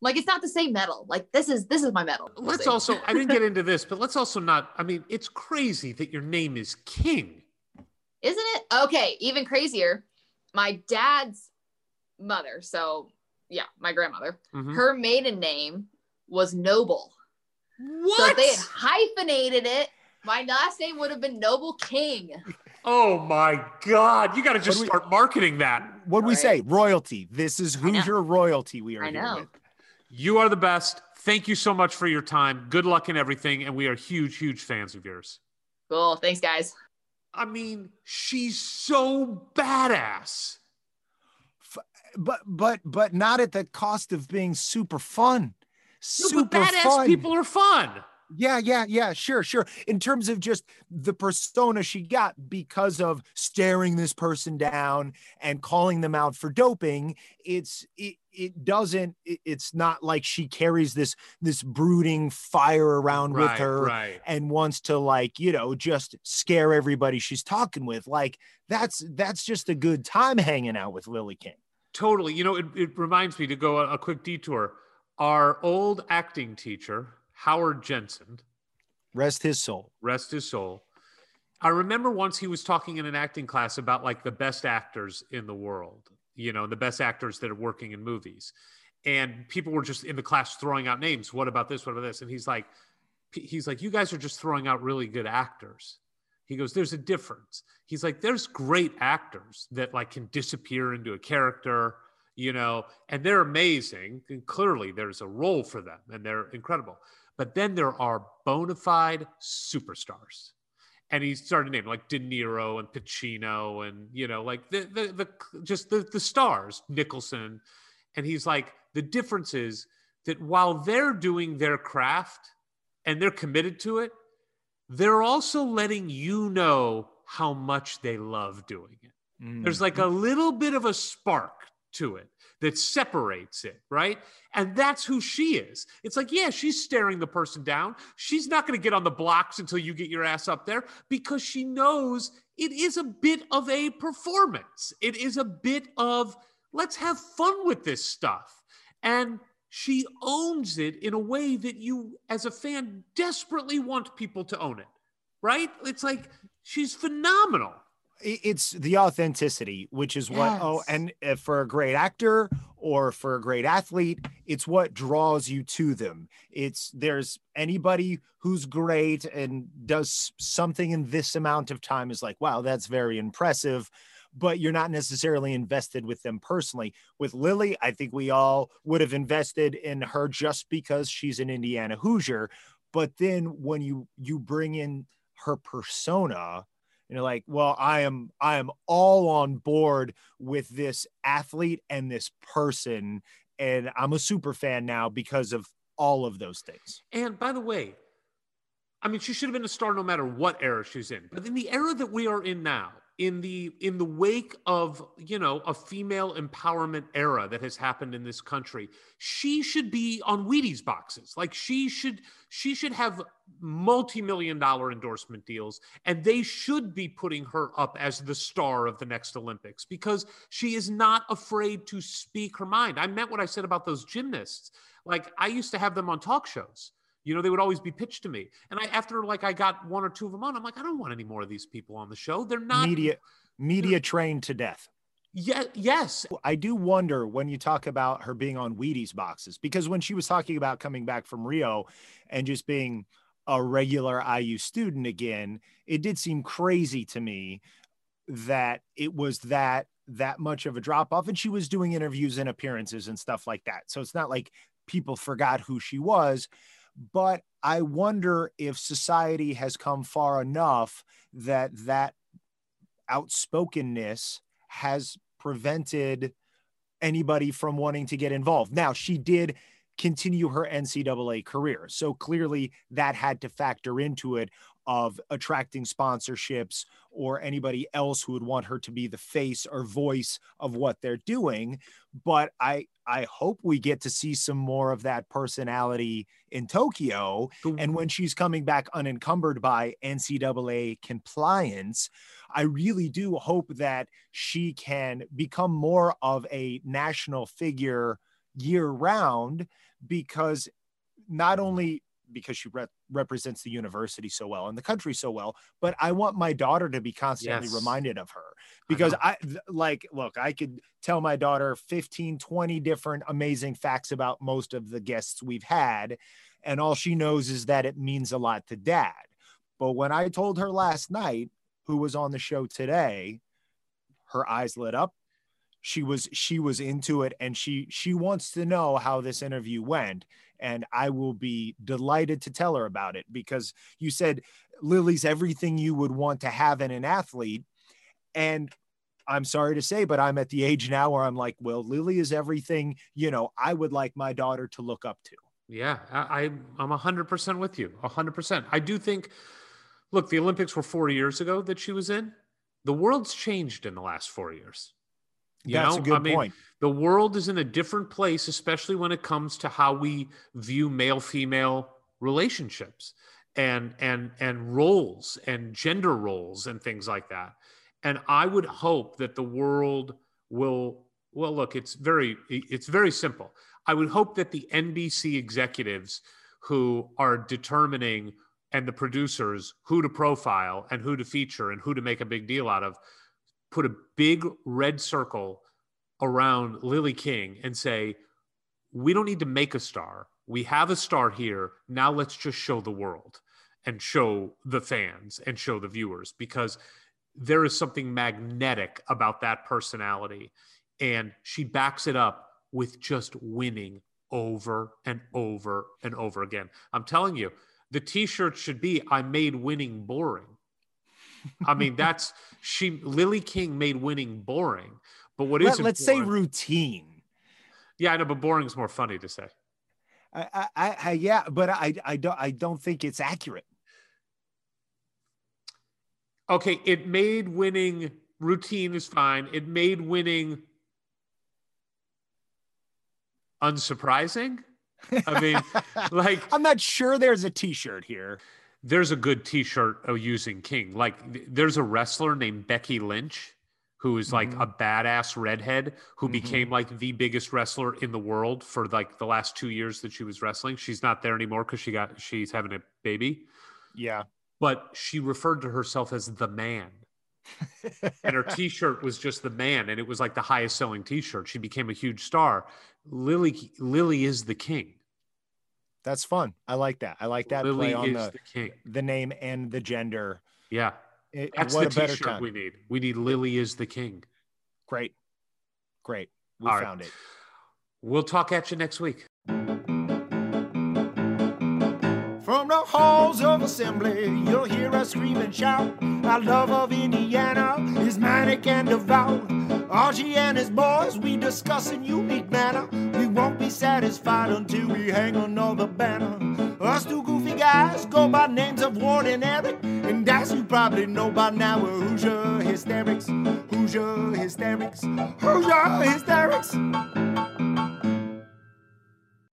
Speaker 3: Like it's not the same metal. Like this is this is my metal. We'll
Speaker 1: Let's
Speaker 3: see.
Speaker 1: also, I didn't get into this, but let's also not, I mean, it's crazy that your name is King.
Speaker 3: Isn't it? Okay, even crazier. My dad's mother, so yeah, my grandmother,
Speaker 1: Mhm.
Speaker 3: her maiden name was Noble.
Speaker 1: What?
Speaker 3: So if they had hyphenated it, my last name would have been Noble King.
Speaker 1: Oh my God. You got to just
Speaker 2: do we-
Speaker 1: start marketing that.
Speaker 2: What do we
Speaker 3: Right.
Speaker 2: say? Royalty. This is
Speaker 3: know.
Speaker 2: Hoosier royalty we are
Speaker 3: I
Speaker 2: here
Speaker 3: know.
Speaker 2: with.
Speaker 1: You are the best. Thank you so much for your time. Good luck in everything. And we are huge, huge fans of yours.
Speaker 3: Cool. Thanks, guys.
Speaker 1: I mean, she's so badass.
Speaker 2: But but but not at the cost of being super fun.
Speaker 1: No,
Speaker 2: Super
Speaker 1: but badass
Speaker 2: fun.
Speaker 1: people are fun.
Speaker 2: Yeah, yeah, yeah, sure, sure. In terms of just the persona she got because of staring this person down and calling them out for doping, it's it it doesn't it- it's not like she carries this this brooding fire around with her
Speaker 1: right.
Speaker 2: and wants to like, you know, just scare everybody she's talking with. Like that's that's just a good time hanging out with Lilly King.
Speaker 1: Totally. You know, it, it reminds me to go a, a quick detour. Our old acting teacher, Howard Jensen,
Speaker 2: Rest his soul.
Speaker 1: rest his soul. I remember once he was talking in an acting class about like the best actors in the world, you know, the best actors that are working in movies. And people were just in the class throwing out names. What about this? What about this? And he's like, he's like, you guys are just throwing out really good actors. He goes, there's a difference. He's like, there's great actors that like can disappear into a character, you know, and they're amazing. And clearly there's a role for them and they're incredible. But then there are bona fide superstars. And he started naming like De Niro and Pacino and you know, like the the, the just the, the stars, Nicholson. And he's like, the difference is that while they're doing their craft and they're committed to it, they're also letting you know how much they love doing it. Mm-hmm. There's like a little bit of a spark to it that separates it, right? And that's who she is. It's like, yeah, she's staring the person down. She's not going to get on the blocks until you get your ass up there because she knows it is a bit of a performance. It is a bit of let's have fun with this stuff. And she owns it in a way that you, as a fan, desperately want people to own it, right? It's like she's phenomenal.
Speaker 2: It's the authenticity, which is what, oh, and uh, for a great actor or for a great athlete, it's what draws you to them. It's there's anybody who's great and does something in this amount of time is like, wow, that's very impressive but you're not necessarily invested with them personally. With Lilly, I think we all would have invested in her just because she's an Indiana Hoosier. But then when you you bring in her persona, you're like, well, I am I am all on board with this athlete and this person, and I'm a super fan now because of all of those things.
Speaker 1: And by the way, I mean, she should have been a star no matter what era she's in. But in the era that we are in now, in the in the wake of you know a female empowerment era that has happened in this country, she should be on Wheaties boxes. Like she should she should have multi-million dollar endorsement deals, and they should be putting her up as the star of the next Olympics because she is not afraid to speak her mind. I meant what I said about those gymnasts. Like I used to have them on talk shows. You know, they would always be pitched to me. And I after like I got one or two of them on, I'm like, I don't want any more of these people on the show. They're not
Speaker 2: media media trained to death.
Speaker 1: Yeah, yes.
Speaker 2: I do wonder when you talk about her being on Wheaties boxes, because when she was talking about coming back from Rio and just being a regular IU student again, it did seem crazy to me that it was that that much of a drop off and she was doing interviews and appearances and stuff like that. So it's not like people forgot who she was, but I wonder if society has come far enough that that outspokenness has prevented anybody from wanting to get involved. Now, she did continue her NCAA career. So clearly that had to factor into it of attracting sponsorships or anybody else who would want her to be the face or voice of what they're doing. But I I hope we get to see some more of that personality in Tokyo. And when she's coming back unencumbered by NCAA compliance, I really do hope that she can become more of a national figure year round because not only because she rep- represents the university so well and the country so well, but I want my daughter to be constantly
Speaker 1: Yes.
Speaker 2: reminded of her because. I, th- like, look, I could tell my daughter 15, 20 different amazing facts about most of the guests we've had. And all she knows is that it means a lot to dad. But when I told her last night, who was on the show today, her eyes lit up. She was she was into it and she she wants to know how this interview went and I will be delighted to tell her about it because you said Lilly's everything you would want to have in an athlete and I'm sorry to say but I'm at the age now where I'm like well Lilly is everything you know I would like my daughter to look up to.
Speaker 1: Yeah, I, I'm hundred percent with you. hundred percent. I do think. Look, the Olympics were four years ago that she was in. The world's changed in the last four years. You
Speaker 2: That's
Speaker 1: know?
Speaker 2: a good
Speaker 1: I mean,
Speaker 2: point.
Speaker 1: The world is in a different place, especially when it comes to how we view male-female relationships and and and roles and gender roles and things like that. And I would hope that the world will. Well, look, it's very it's very simple. I would hope that the NBC executives who are determining and the producers who to profile and who to feature and who to make a big deal out of put a big red circle around Lilly King and say, we don't need to make a star. We have a star here. Now let's just show the world and show the fans and show the viewers because there is something magnetic about that personality. And she backs it up with just winning over and over and over again. I'm telling you, the t shirt should be I made winning boring. I mean, that's she, Lilly King made winning boring. But what is
Speaker 2: Let, let's say routine.
Speaker 1: yeah, I know, but boring is more funny to say.
Speaker 2: I, I, I, I yeah, but I, I don't, I don't think it's accurate.
Speaker 1: Okay, it made winning routine is fine. It made winning unsurprising. I mean, like
Speaker 2: I'm not sure there's a T-shirt here.
Speaker 1: There's a good t-shirt of using King. Like there's a wrestler named Becky Lynch who is like
Speaker 4: Mhm.
Speaker 1: a badass redhead who
Speaker 4: Mhm.
Speaker 1: became like the biggest wrestler in the world for like the last two years that she was wrestling. She's not there anymore because she got she's having a baby,
Speaker 4: Yeah.
Speaker 1: but she referred to herself as the man. and her t-shirt was just the man and it was like the highest selling t-shirt she became a huge star lilly lilly is the king
Speaker 4: That's fun. I like that. I like that
Speaker 1: lilly
Speaker 4: play on
Speaker 1: is
Speaker 4: the,
Speaker 1: the king
Speaker 4: the name and the gender.
Speaker 1: yeah
Speaker 4: It,
Speaker 1: that's
Speaker 4: what
Speaker 1: the
Speaker 4: a better
Speaker 1: t-shirt
Speaker 4: time.
Speaker 1: we need we need lilly is the king
Speaker 4: Great. Great. We
Speaker 1: All right.
Speaker 4: found it.
Speaker 1: we'll talk at you next week
Speaker 2: From the halls of assembly, you'll hear us scream and shout. Our love of Indiana is manic and devout. Archie and his boys, we discuss in unique manner. We won't be satisfied until we hang another banner. Us two goofy guys go by names of Ward and Eric. And as you probably know by now, we're Hoosier Hysterics. Hoosier Hysterics. Hoosier Hysterics.